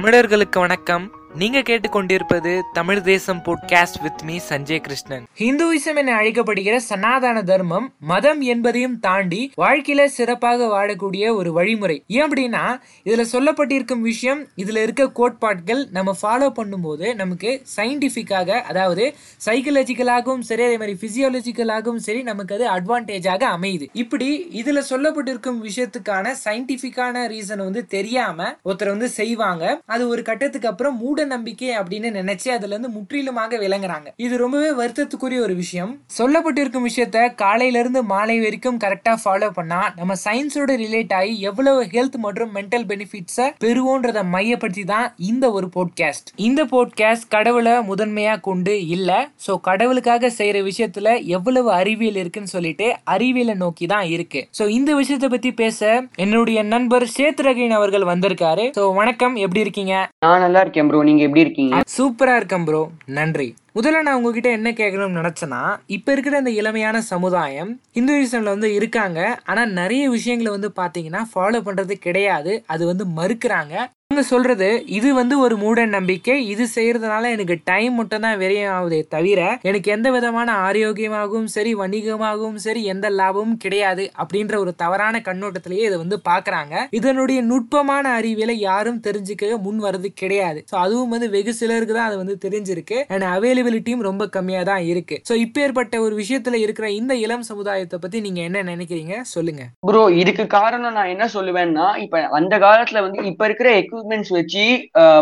தமிழர்களுக்கு வணக்கம். நீங்க கேட்டுக்கொண்டிருப்பது Tamil Desam podcast with me Sanjay Krishnan. Hinduism என அழைக்கப்படுகிற சனாதன தர்மம் மதம் என்பதையும் தாண்டி வாழ்க்கையில சிறப்பாக வாழக்கூடிய ஒரு வழிமுறை. ஏன் அப்படின்னா இதுல சொல்லப்பட்டிருக்கும் விஷயம் இதுல இருக்க கோட்பாடுகள் நம்ம ஃபாலோ பண்ணும்போது நமக்கு சயின்டிபிக்காக அதாவது சைக்கலாஜிக்கலாகவும் சரி அதே மாதிரி பிசியாலஜிக்கலாகவும் சரி நமக்கு அது அட்வான்டேஜாக அமையுது. இப்படி இதுல சொல்லப்பட்டிருக்கும் விஷயத்துக்கான சயின்டிபிக்கான ரீசன் வந்து தெரியாம ஒருத்தர் வந்து செய்வாங்க. அது ஒரு கட்டத்துக்கு அப்புறம் மூட நம்பிக்கை அப்படின்னு நினைச்சு அதுல இருந்து முற்றிலுமாக விளங்குறாங்க இது ரொம்பவே வருத்தத்துக்குரிய ஒரு விஷயம். சொல்லப்பட்டிருக்கும் விஷயத்த காலையில இருந்து மாலை வரைக்கும் கரெக்டா ஃபாலோ பண்ணா நம்ம சயின்ஸோட ரிலேட் ஆகி எவ்வளவு ஹெல்த் மற்றும் மென்டல் பெனிஃபிட்ஸை பெறுவோன்றத மையப்படுத்தி தான் இந்த ஒரு போட்காஸ்ட் இந்த போட்காஸ்ட் கடவுளை முதன்மையா கொண்டு இல்ல சோ கடவுளுக்காக செய்யற விஷயத்துல எவ்வளவு அறிவியல் இருக்குன்னு சொல்லிட்டு அறிவியலை நோக்கி தான் இருக்கு. சோ இந்த விஷயத்தை பத்தி பேச என்னுடைய நண்பர் சேத்ரகின் அவர்கள் வந்திருக்காரு. சோ வணக்கம் எப்படி இருக்கீங்க? நான் நல்லா இருக்கேன் ப்ரோ நீங்க எப்படி இருக்கீங்க? சூப்பரா இருக்கேன் ப்ரோ நன்றி. முதல்ல நான் உங்ககிட்ட என்ன கேட்கணும்னு நினச்சேன்னா இப்போ இருக்கிற இந்த இளமையான சமுதாயம் ஹிந்துவிசம்ல வந்து இருக்காங்க. ஆனால் நிறைய விஷயங்களை வந்து பார்த்தீங்கன்னா ஃபாலோ பண்ணுறது கிடையாது. அது வந்து மறுக்கிறாங்க. அவங்க சொல்றது இது வந்து ஒரு மூட நம்பிக்கை. இது செய்யறதுனால எனக்கு டைம் மட்டும் தான் விரயம் ஆகுதே தவிர எனக்கு எந்த விதமான ஆரோக்கியமாகவும் சரி வணிகமாகவும் சரி எந்த லாபமும் கிடையாது அப்படின்ற ஒரு தவறான கண்ணோட்டத்திலேயே இதை வந்து பாக்குறாங்க. இதனுடைய நுட்பமான அறிவியலை யாரும் தெரிஞ்சுக்க முன் வர்றது கிடையாது. ஸோ அதுவும் வந்து வெகு சிலருக்கு தான் அது வந்து தெரிஞ்சிருக்கு. அண்ட் அவைலபிலிட்டியும் ரொம்ப கம்மியாக தான் இருக்கு. ஸோ இப்போ ஏற்பட்ட ஒரு விஷயத்துல இருக்கிற இந்த இளம் சமுதாயத்தை பத்தி நீங்க என்ன நினைக்கிறீங்க? சொல்லுங்க. ப்ரோ இதுக்கு காரணம் நான் என்ன சொல்லுவேன்னா இப்ப அந்த காலத்துல வந்து இப்ப இருக்கிற எக்யூப்மெண்ட்ஸ் வச்சு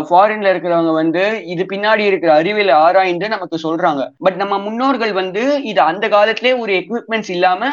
ஃபாரின்ல இருக்கிறவங்க வந்து இது பின்னாடி இருக்கிற அறிவியலை ஆராய்ந்து நமக்கு சொல்றாங்க. பட் நம்ம முன்னோர்கள் வந்து இது அந்த காலத்திலே ஒரு எக்யூப்மெண்ட்ஸ் இல்லாம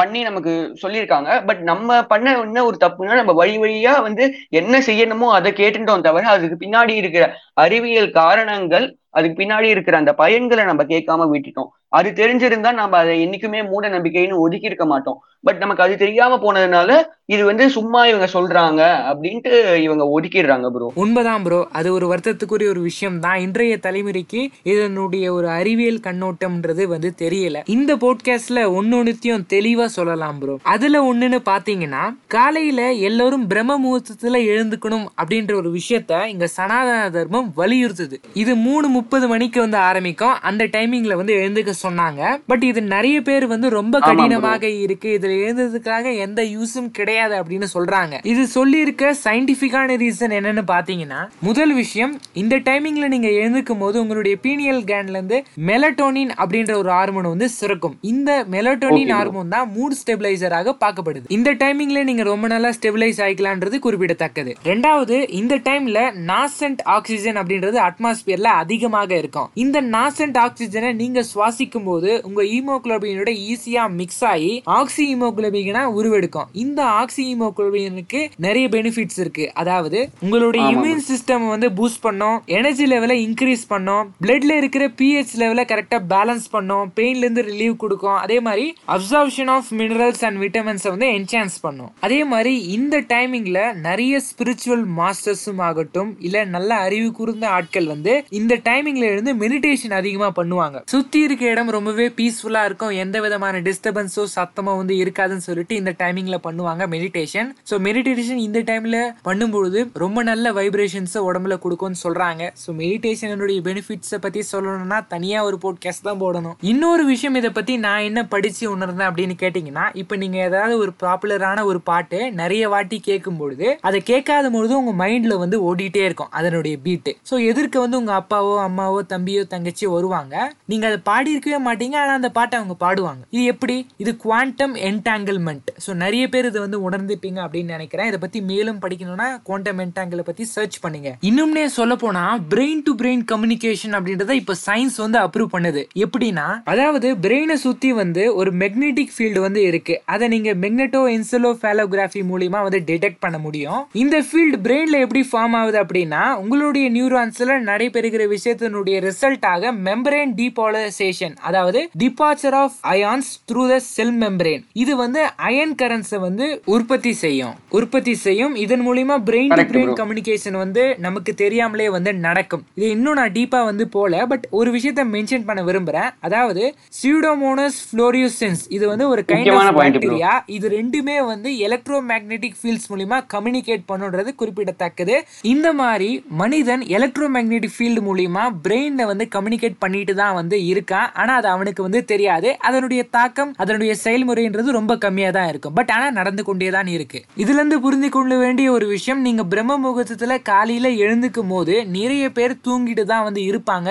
பண்ணி நமக்கு சொல்லியிருக்காங்க. பட் நம்ம பண்ண என்ன ஒரு தப்புன்னா நம்ம வழி வழியா வந்து என்ன செய்யணுமோ அதை கேட்டுட்டோம் தவிர அதுக்கு பின்னாடி இருக்கிற அறிவியல் காரணங்கள் அதுக்கு பின்னாடி இருக்கிற அந்த பயன்களை நம்ம கேட்காம விட்டுட்டோம். அது தெரிஞ்சிருந்தா நம்ம அதை என்னைக்குமே மூட நம்பிக்கைன்னு ஒதுக்கி இருக்க மாட்டோம். பட் நமக்கு அது தெரியாம போனதுனால இது வந்து சும்மா இவங்க சொல்றாங்க அப்படின்ட்டு இவங்க ஒதுக்கிடுறாங்க ப்ரோ உண்மைதான் ப்ரோ அது ஒரு வருத்தத்துக்குரிய ஒரு விஷயம் தான். இன்றைய தலைமுறைக்கு இதனுடைய ஒரு அறிவியல் கண்ணோட்டம்ன்றது வந்து தெரியல. இந்த போட்காஸ்ட்ல ஒன்னொன்னுத்தையும் தெளிவா சொல்லலாம் ப்ரோ அதுல ஒண்ணுன்னு பாத்தீங்கன்னா காலையில எல்லாரும் பிரம்ம முகூர்த்தத்துல எழுந்துக்கணும் அப்படின்ற ஒரு விஷயத்த இங்க சனாதன தர்மம் வலியுறுத்துது. இது மூணு முப்பது மணிக்கு வந்து ஆரம்பிக்கும். அந்த டைமிங்ல வந்து எழுந்துக்க சொன்னாங்க. பட் இது நிறைய பேர் வந்து ரொம்ப. கடினமாக இருக்கு. இதுல எழுந்ததுக்காக எந்த யூஸும் கிடையாது அப்படின்னு சொல்றாங்க. இது சொல்லி இருக்க சயின்டிபிக்கான ரீசன் என்னன்னு பாத்தீங்கன்னா முதல் விஷயம் இந்த டைமிங்ல நீங்க எழுந்துக்கும் போது உங்களுடைய பீனியல் கேண்ட்ல இருந்து மெலட்டோனின் அப்படின்ற ஒரு ஹார்மோன் வந்து சுரக்கும். இந்த மெலட்டோனின். ஹார்மோன் தான் மூட் ஸ்டெபிளைசராக பார்க்கப்படுது. இந்த டைமிங்ல நீங்க ரொம்ப நல்லா ஸ்டெபிளைஸ் ஆயிக்கலான்றது குறிப்பிடத்தக்கது. ரெண்டாவது இந்த டைம்ல நாசன்ட் ஆக்சிஜன் அப்படின்றது அட்மாஸ்பியர்ல அதிகமாக இருக்கும். இந்த நாசன்ட் ஆக்சிஜனை நீங்க சுவாசிக்கும் போது உங்க ஹீமோகுளோபினோட ஈஸியா மிக்ஸ் ஆகி ஆக்சி ஹீமோகுளோபினா உருவெடுக்கும். இந்த ஆக்சி ஹீமோகுளோபினுக்கு நிறைய பெனிஃபிட்ஸ் இருக்கு. அதாவது உங்களுடைய இம்யூன் சிஸ்டம் வந்து பூஸ்ட் பண்ணும் எனர்ஜி லெவலை இன்க்ரீஸ் பண்ணும் பிளட்ல இருக்கிற பிஹெச் லெவலை கரெக்டா பேலன்ஸ் பண்ணும் பெயின்ல இருந்து ரிலீவ் கொடுக்கும். அதே மாதிரி absorption of minerals and vitamins வந்து என்சான்ஸ் பண்ணும். அதே மாதிரி இந்த டைமிங்ல நிறைய ஸ்பிரிச்சுவல் மாஸ்டர்ஸும் ஆகட்டும் இல்ல நல்ல அறிவு கூர்ந்த ஆட்கள் வந்து இந்த டைமிங்ல இருந்து மெடிடேஷன் அதிகமா பண்ணுவாங்க. சுத்தி இருக்க இடம் ரொம்பவே பீஸ்ஃபுல்லாக இருக்கும். எந்த விதமான டிஸ்டர்பன்ஸோ சத்தமோ வந்து இருக்காதுன்னு சொல்லிட்டு இந்த டைமிங்கில் பண்ணுவாங்க மெடிடேஷன் ஸோ மெடிடேஷன் இந்த டைமில் பண்ணும்பொழுது ரொம்ப நல்ல வைப்ரேஷன்ஸை உடம்புல கொடுக்கும்னு சொல்கிறாங்க ஸோ மெடிடேஷனுடைய பெனிஃபிட்ஸை பற்றி சொல்லணும்னா தனியாக ஒரு போட்காஸ்ட் தான் போடணும். இன்னொரு விஷயம் இதை பற்றி நான் என்ன படித்து உணர்ந்தேன் அப்படின்னு கேட்டிங்கன்னா இப்போ நீங்கள் ஏதாவது ஒரு பாப்புலரான ஒரு பாட்டு நிறைய வாட்டி கேட்கும் பொழுது அதை கேட்காத பொழுது உங்கள் மைண்டில் வந்து ஓடிட்டே இருக்கும். அதனுடைய பீட்டு ஸோ எதிர்க்க வந்து உங்கள் அப்பாவோ அம்மாவோ தம்பியோ தங்கச்சியோ வருவாங்க. நீங்கள் அதை பாடி இருக்கவே மாட்டீங்க. ஆனால் அந்த பாட்டை அவங்க பாடுவாங்க. இது எப்படி? இது குவாண்டம் என்டாங்கிள்மெண்ட் ஸோ நிறைய பேர் இதை வந்து உணர்ந்துப்பீங்க அப்படின்னு நினைக்கிறேன். இதை பத்தி மேலும் படிக்கணும்னா குவாண்டம் என்டாங்கிளை பத்தி சர்ச் பண்ணுங்க. இன்னும்னே சொல்ல போனா பிரெயின் டு பிரெயின் கம்யூனிகேஷன் அப்படின்றத இப்ப சயின்ஸ் வந்து அப்ரூவ் பண்ணுது. எப்படின்னா அதாவது பிரெயினை சுத்தி வந்து ஒரு மெக்னெட்டிக் ஃபீல்டு வந்து இருக்கு. அதை நீங்க மெக்னெட்டோ என்செலோஃபேலோகிராஃபி மூலியமா வந்து டிடெக்ட் பண்ண முடியும். இந்த ஃபீல்டு பிரெயின்ல எப்படி ஃபார்ம் ஆகுது அப்படின்னா உங்களுடைய நியூரான்ஸ்ல நடைபெறுகிற விஷயத்தினுடைய ரிசல்ட்டாக மெம்பரேன் டீபாலரைசேஷன் அதாவது departure of ions through the cell membrane இது வந்து அயன் கரன்ஸை வந்து உற்பத்தி செய்யும். உற்பத்தி செய்யும். இதன் மூலியமா பிரெயின் டு பிரெயின். கம்யூனிகேஷன் வந்து நமக்கு தெரியாமலே வந்து நடக்கும். இது இன்னும் நான் டீப்பா வந்து போல பட் ஒரு விஷயத்த மென்ஷன் பண்ண விரும்புறேன். அதாவது சியூடோமோனஸ் ஃப்ளோரியூசென்ஸ் இது வந்து ஒரு கைண்ட் ஆஃப். பாக்டீரியா இது ரெண்டுமே வந்து எலக்ட்ரோ மேக்னெட்டிக் ஃபீல்ட்ஸ் மூலியமா கம்யூனிகேட் பண்ணுன்றது குறிப்பிடத்தக்கது. இந்த மாதிரி மனிதன் எலக்ட்ரோ மேக்னெட்டிக் ஃபீல்டு மூலியமா பிரெயின்ல வந்து கம்யூனிகேட் பண்ணிட்டு தான் வந்து இருக்கான். ஆனால் அது அவனுக்கு வந்து தெரியாது. அதனுடைய தாக்கம் அதனுடைய செயல்முறைன்றது ரொம்ப கம்மியாக தான் இருக்கும். பட் ஆனால் நடந்து கொண்டே தான் இருக்கு. இதுல இருந்து புரிந்து கொள்ள வேண்டிய ஒரு விஷயம் நீங்க பிரம்ம முகூர்த்தத்தில் காலையில் எழுந்துக்கும் போது நிறைய பேர் தூங்கிட்டு தான் வந்து இருப்பாங்க.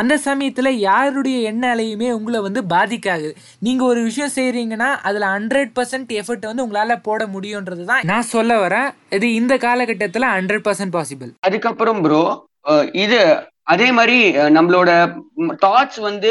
அந்த சமயத்தில் யாருடைய எண்ண அலையுமே உங்களை வந்து பாதிக்காது. நீங்க ஒரு விஷயம் செய்கிறீங்கன்னா அதுல ஹண்ட்ரட் பர்சன்ட் எஃபர்ட் வந்து உங்களால போட முடியுன்றது தான் நான் சொல்ல வரேன். இது இந்த காலகட்டத்துல ஹண்ட்ரட் பர்சன்ட் பாசிபிள் அதுக்கப்புறம் ப்ரோ இது அதே மாதிரி நம்மளோட தாட்ஸ் வந்து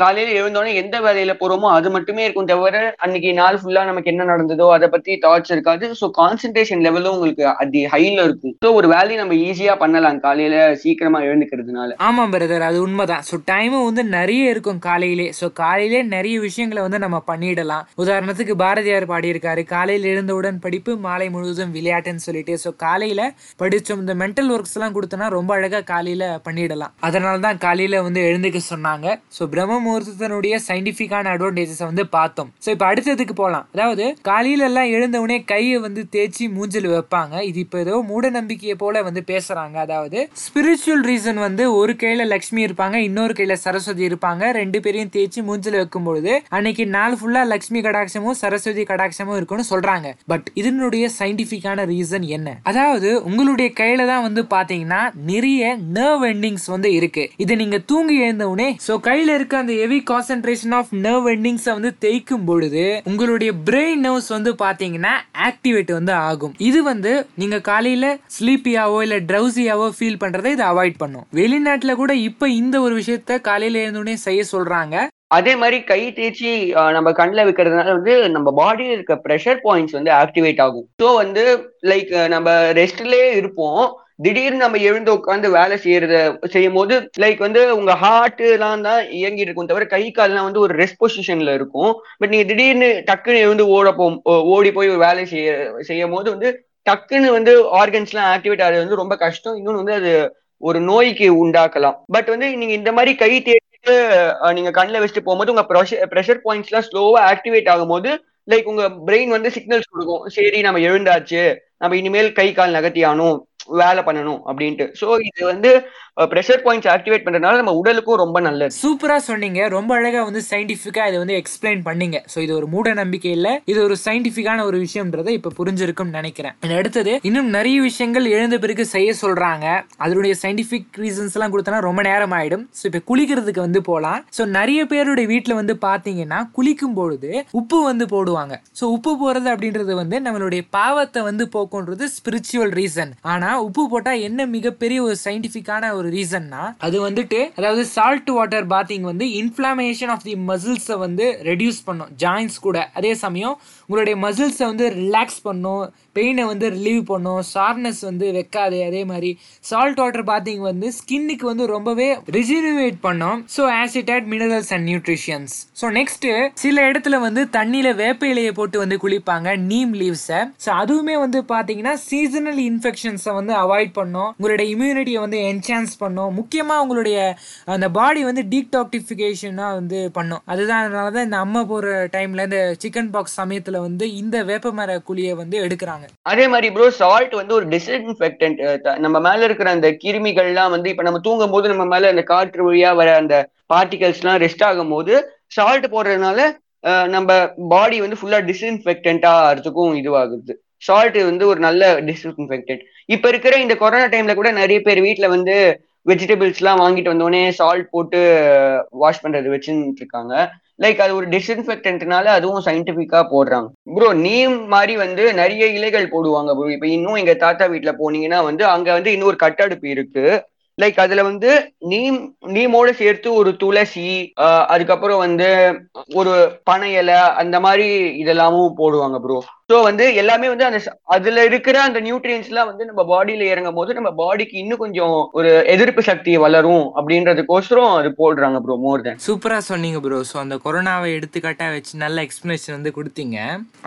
காலையில எழுந்தோடனே எந்த வேலையில போறோமோ அது மட்டுமே இருக்கும் தவிர அன்னைக்கு நாள் ஃபுல்லா நமக்கு என்ன நடந்ததோ அதை பத்தி தாட்ஸ் இருக்காது. ஸோ கான்சென்ட்ரேஷன் லெவலும் உங்களுக்கு அது ஹைல இருக்கும். ஸோ ஒரு வேலையை நம்ம ஈஸியா பண்ணலாம் காலையில சீக்கிரமா எழுந்துக்கிறதுனால. ஆமாம் பிரதர் அது உண்மைதான். ஸோ டைமும் வந்து நிறைய இருக்கும் காலையிலே. ஸோ காலையிலே நிறைய விஷயங்களை வந்து நம்ம பண்ணிடலாம். உதாரணத்துக்கு பாரதியார் பாடியிருக்காரு காலையில் எழுந்தவுடன் படிப்பு மாலை முழுவதும் விளையாட்டுன்னு சொல்லிட்டு. ஸோ காலையில படிச்சோம் இந்த மென்டல் ஒர்க்ஸ் எல்லாம் கொடுத்தோம்னா ரொம்ப அழகா காலையில பண்ணிடலாம். அதனால தான் காலையில வந்து எழுந்துக்க சொன்னாங்க. ஸோ பிரம்ம முகூர்த்தத்தினுடைய சயின்டிஃபிக்கான அட்வான்டேஜஸை வந்து பார்த்தோம். ஸோ இப்போ அடுத்ததுக்கு போகலாம் அதாவது காலையில எல்லாம் எழுந்தவுடனே கையை வந்து தேய்ச்சி மூஞ்சல் வைப்பாங்க. இது இப்போ ஏதோ மூட நம்பிக்கையை போல வந்து பேசுறாங்க. அதாவது ஸ்பிரிச்சுவல் ரீசன் வந்து ஒரு கையில லக்ஷ்மி இருப்பாங்க இன்னொரு கையில சரஸ்வதி இருப்பாங்க. ரெண்டு பேரையும் தேய்ச்சி மூஞ்சல் வைக்கும் பொழுது அன்னைக்கு நாள் ஃபுல்லா லக்ஷ்மி கடாட்சமும் சரஸ்வதி கடாட்சமும் இருக்கும்னு சொல்றாங்க. பட் இதனுடைய சயின்டிபிக்கான ரீசன் என்ன? அதாவது உங்களுடைய கையில தான் வந்து பாத்தீங்கன்னா நிறைய நர்வ் எண்டிங்ஸ் வந்து இருக்கு. இது நீங்க தூங்கி எழுந்த உடனே சோ கையில இருக்க அந்த heavy concentration of nerve endings வந்து தேய்க்கும் பொழுது உங்களுடைய பிரெயின் நர்வ்ஸ் வந்து பாத்தீங்கன்னா ஆக்டிவேட் வந்து ஆகும். இது வந்து நீங்க காலையில ஸ்லீப்பியாவோ இல்ல ட்ரௌசியாவோ ஃபீல் பண்றதை இதை அவாய்ட் பண்ணும். வெளிநாட்டுல கூட இப்ப இந்த ஒரு விஷயத்த காலையில எழுந்தோடனே செய்ய சொல்றாங்க. அதே மாதிரி கை தேய்ச்சி நம்ம கண்ணில் வைக்கிறதுனால வந்து நம்ம பாடியில் இருக்க ப்ரெஷர் பாயிண்ட்ஸ் வந்து ஆக்டிவேட் ஆகும். ஸோ வந்து லைக் நம்ம ரெஸ்ட்லேயே இருப்போம். திடீர்னு நம்ம எழுந்து உட்காந்து வேலை செய்யறத செய்யும் போது லைக் வந்து உங்க ஹார்ட் எல்லாம் தான் இயங்கிட்டு இருக்கும். தவிர கை கால்லாம் வந்து ஒரு ரெஸ்ட் பொசிஷன்ல இருக்கும். பட் நீங்க திடீர்னு டக்குன்னு எழுந்து ஓட போ ஓடி போய் ஒரு வேலை செய்ய செய்யும் போது வந்து டக்குன்னு வந்து ஆர்கன்ஸ் எல்லாம் ஆக்டிவேட் ஆகிறது வந்து ரொம்ப கஷ்டம். இன்னொன்று வந்து அது ஒரு நோய்க்கு உண்டாக்கலாம். பட் வந்து நீங்க இந்த மாதிரி கை தேடிட்டு நீங்க கண்ணில் வச்சுட்டு போகும்போது உங்க ப்ரெஷர் பாயிண்ட்ஸ் எல்லாம் ஸ்லோவா ஆக்டிவேட் ஆகும்போது லைக் உங்க பிரெயின் வந்து சிக்னல்ஸ் கொடுக்கும். சரி நம்ம எழுந்தாச்சு. நம்ம இனிமேல் கை கால் நகர்த்தியானோம் வேலை பண்ணணும் அப்படின்ட்டு. ஸோ இது வந்து ப்ரெஷர் பாயிண்ட்ஸ் ஆக்டிவேட் பண்றதுனால நம்ம உடலுக்கும் ரொம்ப நல்லது. சூப்பரா சொன்னீங்க. ரொம்ப அழகா வந்து சயின்டிபிக்கா இதை வந்து எக்ஸ்பிளைன் பண்ணீங்க. ஸோ இது ஒரு மூட நம்பிக்கை இல்ல இது ஒரு சயின்டிபிக்கான ஒரு விஷயம்ன்றதை இப்ப புரிஞ்சிருக்கும்னு நினைக்கிறேன். அடுத்தது இன்னும் நிறைய விஷயங்கள் எழுந்த பிறகு செய்ய சொல்றாங்க. அதனுடைய சயின்டிபிக் ரீசன்ஸ் எல்லாம் கொடுத்தனா ரொம்ப நேரம் ஆயிடும் ஸோ இப்ப குளிக்கிறதுக்கு வந்து போலாம். ஸோ நிறைய பேருடைய வீட்டில் வந்து பாத்தீங்கன்னா குளிக்கும் பொழுது உப்பு வந்து போடுவாங்க. ஸோ உப்பு போறது அப்படின்றது வந்து நம்மளுடைய பாவத்தை வந்து போக்குன்றது ஸ்பிரிச்சுவல் ரீசன் ஆனா உப்பு போட்டா என்ன மிகப்பெரிய ஒரு சயின்டிபிக்கான ஒரு ரீசன்னா அது வந்துட்டு அதாவது சால்ட் வாட்டர் பாத்திங் வந்து இன்ஃப்ளாமேஷன் ஆஃப் தி மசில்ஸை வந்து ரெடியூஸ் பண்ணும். ஜாயின்ஸ் கூட. அதே சமயம் உங்களுடைய மசில்ஸை வந்து ரிலாக்ஸ் பண்ணும். பெயினை வந்து ரிலீவ் பண்ணும். ஷார்ப்னஸ் வந்து வைக்காது. அதே மாதிரி சால்ட் வாட்டர் பாத்திங் வந்து ஸ்கின்னுக்கு வந்து ரொம்பவே ரிஜினுவேட் பண்ணும். So ஆசிட்டட் minerals and nutritions so next சில இடத்துல வந்து தண்ணியில வேப்ப இலையை போட்டு வந்து குளிப்பாங்க. நீம் லீவ்ஸை ஸோ அதுவுமே வந்து பார்த்தீங்கன்னா சீசனல் இன்ஃபெக்ஷன்ஸை வந்து அவாய்ட் பண்ணும். உங்களுடைய இம்யூனிட்டியை வந்து இன்க்ரீஸ் பண்ணும். முக்கியமா உங்களுடைய அந்த பாடி வந்து டீடாக்டிஃபிகேஷனாக வந்து பண்ணும். அதுதான் அதனால தான் இந்த அம்மா போகிற டைம்ல இந்த சிக்கன் பாக்ஸ் சமயத்தில் வந்து இந்த வேப்பமர குழியை வந்து எடுக்கிறாங்க. அதே மாதிரி ப்ரோ சால்ட் வந்து ஒரு டிஸ்இன்ஃபெக்டன்ட் நம்ம மேலே இருக்கிற அந்த கிருமிகள்லாம் வந்து இப்போ நம்ம தூங்கும் போது நம்ம மேல அந்த காற்று வழியாக வர அந்த பார்ட்டிகல்ஸ்லாம் ரெஸ்ட் ஆகும் போது சால்ட் போடுறதுனால நம்ம பாடி வந்து ஃபுல்லாக டிஸ்இன்ஃபெக்டண்ட்டாக ஆகிறதுக்கும் இதுவாகுது. சால்ட் வந்து ஒரு நல்ல டிஸ்இன்ஃபெக்டன்ட் இப்ப இருக்கிற இந்த கொரோனா டைம்ல கூட நிறைய பேர் வீட்ல வந்து வெஜிடபிள்ஸ் எல்லாம் வாங்கிட்டு வந்தோடனே சால்ட் போட்டு வாஷ் பண்றது வச்சுட்டு இருக்காங்க. லைக் அது ஒரு டிஸ்இன்ஃபெக்டன்ட்னால அதுவும் சயின்டிபிக்கா போடுறாங்க. ப்ரோ நீம் மாதிரி வந்து நிறைய இலைகள் போடுவாங்க ப்ரோ இப்ப இன்னும் எங்க தாத்தா வீட்டுல போனீங்கன்னா வந்து அங்க வந்து இன்னொரு கட்டடுப்பு இருக்கு. லைக் அதுல வந்து நீம் நீமோட சேர்த்து ஒரு துளசி அதுக்கப்புறம் வந்து ஒரு பனை இலை அந்த மாதிரி இதெல்லாமும் போடுவாங்க ப்ரோ ஸோ சோ வந்து எல்லாமே வந்து அந்த அதுல இருக்கிற அந்த நியூட்ரியன்ஸ் எல்லாம் வந்து நம்ம பாடியில இறங்கும் போது நம்ம பாடிக்கு இன்னும் கொஞ்சம் ஒரு எதிர்ப்பு சக்தி வளரும் அப்படின்றதுக்கோசரம் அது போடுறாங்க ப்ரோ மோர் தென் சூப்பரா சொன்னீங்க ப்ரோ ஸோ அந்த கொரோனாவை எடுத்துக்காட்டா வச்சு நல்ல எக்ஸ்பிளனேஷன் வந்து கொடுத்தீங்க.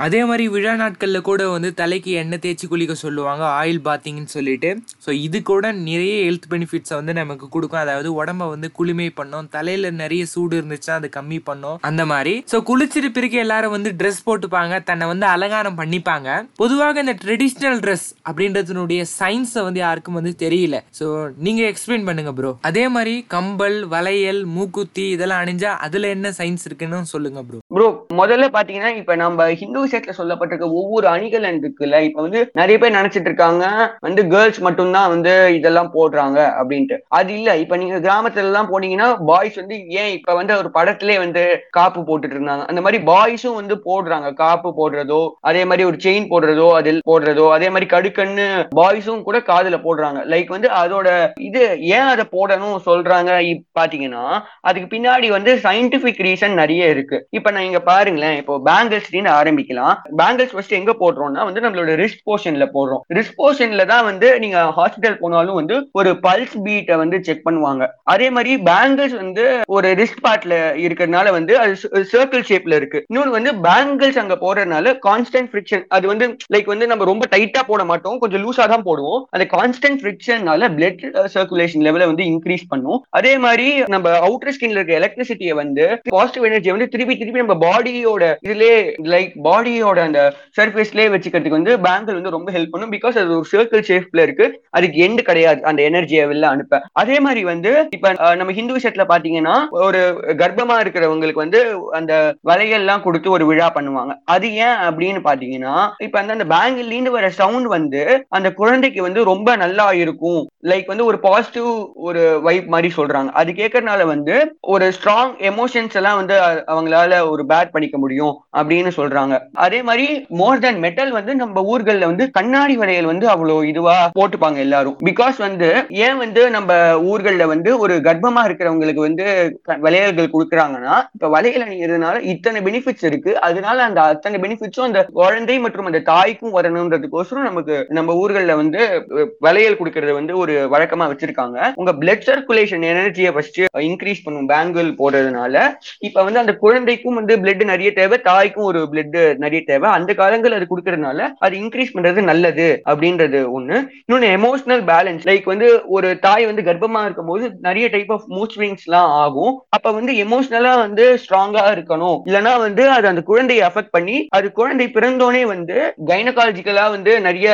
அதே மாதிரி விழா நாட்கள்ல கூட வந்து தலைக்கு எண்ணெய் தேய்ச்சி குளிக்க சொல்லுவாங்க ஆயில் பாத்திங்கன்னு சொல்லிட்டு. ஸோ இது கூட நிறைய ஹெல்த் பெனிஃபிட்ஸை வந்து நமக்கு கொடுக்கும். அதாவது உடம்ப வந்து குளுமை பண்ணும் தலையில நிறைய சூடு இருந்துச்சுன்னா அது கம்மி பண்ணும். அந்த மாதிரி. ஸோ குளிச்சிட்டு பிறகு எல்லாரும் வந்து ட்ரெஸ் போட்டுப்பாங்க. தன்னை வந்து அலங்காரம் பண்ணிப்பாங்க. பொதுவாக இந்த ட்ரெடிஷ்னல் ட்ரெஸ் அப்படின்றதுனுடைய சயின்ஸை வந்து யாருக்கும் வந்து தெரியல. ஸோ நீங்க எக்ஸ்பிளைன் பண்ணுங்க ப்ரோ அதே மாதிரி கம்பல் வளையல் மூக்குத்தி இதெல்லாம் அணிஞ்சா அதுல என்ன சயின்ஸ் இருக்குன்னு சொல்லுங்க ப்ரோ ப்ரோ முதல்ல பாத்தீங்கன்னா இப்ப நம்ம ஹிந்து விஷயத்துல சொல்லப்பட்டிருக்க ஒவ்வொரு அணிகலன் இருக்குல்ல இப்ப வந்து நிறைய பேர் நினைச்சிட்டு இருக்காங்க. வந்து கேர்ள்ஸ் மட்டும்தான் வந்து இதெல்லாம் போடுறாங்க அப்படின்ட்டு. அது இல்ல. இப்ப நீங்க கிராமத்துல எல்லாம் போனீங்கன்னா பாய்ஸ் வந்து ஏன் இப்ப வந்து ஒரு படத்திலே வந்து காப்பு போட்டுட்டு இருந்தாங்க? அந்த மாதிரி பாய்ஸும் வந்து போடுறாங்க. காப்பு போடுறதோ அதே மாதிரி ஒரு செயின் போடுறதோ அதில் போடுறதோ அதே மாதிரி கடுக்கன்னு பாய்ஸும் கூட காதுல போடுறாங்க. லைக் வந்து அதோட இது ஏன் அதை போடணும் சொல்றாங்க? பாத்தீங்கன்னா அதுக்கு பின்னாடி வந்து சயின்டிபிக் ரீசன் நிறைய இருக்கு. இப்ப நான் இங்க பாருங்களேன். இப்போ பேங்கிள்ஸ் ஆரம்பிக்கலாம். பேங்கிள்ஸ் ஃபர்ஸ்ட் எங்க போடுறோம்னா வந்து நம்மளோட ரிஸ்க் போர்ஷன்ல போடுறோம். ரிஸ்க் போர்ஷன்ல தான் வந்து நீங்க ஹாஸ்பிட்டல் போனாலும் வந்து ஒரு பல்ஸ் பீட்டை வந்து செக் பண்ணுவாங்க. அதே மாதிரி பேங்கிள்ஸ் வந்து ஒரு ரிஸ்க் பார்ட்ல இருக்கிறதுனால வந்து அது சர்க்கிள் ஷேப்ல இருக்கு. இன்னொன்று வந்து பேங்கிள்ஸ் அங்க போடுறதுனால கான்ஸ்டன்ட் ஃபிரிக்ஷன் அது வந்து லைக் வந்து நம்ம ரொம்ப டைட்டா போட மாட்டோம். கொஞ்சம் லூஸா தான் போடுவோம். அந்த கான்ஸ்டன்ட் ஃபிரிக்ஷன்னால பிளட் சர்க்குலேஷன் லெவலை வந்து இன்க்ரீஸ் பண்ணும். அதே மாதிரி நம்ம அவுட்டர் ஸ்கின்ல இருக்க எலக்ட்ரிசிட்டியை வந்து பாசிட்டிவ் எனர்ஜியை வந்து திருப்பி திருப்பி நம்ம பாடியோட இதுலே லைக் பாடியோட அந்த சர்ஃபேஸ்லயே வச்சுக்கிறதுக்கு வந்து பேங்கிள் வந்து ரொம்ப ஹெல்ப் பண்ணும். பிகாஸ் அது ஒரு சர்க்கிள் ஷேப்ல இருக்கு. அதுக்கு எண்டு கிடையாது. அந்த எனர்ஜியை வெளில அனுப்ப. அதே மாதிரி வந்து இப்ப uh, நம்ம ஹிந்து விஷயத்துல பாத்தீங்கன்னா ஒரு கர்ப்பமா இருக்கிறவங்களுக்கு வந்து அந்த வலையெல்லாம் கொடுத்து ஒரு விழா பண்ணுவாங்க. அது ஏன் அப்படின்னு பாத்தீங்கன்னா இப்ப அந்த அந்த பேங்கில் இருந்து வர சவுண்ட் வந்து அந்த குழந்தைக்கு வந்து ரொம்ப நல்லா இருக்கும். லைக் வந்து ஒரு பாசிட்டிவ் ஒரு வைப் மாதிரி சொல்றாங்க. அது கேட்கறதுனால வந்து ஒரு ஸ்ட்ராங் எமோஷன்ஸ் எல்லாம் வந்து அவங்களால ஒரு பேட் பண்ணிக்க முடியும் அப்படின்னு சொல்றாங்க. அதே மாதிரி மோர் தென் மெட்டல் வந்து நம்ம ஊர்கள்ல வந்து கண்ணாடி வளையல் வந்து அவ்வளவு இதுவா போட்டுப்பாங்க எல்லாரும். பிகாஸ் வந்து ஏன் வந்து நம்ம ஊர்கள்ல வந்து ஒரு கர்ப்பமா இருக்கிறவங்களுக்கு வந்து வளையல்கள் கொடுக்குறாங்கன்னா இப்ப வளையல் அணிகிறதுனால இத்தனை பெனிஃபிட்ஸ் இருக்கு. அதனால அந்த அத்தனை பெனிஃபிட்ஸும் அந்த குழந்தை மற்றும் அந்த தாய்க்கும் வரணுன்றதுக்கோசரம் நமக்கு நம்ம ஊர்கள்ல வந்து வளையல் கொடுக்கறது வந்து ஒரு வழக்கமா வச்சிருக்காங்க. உங்க பிளட் சர்க்குலேஷன் எனர்ஜியை ஃபர்ஸ்ட் இன்க்ரீஸ் பண்ணும் பேங்கிள் போடுறதுனால இப்ப வந்து அந்த குழந்தைக்கும் வந்து பிளட் நிறைய தேவை தாய்க்கும் ஒரு பிளட் நிறைய தேவை. அந்த காலங்கள் அது கொடுக்கறதுனால அது இன்க்ரீஸ் பண்றது நல்லது அப்படின்றது ஒண்ணு. இன்னொன்னு எமோஷனல் பேலன்ஸ் லைக் வந்து ஒரு தாய் வந்து கர்ப்பமா இருக்கும்போது நிறைய டைப் ஆஃப் மூட் ஸ்விங்ஸ் எல்லாம் ஆகும். அப்ப வந்து எமோஷனலா வந்து ஸ்ட்ராங்கா இருக்கணும். இல்லைன்னா வந்து அது அந்த குழந்தையை அஃபெக்ட் பண்ணி அது குழந்தை பிறந்தோனே வந்து கைனகாலஜிக்கலா வந்து நிறைய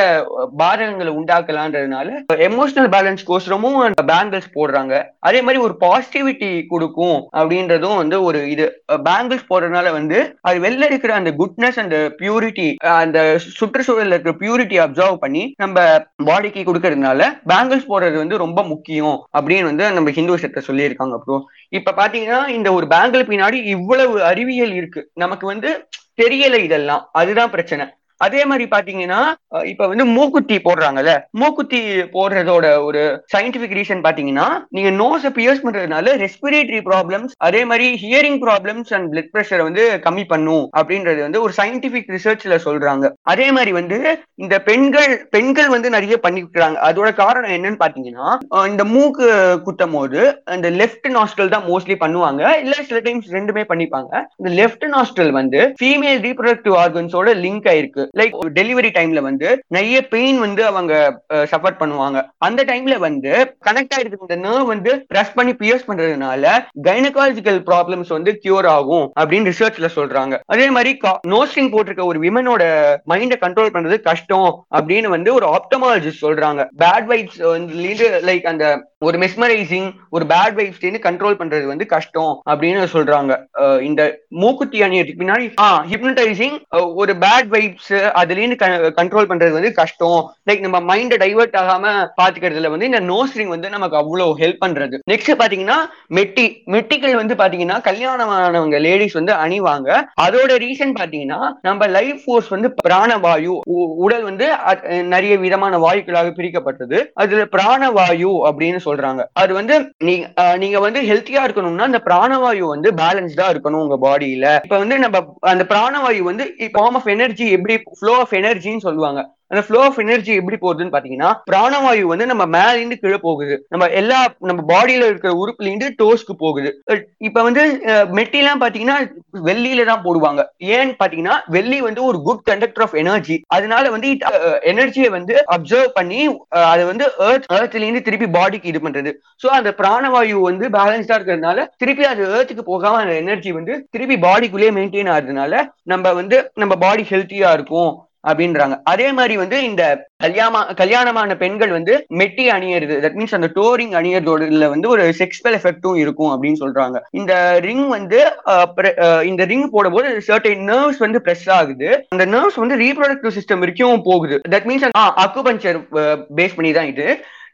பாதகங்களை உண்டாக்கலான்றதுனால எமோஷனல் பேலன்ஸ் கோசரமும் பேங்கிள்ஸ் போடுறாங்க. அதே மாதிரி ஒரு பாசிட்டிவிட்டி கொடுக்கும் அப்படின்றதும் வந்து ஒரு இது. பேங்கிள்ஸ் போடுறதுனால வந்து அது வெளில இருக்கிற அந்த குட்னஸ் அந்த பியூரிட்டி அந்த சுற்றுச்சூழல்ல இருக்கிற பியூரிட்டி அப்சர்வ் பண்ணி நம்ம பாடிக்கு கொடுக்கறதுனால பேங்கிள்ஸ் போடுறது வந்து ரொம்ப முக்கியம் அப்படின்னு வந்து நம்ம ஹிந்து விஷயத்த சொல்லியிருக்காங்க ப்ரோ இப்ப பாத்தீங்கன்னா இந்த ஒரு பேங்கிள் பின்னாடி இவ்வளவு அறிவியல் இருக்கு. நமக்கு வந்து தெரியல இதெல்லாம். அதுதான் பிரச்சனை. அதே மாதிரி பாத்தீங்கன்னா இப்ப வந்து மூக்குத்தி போடுறாங்கல்ல மூக்குத்தி போடுறதோட ஒரு சயின்டிபிக் ரீசன் பாத்தீங்கன்னா நீங்க நோஸை பியர்ஸ் பண்றதுனால ரெஸ்பிரேட்டரி ப்ராப்ளம்ஸ் அதே மாதிரி ஹியரிங் ப்ராப்ளம்ஸ் அண்ட் பிளட் ப்ரெஷரை வந்து கம்மி பண்ணும் அப்படின்றது வந்து ஒரு சயின்டிபிக் ரிசர்ச்ல சொல்றாங்க. அதே மாதிரி வந்து இந்த பெண்கள் பெண்கள் வந்து நிறைய பண்ணிக்கிறாங்க. அதோட காரணம் என்னன்னு பாத்தீங்கன்னா இந்த மூக்கு குத்தும் போது அந்த லெஃப்ட் நாஸ்டல் தான் மோஸ்ட்லி பண்ணுவாங்க. இல்ல சில டைம்ஸ் ரெண்டுமே பண்ணிப்பாங்க. இந்த லெஃப்ட் நாஸ்டல் வந்து ஃபீமேல் ரீப்ரடக்டிவ் ஆர்கன்ஸோட லிங்க் ஆயிருக்கு. லைக் டெலிவரி டைம்ல வந்து நிறைய பெயின் வந்து அவங்க சஃபர் பண்ணுவாங்க. அந்த டைம்ல வந்து கனெக்ட் ஆயிருக்கு இந்த நர்வ் வந்து பிரஸ் பண்ணி பியர்ஸ் பண்றதுனால கைனகாலஜிக்கல் ப்ராப்ளம்ஸ் வந்து கியூர் ஆகும் அப்படின்னு ரிசர்ச்ல சொல்றாங்க. அதே மாதிரி நோஸ்டிங் போட்டிருக்க ஒரு விமனோட மைண்டை கண்ட்ரோல் பண்றது கஷ்டம் அப்படின்னு வந்து ஒரு ஆப்டமாலஜிஸ்ட் சொல்றாங்க. பேட் வைப்ஸ் வந்து லைக் அந்த ஒரு மெஸ்மரைசிங் ஒரு பேட் வைப்ஸ் கண்ட்ரோல் பண்றது வந்து கஷ்டம் அப்படின்னு சொல்றாங்க. இந்த மூக்குத்தி அணியத்துக்கு பின்னாடி ஆ ஹிப்னடைசிங் ஒரு பேட் வைப்ஸ் அதுல இருந்து கண்ட்ரோல் பண்றது வந்து கஷ்டம். லைக் நம்ம மைண்டை டைவர்ட் ஆகாம பாத்துக்கிறதுல வந்து இந்த நோஸ்ரிங் வந்து நமக்கு அவ்வளவு ஹெல்ப் பண்றது. நெக்ஸ்ட் பாத்தீங்கன்னா மெட்டி மெட்டிகள் வந்து பாத்தீங்கன்னா கல்யாணமானவங்க லேடிஸ் வந்து அணிவாங்க. அதோட ரீசன் பாத்தீங்கன்னா நம்ம லைஃப் ஃபோர்ஸ் வந்து பிராணவாயு உடல் வந்து நிறைய விதமான வாயுக்களாக பிரிக்கப்பட்டது. அதுல பிராணவாயு அப்படின்னு சொல்றாங்க. அது வந்து நீங்க நீங்க வந்து ஹெல்த்தியா இருக்கணும்னா அந்த பிராணவாயு வந்து பேலன்ஸ்டா இருக்கணும் உங்க பாடியில இப்ப வந்து நம்ம அந்த பிராணவாயு வந்து ஃபார்ம் ஆஃப் எனர்ஜி எப்படி ஃப்ளோ ஆஃப் எனர்ஜின்னு சொல்லுவாங்க. அந்த ஃப்ளோ ஆஃப் எனர்ஜி எப்படி போகுதுன்னு பாத்தீங்கன்னா பிராணவாயு வந்து நம்ம மேல இருந்து கீழே போகுது. நம்ம எல்லா நம்ம பாடியில இருக்கிற உறுப்புல இருந்து டோஸ்க்கு போகுது. இப்ப வந்து மெட்டிலாம் பாத்தீங்கன்னா வெள்ளியில தான் போடுவாங்க. ஏன்னு பாத்தீங்கன்னா வெள்ளி வந்து ஒரு குட் கண்டக்டர் ஆஃப் எனர்ஜி அதனால வந்து எனர்ஜியை வந்து அப்சர்வ் பண்ணி அதை வந்து ஏர்த் ஏர்த்ல இருந்து திருப்பி பாடிக்கு இது பண்றது. சோ அந்த பிராணவாயு வந்து பேலன்ஸ்டா இருக்கிறதுனால திருப்பி அது ஏர்த்துக்கு போகாம அந்த எனர்ஜி வந்து திருப்பி பாடிக்குள்ளேயே மெயின்டைன் ஆகுறதுனால நம்ம வந்து நம்ம பாடி ஹெல்த்தியா இருக்கும். அப்படின்றாங்க. அதே மாதிரி வந்து இந்த கல்யாண கல்யாணமான பெண்கள் வந்து மெட்டி அணியறது. தட் மீன்ஸ் அந்த டோரிங் அணியறதோட வந்து ஒரு செக்ஸ்பல் எஃபெக்டும் இருக்கும் அப்படின்னு சொல்றாங்க. இந்த ரிங் வந்து இந்த ரிங் போடும்போது சர்டைன் நர்வ்ஸ் வந்து பிரஸ் ஆகுது. அந்த நர்வ்ஸ் வந்து ரீப்ரொடக்டிவ் சிஸ்டம் வரைக்கும் போகுது. தட் மீன்ஸ் அக்குபஞ்சர் பேஸ் பண்ணி தான் இது.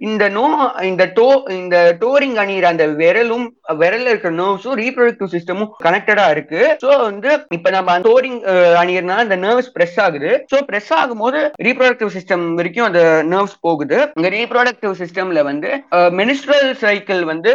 இந்த நோ இந்த டோ இந்த டோரிங் அணியிற அந்த விரலும் விரல்ல இருக்கிற நர்வ்ஸும் ரீப்ரொடக்டிவ் சிஸ்டமும் கனெக்டடா இருக்கு. ஸோ வந்து இப்ப நம்ம டோரிங் அணியறதுனால அந்த நர்வ்ஸ் பிரஸ் ஆகுது. ஸோ பிரஸ் ஆகும்போது ரீப்ரொடக்டிவ் சிஸ்டம் வரைக்கும் அந்த நர்வ்ஸ் போகுது. இந்த ரீப்ரொடக்டிவ் சிஸ்டம்ல வந்து மெனிஸ்ட்ரல் சைக்கிள் வந்து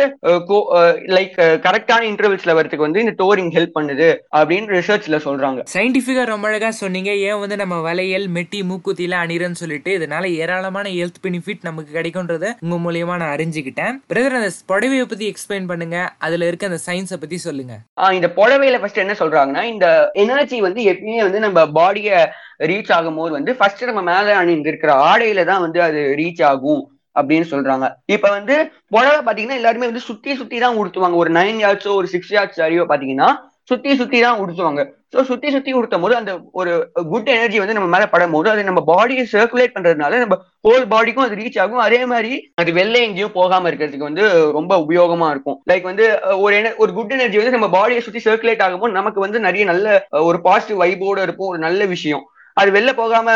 லைக் கரெக்டான இன்டர்வல்ஸ்ல வரதுக்கு வந்து இந்த டோரிங் ஹெல்ப் பண்ணுது அப்படின்னு ரிசர்ச்ல சொல்றாங்க. சயின்டிஃபிக்கா ரொம்ப அழகா சொன்னீங்க. ஏன் வந்து நம்ம வளையல் மெட்டி மூக்குத்தில அணிறன்னு சொல்லிட்டு இதனால ஏராளமான ஹெல்த் பெனிஃபிட் நமக்கு கிடைக்கும்ன்றத உங்க மூலியமா நான் அறிஞ்சுக்கிட்டேன். பிரதர் அந்த புடவையை பத்தி எக்ஸ்பிளைன் பண்ணுங்க. அதுல இருக்க அந்த சயின்ஸை பத்தி சொல்லுங்க. இந்த புடவையில ஃபர்ஸ்ட் என்ன சொல்றாங்கன்னா இந்த எனர்ஜி வந்து எப்பயுமே வந்து நம்ம பாடிய ரீச் ஆகும்போது வந்து ஃபர்ஸ்ட் நம்ம மேல அணிந்து இருக்கிற ஆடையில தான் வந்து அது ரீச் ஆகும் அப்படின்னு சொல்றாங்க. இப்ப வந்து புடவை பாத்தீங்கன்னா எல்லாருமே வந்து சுத்தி சுத்தி தான் உடுத்துவாங்க. ஒரு நைன் யார்ட்ஸோ ஒரு சிக்ஸ் யார்ட்ஸ் அறிவோ பாத்தீங்கன்னா சுத்தி சுத்தி தான் உடுத்துவாங்க. ஸோ சுத்தி சுத்தி உடுத்தும் போது அந்த ஒரு குட் எனர்ஜி வந்து நம்ம மேல படும் போது அது நம்ம பாடியை சர்க்குலேட் பண்றதுனால நம்ம ஹோல் பாடிக்கும் அது ரீச் ஆகும். அதே மாதிரி அது வெளில எங்கேயும் போகாம இருக்கிறதுக்கு வந்து ரொம்ப உபயோகமா இருக்கும். லைக் வந்து ஒரு ener- ஒரு குட் எனர்ஜி வந்து நம்ம பாடியை சுத்தி சர்க்குலேட் ஆகும்போது நமக்கு வந்து நிறைய நல்ல ஒரு பாசிட்டிவ் வைபோட இருக்கும். ஒரு நல்ல விஷயம். அது வெளில போகாம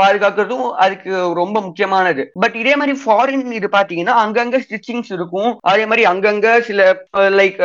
பாதுகாக்கிறதும் அதுக்கு ரொம்ப முக்கியமானது. பட் இதே மாதிரி ஃபாரின் இது பாத்தீங்கன்னா அங்கங்க ஸ்டிச்சிங்ஸ் இருக்கும். அதே மாதிரி அங்கங்க சில லைக்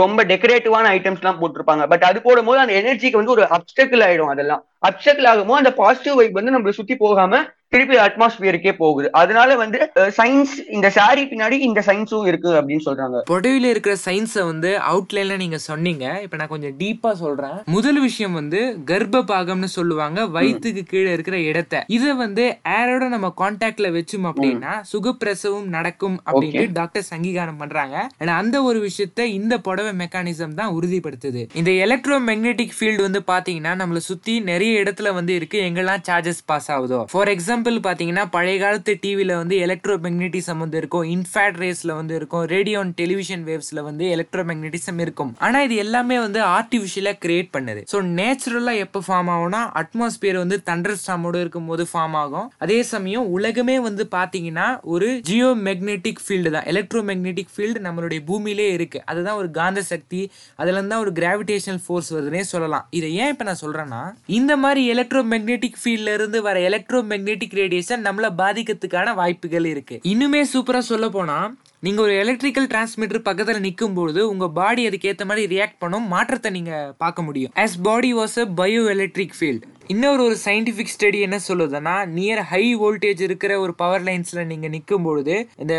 ரொம்ப டெக்கரேட்டிவான ஐட்டம்ஸ் எல்லாம் போட்டிருப்பாங்க. பட் அது போடும்போது அந்த எனர்ஜிக்கு வந்து ஒரு அப்டக்கிள் ஆயிடும் அதெல்லாம். அப்டக்கிள் ஆகும்போது அந்த பாசிட்டிவ் வைப் வந்து நம்மள சுத்தி போகாம திருப்பி அட்மாஸ்பியருக்கே போகுது. அதனால வந்து சயின்ஸ் இந்த சாரி பின்னாடி இந்த சயின்ஸும் இருக்கு அப்படின்னு சொல்றாங்க. புடவையில இருக்கிற சயின்ஸை வந்து அவுட்லைன்ல நீங்க சொன்னீங்க. இப்ப நான் கொஞ்சம் டீப்பா சொல்றேன். முதல் விஷயம் வந்து கர்ப்ப பாகம்னு சொல்லுவாங்க வயிற்றுக்கு கீழே இருக்கிற இடத்தை. இத வந்து ஏரோட நம்ம கான்டாக்ட்ல வச்சோம் அப்படின்னா சுகப்பிரசவம் நடக்கும் அப்படின்ட்டு டாக்டர்ஸ் அங்கீகாரம் பண்றாங்க. And அந்த ஒரு விஷயத்த இந்த புடவை மெக்கானிசம் தான் உறுதிப்படுத்துது. இந்த எலக்ட்ரோ மேக்னெட்டிக் ஃபீல்டு வந்து பாத்தீங்கன்னா நம்மள சுத்தி நிறைய இடத்துல வந்து இருக்கு. எங்கெல்லாம் சார்ஜஸ் பாஸ் ஆகுதோ. ஃபார் எக்ஸாம்பிள் பாத்தீங்கன்னா பழைய காலத்து டிவியில் வந்து எலக்ட்ரோ மேக்னெட்டிசம் வந்து இருக்கும். இன்ஃபேட் ரேஸ்ல வந்து இருக்கும். ரேடியோ அண்ட் டெலிவிஷன் வேவ்ஸ்ல வந்து எலக்ட்ரோ மேக்னெட்டிசம் இருக்கும். ஆனா இது எல்லாமே வந்து ஆர்டிபிஷியலா கிரியேட் பண்ணுது. ஸோ நேச்சுரலா எப்போ ஃபார்ம் ஆகும்னா அட்மாஸ்பியர் வந்து தண்டர் ஸ்டாமோட இருக்கும் போது ஃபார்ம் ஆகும். அதே சமயம் உலகமே வந்து பாத்தீங்கன்னா ஒரு ஜியோ மேக்னெட்டிக் ஃபீல்டு தான். எலக்ட்ரோ மேக்னெட்டிக் ஃபீல்டு நம்மளுடைய பூமியிலே இருக்கு. அதுதான் ஒரு காந்த சக்தி. அதுலேருந்து தான் ஒரு கிராவிடேஷனல் ஃபோர்ஸ் வருதுன்னே சொல்லலாம். இதை ஏன் இப்ப நான் சொல்றேன்னா இந்த மாதிரி எலக்ட்ரோ மேக்னெட்டிக் ஃபீல்ட்ல இருந்து வர எலக்ட்ரோ மேக்னெட்டிக் ரேடியேஷன் நம்மள பாதிக்கிறதுக்கான வாய்ப்புகள் இருக்கு. இன்னுமே சூப்பரா சொல்ல போனா நீங்க ஒரு எலக்ட்ரிக்கல் டிரான்ஸ்மிட்டர் பக்கத்துல நிற்கும் பொழுது உங்க பாடி அதுக்கு ஏற்ற மாதிரி ரியாக்ட் பண்ணும் மாற்றத்தை நீங்க பார்க்க முடியும். As body was a bioelectric field இன்னொரு ஒரு சயின்டிபிக் ஸ்டடி என்ன சொல்லுதுன்னா நியர் ஹை வோல்டேஜ் இருக்கிற ஒரு பவர் லைன்ஸ்ல நீங்க நிக்கும் பொழுது இந்த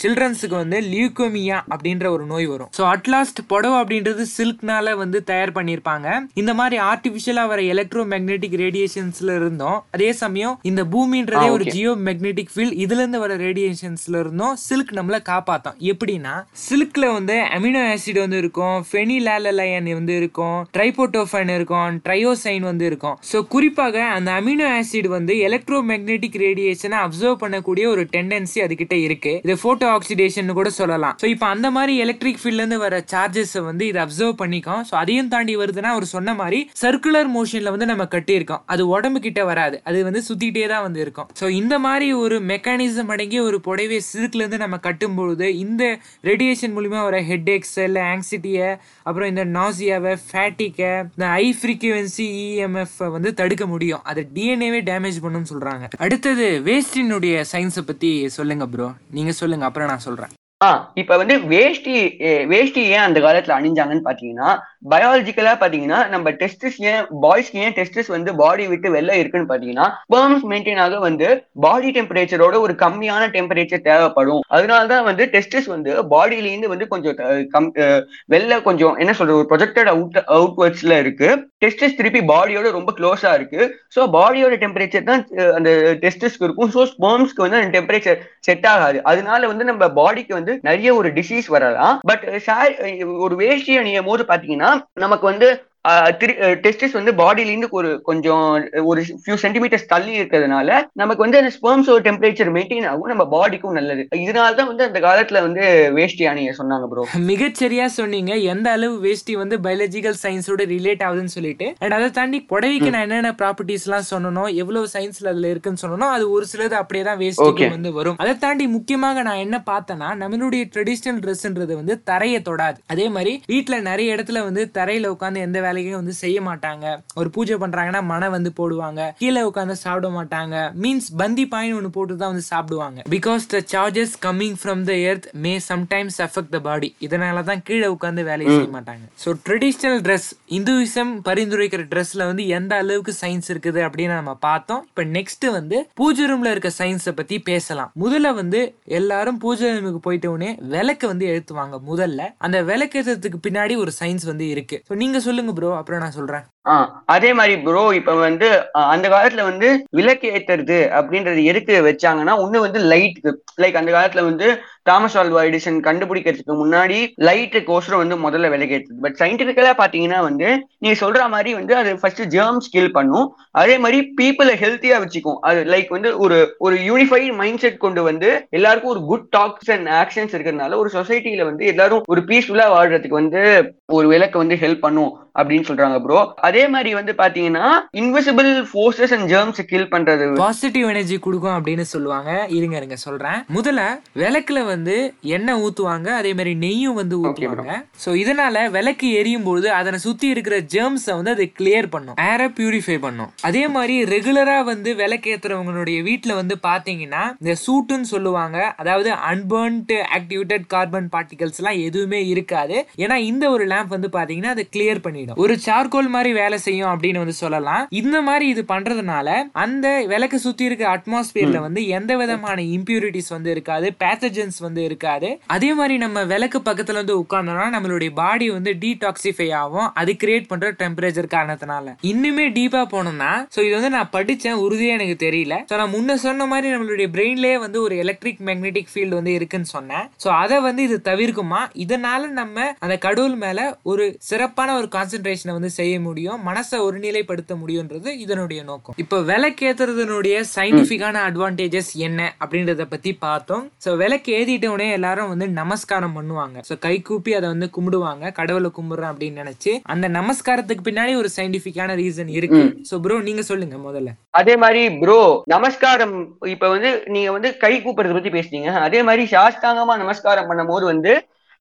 சில்ட்ரன்ஸுக்கு வந்து லியூகோமியா அப்படின்ற ஒரு நோய் வரும். ஸோ அட்லாஸ்ட் புடவை அப்படின்றது சில்க்னால வந்து தயார் பண்ணியிருப்பாங்க. இந்த மாதிரி ஆர்டிபிஷியலா வர எலக்ட்ரோ மேக்னெட்டிக் ரேடியேஷன்ஸ்ல இருந்தோம் அதே சமயம் இந்த பூமின்றதே ஒரு ஜியோ மேக்னெட்டிக் ஃபீல்ட் இதுல இருந்து வர ரேடியேஷன்ஸ்ல இருந்தும் சில்க் நம்மள காப்பாத்தும். எப்படின்னா சில்க்ல வந்து அமினோ ஆசிட் வந்து இருக்கும் ஃபெனிலாலயன் வந்து இருக்கும் ட்ரைபோட்டோஃபைன் இருக்கும் ட்ரையோசைன் வந்து இருக்கும். ஸோ குறிப்பாக அந்த அமினோ ஆசிட் வந்து எலக்ட்ரோ மேக்னெட்டிக் ரேடியேஷனை அப்சர்வ் பண்ணக்கூடிய ஒரு டெண்டன்சி அதுகிட்ட இருக்கு. இது போட்டோ ஆக்சிடேஷன் கூட சொல்லலாம். ஸோ இப்போ அந்த மாதிரி எலக்ட்ரிக் ஃபீல்ட்ல இருந்து வர சார்ஜஸ் வந்து இதை அப்சர்வ் பண்ணிக்கும். ஸோ அதையும் தாண்டி வருதுன்னா அவர் சொன்ன மாதிரி சர்க்குலர் மோஷன்ல வந்து நம்ம கட்டியிருக்கோம். அது உடம்பு கிட்ட வராது. அது வந்து சுத்திட்டே தான் வந்து இருக்கும். ஸோ இந்த மாதிரி ஒரு மெக்கானிசம் அடங்கிய ஒரு புடவை சில்க்ல இருந்து நம்ம கட்டும் பொழுது இந்த ரேடியேஷன் மூலியமா வர ஹெட் ஏக்ஸ் இல்லை ஆங்ஸிட்டியை அப்புறம் இந்த நாசியாவை ஃபேட்டிக்கை இந்த ஹை ஃப்ரீக்குவென்சி இஎம்எஃப் வந்து தடுக்க முடியும். அது டிஎன்ஏவே டேமேஜ் பண்ணும்னு சொல்றாங்க. அடுத்தது வேஸ்டினுடைய சயின்ஸை பத்தி சொல்லுங்க ப்ரோ நீங்க சொல்லுங்க அப்புறம் நான் சொல்றேன். இப்ப வந்து வேஷ்டி வேஷ்டி eh, ஏன் அந்த காலத்துல அணிஞ்சாங்கன்னு பாத்தீங்கன்னா பயாலஜிக்கலா பாத்தீங்கன்னா நம்ம டெஸ்டஸ் ஏன் பாய்ஸ்க்கு ஏன் டெஸ்டஸ் வந்து பாடி விட்டு வெளில இருக்குன்னு பாத்தீங்கன்னா ஸ்பெர்ம்ஸ் மெயின்டைன் ஆக வந்து பாடி டெம்பரேச்சரோட ஒரு கம்மியான டெம்பரேச்சர் தேவைப்படும். அதனாலதான் வந்து டெஸ்டஸ் வந்து பாடியிலேருந்து வந்து கொஞ்சம் கம் வெளில கொஞ்சம் என்ன சொல்றது ஒரு ப்ரொஜெக்டட் அவுட் அவுட்வர்ட்ஸ்ல இருக்கு. டெஸ்டஸ் திருப்பி பாடியோட ரொம்ப க்ளோஸா இருக்கு. ஸோ பாடியோட டெம்பரேச்சர் தான் அந்த டெஸ்டஸ்க்கு இருக்கும். ஸோ ஸ்பெர்ம்ஸ்க்கு வந்து அந்த டெம்பரேச்சர் செட் ஆகாது. அதனால வந்து நம்ம பாடிக்கு வந்து நிறைய ஒரு டிசீஸ் வரலாம். பட் ஒரு வேஷ்டி அணியும் போது பாத்தீங்கன்னா நமக்கு வந்து டெஸ்டிஸ் வந்து பாடியில இருந்து ஒரு கொஞ்சம் ஒரு ஃபியூ சென்டிமீட்டர்ஸ் தள்ளி இருக்கிறதுனால நமக்கு வந்து அந்த ஸ்பெர்ம்ஸோட டெம்பரேச்சர் மெயின்டைன் ஆகும். நம்ம பாடிக்கும் நல்லது. இதனால தான் வந்து அந்த காலத்துல வந்து வேஷ்டி அணிய சொன்னாங்க ப்ரோ மிகச்சரியா சொன்னீங்க. எந்த அளவு வேஷ்டி வந்து பயாலஜிக்கல் சயின்ஸோட ரிலேட் ஆகுதுன்னு சொல்லிட்டு. அண்ட் அதை தாண்டி புடவைக்கு நான் என்னென்ன ப்ராப்பர்ட்டிஸ் எல்லாம் சொன்னனோ எவ்வளவு சயின்ஸ்ல அதுல இருக்குன்னு சொன்னனோ அது ஒரு சிலது அப்படியே தான் வேஷ்டிக்கு Okay. வந்து வரும். அதை தாண்டி முக்கியமாக நான் என்ன பார்த்தேன்னா நம்மளுடைய ட்ரெடிஷனல் ட்ரெஸ்ன்றது வந்து தரையை தொடாது. அதே மாதிரி வீட்ல நிறைய இடத்துல வந்து தரையில உட்காந்து எந்த வேலையும் வந்து செய்ய மாட்டாங்க. ஒரு பூஜை பண்றாங்கன்னா மனை வந்து போடுவாங்க. கீழே உட்காந்து சாப்பிட மாட்டாங்க. மீன்ஸ் பந்தி பாயின்னு ஒன்று போட்டு தான் வந்து சாப்பிடுவாங்க. Because the charges coming from the earth may sometimes affect the body இதனால தான் கீழே உட்காந்து வேலையை செய்ய மாட்டாங்க. ஸோ ட்ரெடிஷ்னல் ட்ரெஸ் இந்துவிசம் பரிந்துரைக்கிற ட்ரெஸ்ல வந்து எந்த அளவுக்கு சயின்ஸ் இருக்குது அப்படின்னு நம்ம பார்த்தோம். இப்போ நெக்ஸ்ட் வந்து பூஜை ரூம்ல இருக்க சயின்ஸை பத்தி பேசலாம். முதல்ல வந்து எல்லாரும் பூஜை ரூமுக்கு போயிட்ட உடனே விளக்கு வந்து எழுத்துவாங்க முதல்ல. அந்த விளக்கு ஏத்துறதுக்கு பின்னாடி ஒரு சயின்ஸ் வந்து இருக்கு. ஸோ நீங்க சொல்லுங்க ப்ரோ அப்புறம் நான் சொல்றேன். அதே மாதிரி ப்ரோ இப்ப வந்து அந்த காலத்துல வந்து விளக்கு ஏத்துறது அப்படின்றது எதுக்கு வச்சாங்கன்னா ஒண்ணு வந்து லைட்டுக்கு லைக் அந்த காலத்துல வந்து தாமஸ் ஆல்வா எடிசன் கண்டுபிடிக்கிறதுக்கு முன்னாடி லைட்டுக்கோசரம் வந்து முதல்ல விளக்கு பட் சயின்டிபிக்கலா பாத்தீங்கன்னா வந்து நீங்க சொல்ற மாதிரி வந்து அது ஃபர்ஸ்ட் ஜேர்ம்ஸ் கில் பண்ணும். அதே மாதிரி பீப்புளை ஹெல்த்தியா வச்சுக்கும். அது லைக் வந்து ஒரு ஒரு யூனிஃபைட் மைண்ட் செட் கொண்டு வந்து எல்லாருக்கும் ஒரு குட் டாக்ஸ் அண்ட் ஆக்ஷன்ஸ் இருக்கிறதுனால ஒரு சொசைட்டில வந்து எல்லாரும் ஒரு பீஸ்ஃபுல்லா வாழ்றதுக்கு வந்து ஒரு விளக்கு வந்து ஹெல்ப் பண்ணும் அப்படின்னு சொல்றாங்க ப்ரோ அதே மாதிரி வந்து பாத்தீங்கன்னா invisible forces and germs kill பண்றது. பாசிட்டிவ் எனர்ஜி கொடுக்கும் அப்படின்னு சொல்லுவாங்க. இருங்க இருங்க சொல்றேன். முதல்ல விளக்குல வந்து எண்ணெய் ஊத்துவாங்க அதே மாதிரி நெய்யும் வந்து ஊத்துவாங்க. சோ இதனால விளக்கு எரியும் பொழுது அதனை சுத்தி இருக்கிற ஜெர்ம்ஸ வந்து அது கிளியர் பண்ணும். ஏரை பியூரிஃபை பண்ணும். அதே மாதிரி ரெகுலரா வந்து விளக்கு ஏத்துறவங்களுடைய வீட்ல வந்து பாத்தீங்கன்னா இந்த சூட்டுன்னு சொல்லுவாங்க. அதாவது அன்பர்ன்ட் ஆக்டிவேட்டட் கார்பன் பார்ட்டிகல்ஸ் எல்லாம் எதுவுமே இருக்காது. ஏன்னா இந்த ஒரு லேம்ப் வந்து பாத்தீங்கன்னா அது கிளியர் பண்ணிடும். ஒரு சார்கோல் மாதிரி வேலை செய்யும் அப்படின்னு வந்து சொல்லலாம். இந்த மாதிரி இது பண்றதுனால அந்த விளக்கு சுத்தி இருக்க அட்மாஸ்பியர்ல வந்து எந்த விதமான இம்பியூரிட்டிஸ் வந்து இருக்காது. பேத்தஜன்ஸ் வந்து இருக்காது. அதே மாதிரி நம்ம விளக்கு பக்கத்துல வந்து உட்கார்ந்தோம்னா நம்மளுடைய பாடி வந்து டீடாக்சிஃபை ஆகும். அது கிரியேட் பண்ற டெம்பரேச்சர் காரணத்தினால. இன்னுமே டீப்பா போனோம்னா ஸோ இது வந்து நான் படிச்சேன் உறுதியா எனக்கு தெரியல. ஸோ நான் முன்ன சொன்ன மாதிரி நம்மளுடைய பிரெயின்லேயே வந்து ஒரு எலக்ட்ரிக் மேக்னெட்டிக் ஃபீல்டு வந்து இருக்குன்னு சொன்னேன். ஸோ அதை வந்து இது தவிர்க்குமா? இதனால நம்ம அந்த கடவுள் மேல ஒரு சிறப்பான ஒரு கான்சென்ட்ரேஷனை வந்து செய்ய முடியும். மனசை ஒருநிலைப்படுத்த முடியும்ன்றது இதனுடைய நோக்கம். இப்போ விளக்கேத்துறதுனுடைய சயின்டிஃபிக்கான அட்வான்டேஜஸ் என்ன அப்படின்றத பத்தி பார்த்தோம். சோ விளக்கு ஏத்திட்ட உடனே எல்லாரும் வந்து நமஸ்காரம் பண்ணுவாங்க. சோ கை கூப்பி அதை வந்து கும்பிடுவாங்க. கடவுளை கும்பிடுறேன் அப்படின்னு நினைச்சு அந்த நமஸ்காரத்துக்கு பின்னாடி ஒரு சயின்டிபிக்கான ரீசன் இருக்கு. சோ ப்ரோ நீங்க சொல்லுங்க முதல்ல. அதே மாதிரி ப்ரோ நமஸ்காரம் இப்ப வந்து நீங்க வந்து கை கூப்பிடுறத பத்தி பேசுனீங்க அதே மாதிரி சாஸ்தாங்கமா நமஸ்காரம் பண்ணும்போது வந்து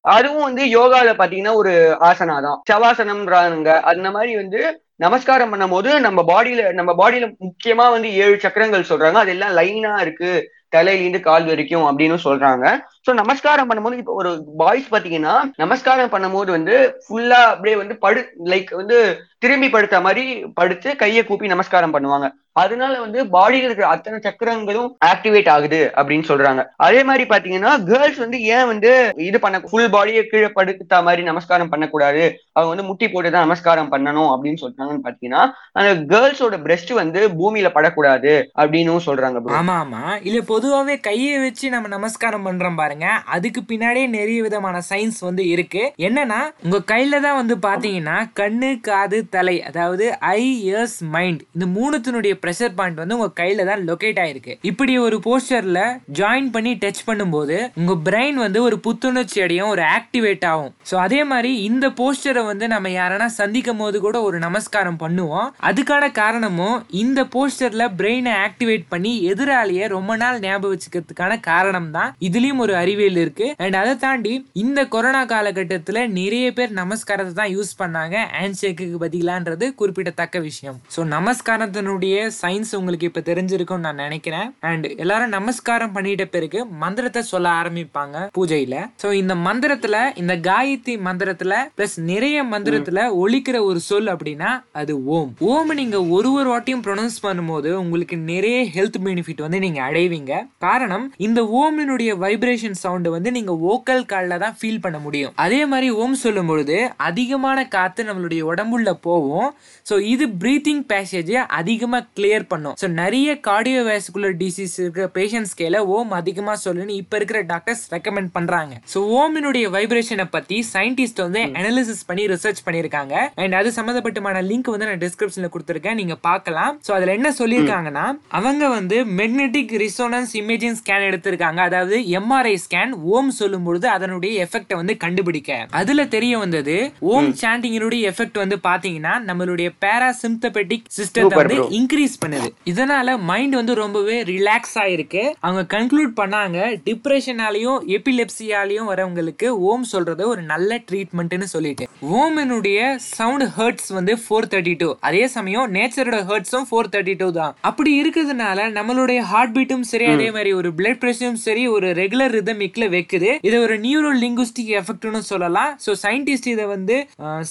அதுவும் வந்து யோகால பாத்தீங்கன்னா ஒரு ஆசனா தான். சவாசனம்ன்றாங்க அந்த மாதிரி வந்து நமஸ்காரம் பண்ணும்போது நம்ம பாடியில நம்ம பாடியில முக்கியமா வந்து ஏழு சக்கரங்கள் சொல்றாங்க. அதெல்லாம் லைனா இருக்கு. தலையிலிருந்து கால் வரைக்கும் அப்படின்னு சொல்றாங்க. சோ நமஸ்காரம் பண்ணும்போது இப்போ ஒரு பாய்ஸ் பாத்தீங்கன்னா நமஸ்காரம் பண்ணும்போது வந்து ஃபுல்லா அப்படியே வந்து படு லைக் வந்து திரும்பி படுத்த மாதிரி படுத்து கையை கூப்பி நமஸ்காரம் பண்ணுவாங்க. அதனால வந்து பாடியில இருக்கிற அத்தனை சக்கரங்களும் ஆக்டிவேட் ஆகுது அப்படின்னு சொல்றாங்க. அதே மாதிரி பாத்தீங்கன்னா கேர்ள்ஸ் வந்து ஏன் வந்து இது பண்ண ஃபுல் பாடியை கீழே படுத்த மாதிரி நமஸ்காரம் பண்ணக்கூடாது? அவங்க வந்து முட்டி போட்டு தான் நமஸ்காரம் பண்ணணும் அப்படின்னு சொல்றாங்கன்னு பாத்தீங்கன்னா அந்த கேர்ள்ஸோட பிரஸ்ட் வந்து பூமியில படக்கூடாது அப்படின்னு சொல்றாங்க ஆமா ஆமா. இல்ல பொதுவாவே கையை வச்சு நம்ம நமஸ்காரம் பண்றோம் பாருங்க. அதுக்கு பின்னாடியே நிறைய விதமான சயின்ஸ் வந்து இருக்கு. என்னன்னா உங்க கையில தான் வந்து பாத்தீங்கன்னா கண்ணு காது தலை அதாவது ஐ இயர்ஸ் மைண்ட் இந்த மூணுத்தினுடைய ப்ரெஷர் பாயிண்ட் வந்து உங்க கையில தான் லொகேட் ஆயிருக்கு. இப்படி ஒரு போஸ்டர்ல ஜாயின் பண்ணி டச் பண்ணும்போது உங்க பிரெயின் வந்து ஒரு புத்துணர்ச்சி அடையும் ஒரு ஆக்டிவேட் ஆகும். ஸோ அதே மாதிரி இந்த போஸ்டரை வந்து நம்ம யாரனா சந்திக்கும் போது கூட ஒரு நமஸ்காரம் பண்ணுவோம். அதுக்கான காரணமும் இந்த போஸ்டர்ல பிரெயினை ஆக்டிவேட் பண்ணி எதிராளியை ரொம்ப நாள் ஞாபகம் வச்சுக்கிறதுக்கான காரணம் தான். இதுலயும் ஒரு அறிவியல் இருக்கு. அண்ட் அதை தாண்டி இந்த கொரோனா காலகட்டத்துல நிறைய பேர் நமஸ்காரத்தை தான் யூஸ் பண்ணாங்க. ஹேண்ட் ஷேக்குக்கு பதிலான்றது குறிப்பிடத்தக்க விஷயம். ஸோ நமஸ்காரத்தினுடைய சயின்ஸ் உங்களுக்கு இப்ப தெரிஞ்சிருக்கும்னு நான் நினைக்கிறேன். அண்ட் எல்லாரும் நமஸ்காரம் பண்ணிட்ட பிறகு மந்திரத்தை சொல்ல ஆரம்பிப்பாங்க பூஜையில. ஸோ இந்த மந்திரத்துல இந்த காயத்ரி மந்திரத்துல பிளஸ் நிறைய மந்திரத்துல ஒலிக்கிற ஒரு சொல் அப்படின்னா அது ஓம். ஓம் நீங்க ஒரு ஒரு வாட்டியும் ப்ரொனவுன்ஸ் பண்ணும்போது உங்களுக்கு நிறைய ஹெல்த் பெனிஃபிட் வந்து நீங்க அடைவீங்க. காரணம் இந்த ஓமினுடைய வைப்ரேஷன் சவுண்ட் வந்து நீங்க வோக்கல் கால்ல தான் ஃபீல் பண்ண முடியும். அதே மாதிரி ஓம் சொல்லும் பொழுது அதிகமான காத்து நம்மளுடைய உடம்புள்ள போகும் ஸோ இது பிரீத்திங் பேசேஜை அதிகமா கிளியர் பண்ணும். ஸோ நிறைய கார்டியோ வேஸ்குலர் டிசீஸ் இருக்கிற பேஷண்ட்ஸ் கேல ஓம் அதிகமா சொல்லுன்னு இப்ப இருக்கிற டாக்டர்ஸ் ரெக்கமெண்ட் பண்றாங்க. ஸோ ஓமினுடைய வைப்ரேஷனை பத்தி சயின்டிஸ்ட் வந்து அனாலிசிஸ் பண்ணி ரிசர்ச் பண்ணியிருக்காங்க. அண்ட் அது சம்மந்தப்பட்டமான லிங்க் வந்து நான் டிஸ்கிரிப்ஷன்ல கொடுத்துருக்கேன். நீங்க பார்க்கலாம். ஸோ அதுல என்ன சொல்லியிருக்காங்கன்னா அவங்க வந்து மெக்னெட்டிக் ரிசோனன்ஸ் இமேஜிங் ஸ்கேன் எடுத்திருக்காங்க. அதாவது எம்ஆர்ஐ ஸ்கேன் ஓம் சொல்லும் பொழுது அதனுடைய எஃபெக்ட் வந்து கண்டுபிடிக்க. அதுல தெரிய வந்தது ஓம் சாண்டிங்கினுடைய எஃபெக்ட் வந்து பாத்தீங்கன்னா நம்மளுடைய பேராசிம்தபெட்டிக் சிஸ்டத்தை Super வந்து. இன்க்ரீஸ் பண்ணுது. இதனால மைண்ட் வந்து ரொம்பவே ரிலாக்ஸ் ஆயிருக்கு. அவங்க கன்க்ளூட் பண்ணாங்க டிப்ரெஷனாலையும் எபிலெப்சியாலையும் வரவங்களுக்கு ஓம் சொல்றது ஒரு நல்ல ட்ரீட்மெண்ட்னு சொல்லிட்டு. ஓமினுடைய சவுண்ட் ஹர்ட்ஸ் வந்து ஃபோர் தேர்ட்டி டூ அதே சமயம் நேச்சரோட ஹர்ட்ஸும் ஃபோர் தேர்ட்டி டூ தான். அப்படி இருக்கிறதுனால நம்மளுடைய ஹார்ட் பீட்டும் சரி அதே மாதிரி ஒரு பிளட் பிரஷரும் சரி ஒரு ரெகுலர் ரிதமிக்ல வைக்குது. இது ஒரு நியூரோ லிங்குஸ்டிக் எஃபெக்ட்னு சொல்லலாம். ஸோ சயின்டிஸ்ட் இதை வந்து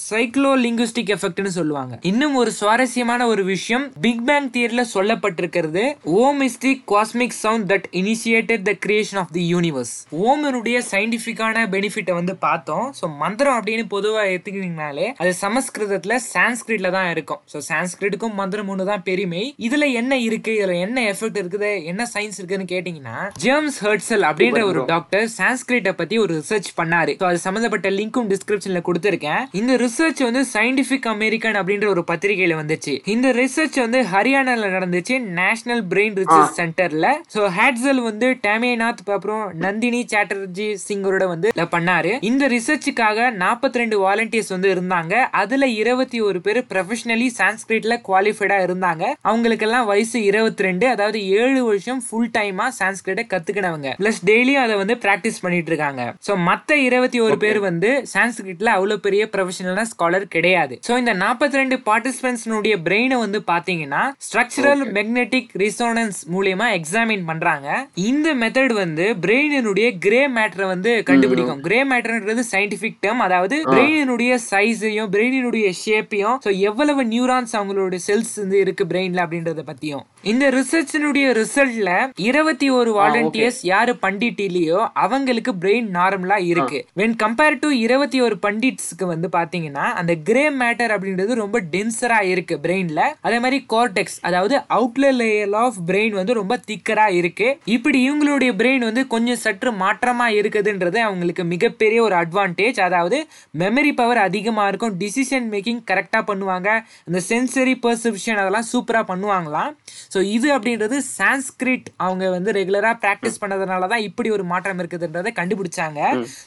சைக்ளோ லிங்குஸ்டிக் எஃபெக்ட்னு சொல்லுவாங்க. இன்னும் ஒரு சுவாரஸ்யமான ஒரு விஷயம் பிக் பேங் தியரில சொல்லப்பட்டிருக்கிறது Om mystic cosmic sound that initiated the creation of the universe ஓமனுடைய சயின்டிஃபிக்கான பெனிஃபிட்டை வந்து பார்த்தோம். ஸோ மந்திரம் அப்படின்னு பொதுவாக எடுத்துக்கிட்டீங்கனாலே அது சமஸ்கிருதத்தில் சான்ஸ்கிரிட்ல தான் இருக்கும். ஸோ சான்ஸ்கிரிட்டுக்கும் மந்திரம் ஒன்று தான் பெருமை. இதுல என்ன இருக்கு? இதுல என்ன எஃபெக்ட் இருக்குது? என்ன சயின்ஸ் இருக்குன்னு கேட்டீங்கன்னா ஜேம்ஸ் ஹர்ட்ஸல் அப்படின்ற ஒரு டாக்டர் சான்ஸ்கிரிட்டை பத்தி ஒரு ரிசர்ச் பண்ணாரு. ஸோ அது சம்பந்தப்பட்ட லிங்க்கும் டிஸ்கிரிப்ஷன்ல கொடுத்துருக்கேன். இந்த ரிசர்ச் வந்து சயின்டிபிக் அமெரிக்கன் அப்படின்ற ஒரு பத்திரிகையில வந்துச்சு. இந்த ரிசர்ச் வந்து ஹரியானால நடந்துச்சு நேஷனல் பிரெயின் ரிசர்ச் சென்டர்ல ஸோ ஹேட்ஸல் வந்து டேமியநாத் அப்புறம் நந்தினி சாட்டர்ஜி சிங்கரோட வந்து பண்ணாரு. இந்த ரிசர்ச்சுக்காக 42 ரெண்டு வாலண்டியர்ஸ் வந்து இருந்தாங்க. அதுல இருபத்தி ஒரு பேர் ப்ரொஃபஷனலி சான்ஸ்கிரிட்ல குவாலிஃபைடா இருந்தாங்க. அவங்களுக்கெல்லாம் வயசு இருபத்தி ரெண்டு அதாவது ஏழு வருஷம் ஃபுல் டைமா சான்ஸ்கிரிட்டை கத்துக்கினவங்க. பிளஸ் டெய்லியும் அதை வந்து பிராக்டிஸ் பண்ணிட்டு இருக்காங்க ஸோ மத்த இருபத்தி ஒரு பேர் வந்து சான்ஸ்கிரிட்ல அவ்வளவு பெரிய ப்ரொஃபஷனலான ஸ்காலர் கிடையாது. ஸோ இந்த 42 ரெண்டு பார்ட்டிசிபென்ட்ஸ்னுடைய பிரெயினை வந்து பாத்தீங்கன்னா ஸ்ட்ரக்சரல் மெக்னெட்டிக் ரிசோனன்ஸ் மூலியமா எக்ஸாமின் பண்றாங்க. இந்த மெத்தட் வந்து பிரெயினுடைய கிரே மேட்டரை வந்து கண்டுபிடிக்கும். கிரே மேட்டர்ன்றது சயின்டிபிக் டேர்ம் அதாவது பிரெயினுடைய சைஸையும் பிரெயினுடைய ஷேப்பையும் ஸோ எவ்வளவு நியூரான்ஸ் அவங்களோட செல்ஸ் வந்து இருக்கு பிரெயின்ல அப்படின்றத பத்தியும். இந்த ரிசர்ச்சினுடைய ரிசல்ட்ல இருபத்தி ஒரு வாலண்டியர்ஸ் யாரு பண்டிட் இல்லையோ அவங்களுக்கு பிரெயின் நார்மலா இருக்கு. வென் கம்பேர் டு இருபத்தி ஒரு பண்டிட்ஸ்க்கு வந்து பாத்தீங்கன்னா அந்த கிரே மேட்டர் அப்படின்றது ரொம்ப டென்சரா இருக்கு பிரெயின்ல அதே மாதிரி கார்டெக்ஸ் அதாவது அவுட்லர் லேயர் ஆஃப் பிரெயின் வந்து ரொம்ப திக்கரா இருக்கு. இப்படி இவங்களுடைய பிரெயின் வந்து கொஞ்சம் சற்று மாற்றமா இருக்குதுன்றது அவங்களுக்கு மிகப்பெரிய ஒரு அட்வான்டேஜ் அதாவது மெமரி பவர் அதிகமா இருக்கும் டிசிஷன் மேக்கிங் கரெக்டா பண்ணுவாங்க. அந்த சென்சரி பர்செப்ஷன் அதெல்லாம் சூப்பரா பண்ணுவாங்களாம். ஸோ இது அப்படின்றது சான்ஸ்கிரிட் அவங்க வந்து ரெகுலரா ப்ராக்டிஸ் பண்ணதுனால தான் இப்படி ஒரு மாற்றம் இருக்குதுன்றதை கண்டுபிடிச்சாங்க.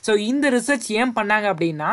ஸோ இந்த ரிசர்ச் ஏன் பண்ணாங்க அப்படின்னா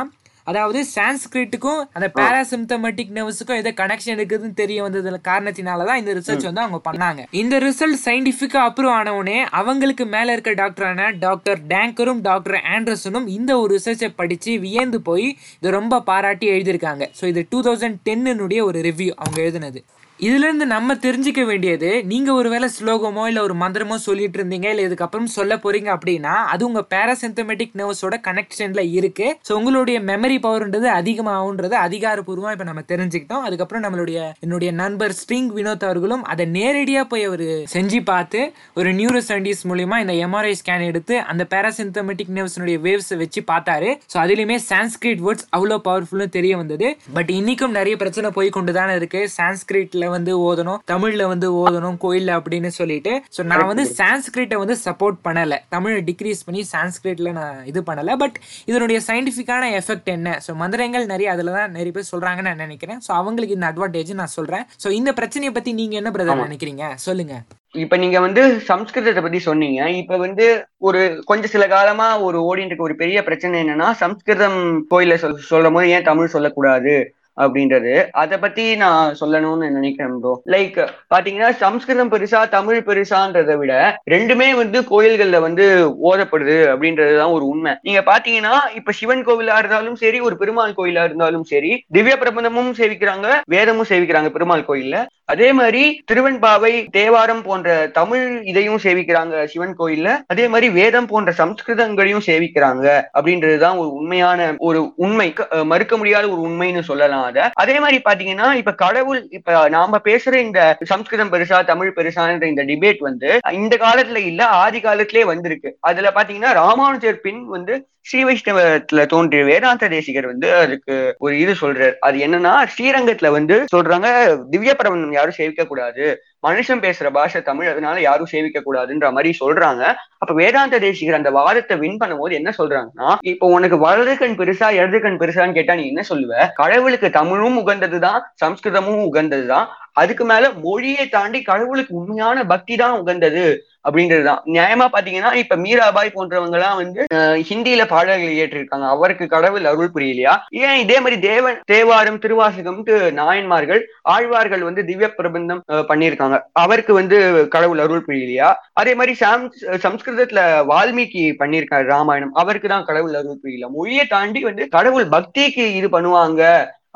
அதாவது சான்ஸ்கிரிட்டுக்கும் அந்த பாராசிம்டமேட்டிக் நர்வஸுக்கும் ஏதோ கனெக்ஷன் இருக்குதுன்னு தெரிய வந்ததுல காரணத்தினால தான் இந்த ரிசர்ச் வந்து அவங்க பண்ணாங்க. இந்த ரிசல்ட் சயின்டிபிக்கா அப்ரூவ் ஆன உடனே அவங்களுக்கு மேல இருக்க டாக்டரான டாக்டர் டேங்கரும் டாக்டர் ஆண்டர்சனும் இந்த ஒரு ரிசர்ச்சை படிச்சு வியந்து போய் இதை ரொம்ப பாராட்டி எழுதியிருக்காங்க. ஸோ இது டூ தௌசண்ட் டென்னுடைய ஒரு ரிவ்யூ அவங்க எழுதினது. இதுலேருந்து நம்ம தெரிஞ்சுக்க வேண்டியது நீங்கள் ஒரு வேளை ஸ்லோகமோ இல்லை ஒரு மந்திரமோ சொல்லிட்டு இருந்தீங்க இல்லை இதுக்கப்புறம் சொல்ல போகிறீங்க அப்படின்னா அது உங்கள் பேராசிந்தமெட்டிக் நர்வஸோட கனெக்ஷனில் இருக்குது ஸோ உங்களுடைய மெமரி பவர்ன்றது அதிகமாகுன்றது அதிகாரப்பூர்வமாக இப்போ நம்ம தெரிஞ்சுக்கிட்டோம். அதுக்கப்புறம் நம்மளுடைய என்னுடைய நண்பர் ஸ்ட்ரிங் வினோத் அவர்களும் அதை நேரடியாக போய் அவர் செஞ்சு பார்த்து ஒரு நியூரோ சயின்டிஸ்ட் மூலியமா இந்த எம்ஆர்ஐ ஸ்கேன் எடுத்து அந்த பேராசிந்தமெட்டிக் நர்வ்ஸ்னுடைய வேவ்ஸை வச்சு பார்த்தாரு. ஸோ அதுலேயுமே சான்ஸ்கிரிட் வேர்ட்ஸ் அவ்வளோ பவர்ஃபுல்னு தெரிய வந்தது. பட் இன்னைக்கும் நிறைய பிரச்சனை போய் கொண்டு தானே இருக்கு. சான்ஸ்கிரிட்ல வந்து ஓதணும் தமிழ்ல வந்து ஓதணும் கோயில்ல அப்படின்னு சொல்லிட்டு. ஸோ நான் வந்து சான்ஸ்கிரிட்டை வந்து சப்போர்ட் பண்ணல. தமிழை டிக்ரீஸ் பண்ணி சான்ஸ்கிரிட்ல நான் இது பண்ணல. பட் இதனுடைய சயின்டிஃபிக்கான எஃபெக்ட் என்ன? ஸோ மந்திரங்கள் நிறைய அதுல தான் நிறைய பேர் சொல்றாங்கன்னு நான் நினைக்கிறேன். ஸோ அவங்களுக்கு இந்த அட்வான்டேஜ் நான் சொல்றேன். ஸோ இந்த பிரச்சனையை பத்தி நீங்க என்ன பிரதர் நினைக்கிறீங்க? சொல்லுங்க. இப்ப நீங்க வந்து சம்ஸ்கிருதத்தை பத்தி சொன்னீங்க. இப்ப வந்து ஒரு கொஞ்ச சில காலமா ஒரு ஓடிட்டு ஒரு பெரிய பிரச்சனை என்னன்னா சம்ஸ்கிருதம் கோயில சொல் சொல்லும் போது ஏன் தமிழ் சொல்லக்கூடாது? அப்படின்றது. அதை பத்தி நான் சொல்லணும்னு நினைக்கிறேன் ப்ரோ லைக் பாத்தீங்கன்னா சம்ஸ்கிருதம் பெருசா தமிழ் பெருசான்றதை விட ரெண்டுமே வந்து கோயில்கள்ல வந்து ஓதப்படுது அப்படின்றதுதான் ஒரு உண்மை. நீங்க பாத்தீங்கன்னா இப்ப சிவன் கோவிலா இருந்தாலும் சரி ஒரு பெருமாள் கோயிலா இருந்தாலும் சரி திவ்ய பிரபந்தமும் சேவிக்கிறாங்க வேதமும் சேவிக்கிறாங்க பெருமாள் கோயில்ல. அதே மாதிரி திருவெண்பாவை தேவாரம் போன்ற தமிழ் இதையும் சேவிக்கிறாங்க சிவன் கோயில்ல. அதே மாதிரி வேதம் போன்ற சம்ஸ்கிருதங்களையும் சேவிக்கிறாங்க அப்படின்றதுதான் ஒரு உண்மையான ஒரு உண்மை. மறுக்க முடியாத ஒரு உண்மைன்னு சொல்லலாம் அத. அதே மாதிரி பாத்தீங்கன்னா இப்ப கடவுள் இப்ப நாம பேசுற இந்த சம்ஸ்கிருதம் பெருசா தமிழ் பெருசான்ற இந்த டிபேட் வந்து இந்த காலத்துல இல்ல ஆதி காலத்திலே வந்திருக்கு. அதுல பாத்தீங்கன்னா ராமானுஜர் பின் வந்து ஸ்ரீ வைஷ்ணவத்துல தோன்றிய வேதாந்த தேசிகர் வந்து அதுக்கு ஒரு இது சொல்றாரு. அது என்னன்னா ஸ்ரீரங்கத்துல வந்து சொல்றாங்க திவ்ய பிரபந்தம் யாரும் சேவிக்க கூடாது. மனுஷன் பேசுற பாஷை தமிழ் அதனால யாரும் சேவிக்க கூடாதுன்ற மாதிரி சொல்றாங்க. அப்ப வேதாந்த தேசிகர் அந்த வாதத்தை வின் பண்ணும்போது என்ன சொல்றாங்கன்னா இப்போ உனக்கு வலது கண் பெருசா இடது கண் பெருசான்னு கேட்டா நீ என்ன சொல்லுவ? கடவுளுக்கு தமிழும் உகந்ததுதான் சம்ஸ்கிருதமும் உகந்ததுதான். அதுக்கு மேல மொழியை தாண்டி கடவுளுக்கு உண்மையான பக்தி தான் உகந்தது அப்படின்றதுதான். நியாயமா பாத்தீங்கன்னா இப்ப மீராபாய் போன்றவங்க எல்லாம் வந்து ஹிந்தியில பாடல்கள் ஏற்றிருக்காங்க அவருக்கு கடவுள் அருள் புரியலையா? ஏன் இதே மாதிரி தேவன் தேவாரம் திருவாசகம்ட்டு நாயன்மார்கள் ஆழ்வார்கள் வந்து திவ்ய பிரபந்தம் பண்ணியிருக்காங்க. அவருக்கு வந்து கடவுள் அருள் புரியலையா? அதே மாதிரி சாம் சம்ஸ்கிருதத்துல வால்மீகி பண்ணியிருக்காரு ராமாயணம். அவருக்கு தான் கடவுள் அருள் புரியல. மொழியை தாண்டி வந்து கடவுள் பக்திக்கு இது பண்ணுவாங்க.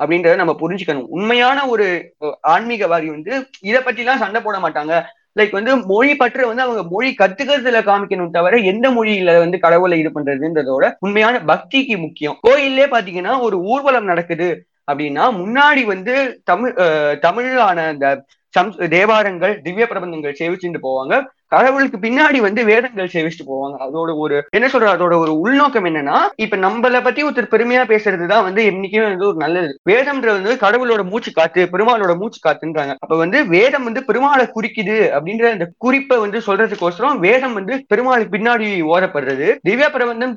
அப்படின்றத நம்ம புரிஞ்சுக்கணும். உண்மையான ஒரு ஆன்மீகவாதி வந்து இதை பற்றிலாம் சண்டை போட மாட்டாங்க. லைக் வந்து மொழி பற்று வந்து அவங்க மொழி கத்துக்கிறதுல காமிக்கணும் தவிர எந்த மொழியில வந்து கடவுளை இது பண்றதுன்றதோட உண்மையான பக்திக்கு முக்கியம். கோயிலே பாத்தீங்கன்னா ஒரு ஊர்வலம் நடக்குது அப்படின்னா முன்னாடி வந்து தமிழ் தமிழான அந்த சம் தேவாரங்கள் திவ்ய பிரபந்தங்கள் சேவிச்சுட்டு போவாங்க. கடவுளுக்கு பின்னாடி வந்து வேதங்கள் சேவிச்சுட்டு போவாங்க. அதோட ஒரு என்ன சொல்ற அதோட ஒரு உள்நோக்கம் என்னன்னா இப்ப நம்மளை பத்தி ஒருத்தர் பெருமையா பேசுறதுதான் வந்து என்னைக்குமே வந்து ஒரு நல்லது. வேதம்ன்றது வந்து கடவுளோட மூச்சு காத்து பெருமாளோட மூச்சு காத்துன்றாங்க. அப்ப வந்து வேதம் வந்து பெருமாளை குறிக்குது அப்படின்ற அந்த குறிப்பை வந்து சொல்றதுக்கோசரம் வேதம் வந்து பெருமாளுக்கு பின்னாடி ஓதப்படுறது. திவ்ய பிரபந்தம்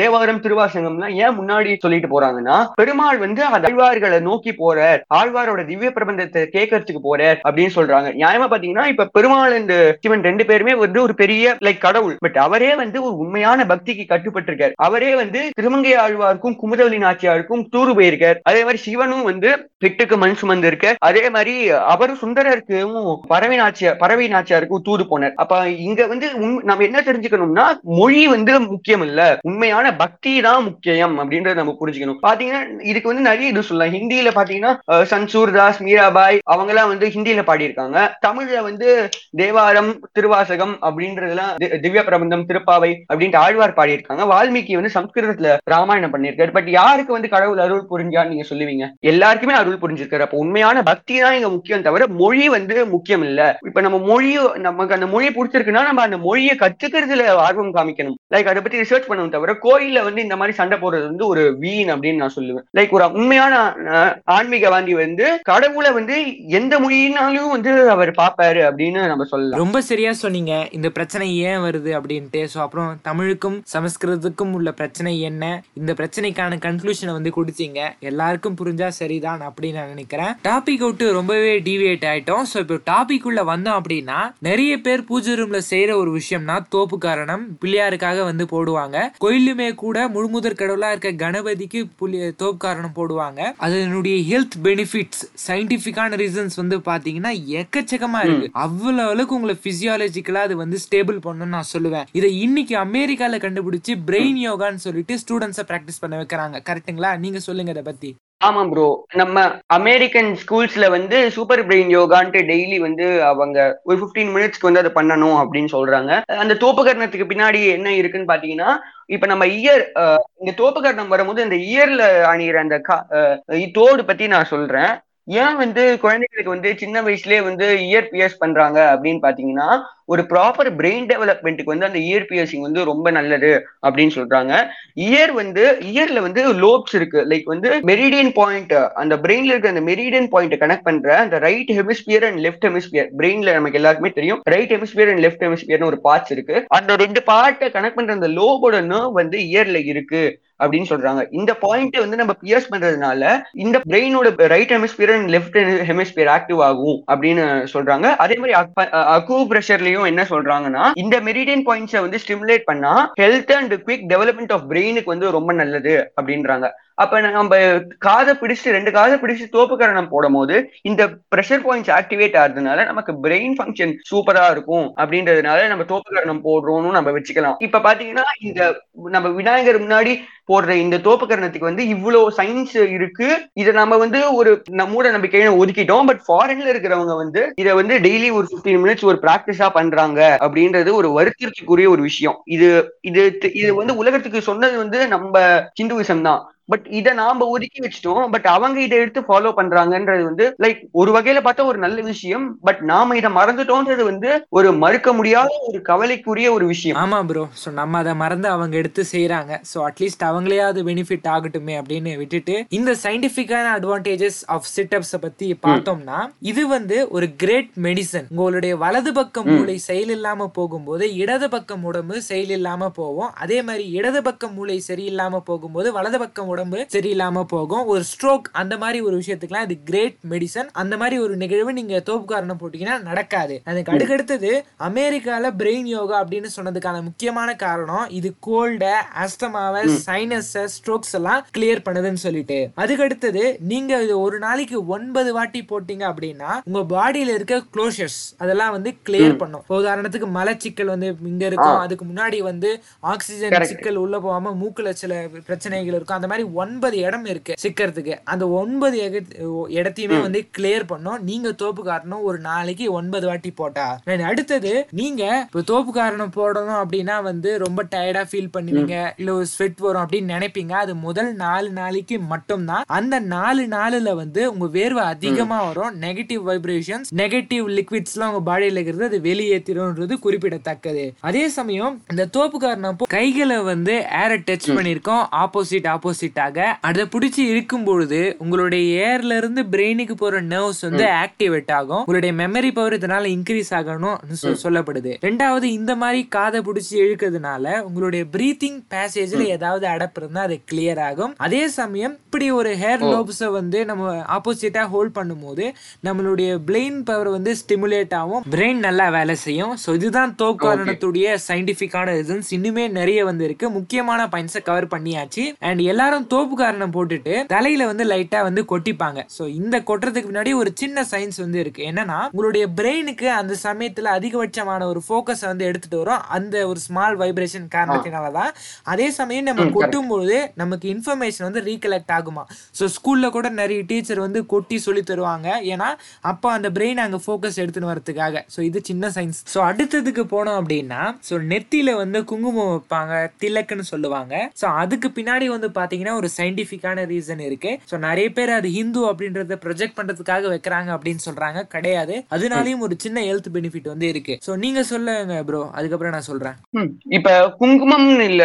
தேவாரம் திருவாசகம்லாம் ஏன் முன்னாடி சொல்லிட்டு போறாங்கன்னா பெருமாள் வந்து அந்த ஆழ்வார்களை நோக்கி போற ஆழ்வாரோட திவ்ய பிரபந்தத்தை கேட்கறதுக்கு போற அப்படின்னு சொல்றாங்க. நியாயமா பாத்தீங்கன்னா இப்ப பெருமாள் இந்த சிவன் ரெண்டு பேருமே வந்து ஒரு பெரிய லைக் கடவுள். பட் அவரே வந்து ஒரு உண்மையான பக்திக்கு கட்டுப்பட்டிருக்காரு. அவரே வந்து திருமங்கை ஆழ்வாருக்கும் குமுதவலி நாச்சியாருக்கும் தூரு போயிருக்கார். அதே மாதிரி சிவனும் வந்து பிட்டுக்கு மண் சுமந்து இருக்க அதே மாதிரி அவரும் சுந்தரருக்கும் பறவை நாச்சியார் பறவை நாச்சியாருக்கும் தூது போனார். அப்ப இங்க வந்து நம்ம என்ன தெரிஞ்சுக்கணும்னா மொழி வந்து முக்கியம் இல்ல. உண்மையான பக்தி தான் முக்கியம் அப்படின்றத நம்ம புரிஞ்சுக்கணும். பாத்தீங்கன்னா இதுக்கு வந்து நிறைய இது சொல்லலாம். ஹிந்தியில பாத்தீங்கன்னா சன்சூர் தாஸ் மீராபாய் அவங்க எல்லாம் வந்து ஹிந்தியில பாடியிருக்காங்க. தமிழ்ல வந்து தேவாரம் திருவாசகம் அப்படின்றதுலாம் திவ்ய பிரபந்தம் திருப்பாவை அப்படின்ட்டு ஆழ்வார் பாடியிருக்காங்க. வால்மீகி வந்து சம்ஸ்கிருதத்துல ராமாயணம் பண்ணியிருக்காரு. பட் யாருக்கு வந்து கடவுள் அருள் புரிஞ்சான்னு நீங்க சொல்லுவீங்க? எல்லாருக்குமே அருள் புரிஞ்சிருக்காரு. அப்ப உண்மையான பக்தி தான் இங்க முக்கியம் தவிர மொழி வந்து முக்கியம் இல்ல. இப்ப நம்ம மொழி நமக்கு அந்த மொழி பிடிச்சிருக்குன்னா நம்ம அந்த மொழியை கத்துக்கிறதுல ஆர்வம் காமிக்கணும். லைக் அதை பத்தி ரிசர்ச் பண்ணணும் தவிர கோயில்ல வந்து இந்த மாதிரி சண்டை போடுறது வந்து ஒரு வீண் அப்படின்னு நான் சொல்லுவேன். லைக் ஒரு உண்மையான ஆன்மீகவாதி வந்து கடவுளை வந்து எந்த மொழியினாலும் வந்து அவர் பாப்பாரு அப்படின்னு நம்ம சொல்லலாம். ரொம்ப சரியா சொன்னீங்க இந்த பிரச்சனை ஏன் வருது அப்படின்ட்டு. ஸோ அப்புறம் தமிழுக்கும் சமஸ்கிருதத்துக்கும் உள்ள பிரச்சனை என்ன? இந்த பிரச்சனைக்கான கன்க்ளூஷனை வந்து கொடுத்தீங்க. எல்லாருக்கும் புரிஞ்சா சரிதான் அப்படின்னு நான் நினைக்கிறேன். டாபிக் விட்டு ரொம்பவே டிவியேட் ஆயிட்டோம். ஸோ இப்போ டாபிக் உள்ள வந்தோம் அப்படின்னா நிறைய பேர் பூஜை ரூம்ல செய்யற ஒரு விஷயம்னா தோப்பு காரணம் பிள்ளையாருக்காக வந்து போடுவாங்க. கோயிலுமே கூட முழுமுதற் கடவுளா இருக்க கணபதிக்கு புள்ளி தோப்பு காரணம் போடுவாங்க. அதனுடைய ஹெல்த் பெனிஃபிட்ஸ் சயின்டிபிக்கான ரீசன்ஸ் வந்து பாத்தீங்கன்னா எக்கச்சக்கமா இருக்கு. அவ்வளவு அளவுக்கு உங்களை பிசியாலஜிக்கலா அது வந்து ஸ்டேபிள் பண்ணணும்னு நான் சொல்லுவேன். இதை இன்னைக்கு அமெரிக்கால கண்டுபிடிச்சு பிரெயின் யோகான்னு சொல்லிட்டு ஸ்டூடெண்ட்ஸை பிராக்டிஸ் பண்ண வைக்கிறாங்க. கரெக்ட்டுங்களா நீங்க சொல்லுங்க இதை பத்தி. ஆமா ப்ரோ நம்ம அமெரிக்கன் ஸ்கூல்ஸ்ல வந்து சூப்பர் பிரெயின் யோகான்ட்டு டெய்லி வந்து அவங்க ஒரு பிப்டீன் மினிட்ஸ்க்கு வந்து அதை பண்ணணும் அப்படின்னு சொல்றாங்க. அந்த தோப்புகரணத்துக்கு பின்னாடி என்ன இருக்குன்னு பாத்தீங்கன்னா இப்ப நம்ம இயர் இந்த தோப்புகரணம் வரும்போது இந்த இயர்ல அணிகிற அந்த தோடு பத்தி நான் சொல்றேன். ஏன் வந்து குழந்தைகளுக்கு வந்து சின்ன வயசுலயே வந்து இயர் பியர்ஸ் பண்றாங்க அப்படின்னு பாத்தீங்கன்னா ஒரு ப்ராப்பர் பிரெயின் டெவலப்மெண்ட்டுக்கு வந்து அந்த இயர் பியர்சிங் வந்து ரொம்ப நல்லது அப்படின்னு சொல்றாங்க. இயர் வந்து இயர்ல வந்து லோப்ஸ் இருக்கு. லைக் வந்து மெரிடியன் பாயிண்ட் அந்த பிரெயின்ல இருக்க அந்த மெரிடியன் பாயிண்ட் கனெக்ட் பண்ற அந்த right hemisphere and left hemisphere பிரெயின்ல நமக்கு எல்லாருக்குமே தெரியும். ரைட் ஹெமிஸ்பியர் அண்ட் லெஃப்ட் ஹெமிஸ்பியர்னு ஒரு பார்ட்ஸ் இருக்கு. அந்த ரெண்டு பார்ட்டை கனெக்ட் பண்ற அந்த லோபோட நர்வ் வந்து இயர்ல இருக்கு. அப்படின்னு சொல்றாங்க. இந்த பாயிண்ட் வந்து நம்ம பியர்ஸ் பண்றதுனால இந்த பிரெயினோட right hemisphere and left hemisphere active ஆகும் அப்படின்னு சொல்றாங்க. அதே மாதிரி அக்கு பிரஷர்லயும் என்ன சொல்றாங்கன்னா இந்த மெரிடியன் பாயிண்ட்ஸை வந்து ஸ்டிமுலேட் பண்ணா health and quick development of பிரெயினுக்கு வந்து ரொம்ப நல்லது அப்படின்றாங்க. அப்ப நம்ம காதை பிடிச்சு ரெண்டு காதை பிடிச்சு தோப்புக்கரணம் போடும் போது இந்த ப்ரெஷர் பாயிண்ட்ஸ் ஆக்டிவேட் ஆகுறதுனால நமக்கு பிரெயின் ஃபங்க்ஷன் சூப்பரா இருக்கும். அப்படின்றதுனால நம்ம தோப்புக்கரணம் போடுறோம்னு நம்ம வச்சுக்கலாம். இப்ப பாத்தீங்கன்னா இந்த நம்ம விநாயகர் முன்னாடி போடுற இந்த தோப்புக்கரணத்துக்கு வந்து இவ்வளவு சயின்ஸ் இருக்கு. இதை நம்ம வந்து ஒரு மூட நம்பிக்கையை ஒதுக்கிட்டோம். பட் ஃபாரின்ல இருக்கிறவங்க வந்து இதை வந்து டெய்லி ஒரு பிப்டீன் மினிட்ஸ் ஒரு பிராக்டிஸா பண்றாங்க. அப்படின்றது ஒரு வருத்திற்குரிய ஒரு விஷயம். இது இது இது வந்து உலகத்துக்கு சொன்னது வந்து நம்ம ஹிந்துவிசம் தான். பட் இதை நாம ஒதுக்கி வச்சுட்டோம். பட் அவங்க இதை எடுத்து ஃபாலோ பண்றாங்கன்றது வந்து லைக் ஒரு வகையில பார்த்தா ஒரு நல்ல விஷயம். பட் நாம இதை மறந்துட்டோன்றது வந்து ஒரு மறுக்க முடியாத ஒரு கவலைக்குரிய ஒரு விஷயம். ஆமா ப்ரோ ஸோ நம்ம அதை மறந்து அவங்க எடுத்து செய்யறாங்க ஸோ அட்லீஸ்ட் அவங்களையாவது பெனிஃபிட் ஆகட்டுமே அப்படின்னு விட்டுட்டு இந்த சயின்டிபிக்கான அட்வான்டேஜஸ் ஆஃப் சிட்டப்ஸ் பத்தி பார்த்தோம்னா இது வந்து ஒரு கிரேட் மெடிசன் உங்களுடைய வலது பக்கம் மூளை செயல் இல்லாம போகும்போது இடது பக்கம் உடம்பு செயல் இல்லாம போகும். அதே மாதிரி இடது பக்கம் மூளை சரியில்லாம போகும்போது வலது பக்கம் உடம்பு சரியில்லாம போகும். ஒரு ஸ்ட்ரோக் அந்த மாதிரி ஒரு விஷயத்துக்குலாம் இது கிரேட் மெடிசன் அந்த மாதிரி ஒரு நிகழ்வு நீங்க தோப்பு காரணம் போட்டீங்கன்னா நடக்காது. அதுக்கு அடுக்கடுத்தது அமெரிக்கால பிரெயின் யோகா அப்படின்னு சொன்னதுக்கான முக்கியமான காரணம் இது கோல்ட அஸ்தமாவை சைனஸ் ஸ்ட்ரோக்ஸ் எல்லாம் கிளியர் பண்ணுதுன்னு சொல்லிட்டு. அதுக்கு அடுத்தது நீங்க இது ஒரு நாளைக்கு ஒன்பது வாட்டி போட்டீங்க அப்படின்னா உங்க பாடியில இருக்க க்ளோஷர்ஸ் அதெல்லாம் வந்து கிளியர் பண்ணும். உதாரணத்துக்கு மலச்சிக்கல் வந்து இங்க இருக்கும். அதுக்கு முன்னாடி வந்து ஆக்சிஜன் சிக்கல் உள்ள போகாம மூக்குல சில பிரச்சனைகள் இருக்கும். அந்த மாதிரி ஒன்பது இடம் இருக்கு சிக்கிறதுக்கு. அந்த ஒன்பது இடத்தையுமே வந்து கிளியர் பண்ணும் நீங்க தோப்பு காரணம் ஒரு நாளைக்கு ஒன்பது வாட்டி போட்டா. அடுத்தது நீங்க இப்போ தோப்பு காரணம் போடணும் அப்படின்னா வந்து ரொம்ப டயர்டா ஃபீல் பண்ணுவீங்க. இல்ல ஒரு ஸ்வெட் வரும் அப்படின்னு நினைப்பீங்க. அது முதல் நாலு நாளைக்கு மட்டும்தான். அந்த நாலு நாளுல வந்து உங்க வேர்வை அதிகமா வரும். நெகட்டிவ் வைப்ரேஷன்ஸ் நெகட்டிவ் லிக்விட்ஸ் எல்லாம் உங்க பாடியில இருக்கிறது அது வெளியேற்றிடும்ன்றது குறிப்பிடத்தக்கது. அதே சமயம் இந்த தோப்பு காரணம் கைகளை வந்து ஏரை டச் பண்ணிருக்கோம் ஆப்போசிட் ஆப்போசிட்டாக அதை பிடிச்சி இருக்கும் பொழுது உங்களுடைய ஏர்ல இருந்து பிரெயினுக்கு போற நர்வ்ஸ் வந்து ஆக்டிவேட் ஆகும். உங்களுடைய மெமரி பவர் இதனால இன்க்ரீஸ் ஆகணும் சொல்லப்படுது. ரெண்டாவது இந்த மாதிரி காதை பிடிச்சி இழுக்கிறதுனால உங்களுடைய பிரீத்திங் பேசேஜ்ல ஏதாவது அடப்பு இருந்தா அது கிளியர் ஆகும். அதே சமயம் இப்படி ஒரு ஹேர் லோப்ஸ வந்து நம்ம ஆப்போசிட்டா ஹோல்ட் பண்ணும்போது நம்மளுடைய பிரெயின் பவர் வந்து ஸ்டிமுலேட் ஆகும். பிரெயின் நல்லா வேலை செய்யும். ஸோ இதுதான் தோக்காரணத்துடைய சயின்டிபிக்கான ரீசன்ஸ் இன்னுமே நிறைய வந்து இருக்கு முக்கியமான பாயிண்ட்ஸை கவர் பண்ணியாச்சு. அண்ட் எல்லாரும் தோப்பு காரணம் போட்டுட்டு தலையில வந்து லைட்டா வந்து கொட்டிப்பாங்க. சோ இந்த கொட்டுறதுக்கு முன்னாடி ஒரு சின்ன சயின்ஸ் வந்து இருக்கு. என்னன்னா உங்களுடைய பிரெயினுக்கு அந்த சமயத்துல அதிகபட்சமான ஒரு போக்கஸ் வந்து எடுத்துட்டு வரும். அந்த ஒரு ஸ்மால் வைப்ரேஷன் காரணத்தினாலதான். அதே சமயம் நம்ம கொட்டும் பொழுது நமக்கு இன்ஃபர்மேஷன் வந்து ரீகலெக்ட் ஆகுமா? ஸோ ஸ்கூல்ல கூட நிறைய டீச்சர் வந்து கொட்டி சொல்லி தருவாங்க. ஏன்னா அப்போ அந்த பிரெயின் அங்க போக்கஸ் எடுத்துன்னு வரதுக்காக ஸோ இது சின்ன சயின்ஸ் ஸோ அடுத்ததுக்கு போனோம் அப்படின்னா ஸோ நெத்தியில வந்து குங்குமம் வைப்பாங்க திலக்குன்னு சொல்லுவாங்க. ஸோ அதுக்கு பின்னாடி வந்து பாத்தீங்கன்னா ஒரு சயின்டிஃபிக்கான ரீசன் இருக்கு. ஸோ நிறைய பேர் அது ஹிந்து அப்படின்றத ப்ரொஜெக்ட் பண்றதுக்காக வைக்கிறாங்க அப்படின்னு சொல்றாங்க. கிடையாது. அதனாலயும் ஒரு சின்ன ஹெல்த் பெனிஃபிட் வந்து இருக்கு. ஸோ நீங்க சொல்லுங்க ப்ரோ அதுக்கப்புறம் நான் சொல்றேன். இப்ப குங்குமம்னு இல்ல.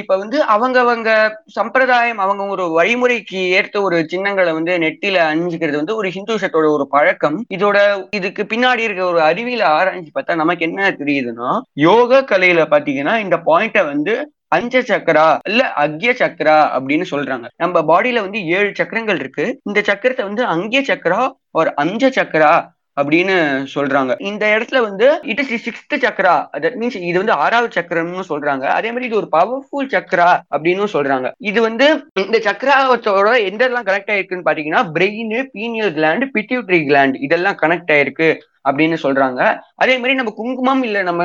இப்ப வந்து அவங்க அவங்க சம்பிரதாயம் அவங்க ஒரு வழிமுறைக்கு ஏற்ற ஒரு சின்னங்களை வந்து நெட்டில அணிஞ்சுக்கிறது வந்து ஒரு ஹிந்துஷத்தோட ஒரு பழக்கம். இதோட இதுக்கு பின்னாடி இருக்க ஒரு அறிவியல ஆராய்ச்சி பார்த்தா நமக்கு என்ன தெரியுதுன்னா யோக கலையில பாத்தீங்கன்னா இந்த பாயிண்ட வந்து அஞ்ச சக்கரா இல்ல அக்ய சக்கரா அப்படின்னு சொல்றாங்க. நம்ம பாடியில வந்து ஏழு சக்கரங்கள் இருக்கு. இந்த சக்கரத்தை வந்து அங்கிய சக்கரா ஒரு அஞ்ச சக்கரா அப்படின்னு சொல்றாங்க. இந்த இடத்துல வந்து it is sixth chakra. That means இது வந்து ஆறாவது சக்கரம்னு சொல்றாங்க. அதே மாதிரி இது ஒரு பவர்ஃபுல் சக்கரா அப்படின்னு சொல்றாங்க. இது வந்து இந்த சக்கராவத்தோட எந்த எல்லாம் கனெக்ட் ஆயிருக்குன்னு பாத்தீங்கன்னா brain pineal gland pituitary gland இதெல்லாம் கனெக்ட் ஆயிருக்கு. அப்படின்னு சொல்றாங்க. அதே மாதிரி நம்ம குங்குமம் இல்ல நம்ம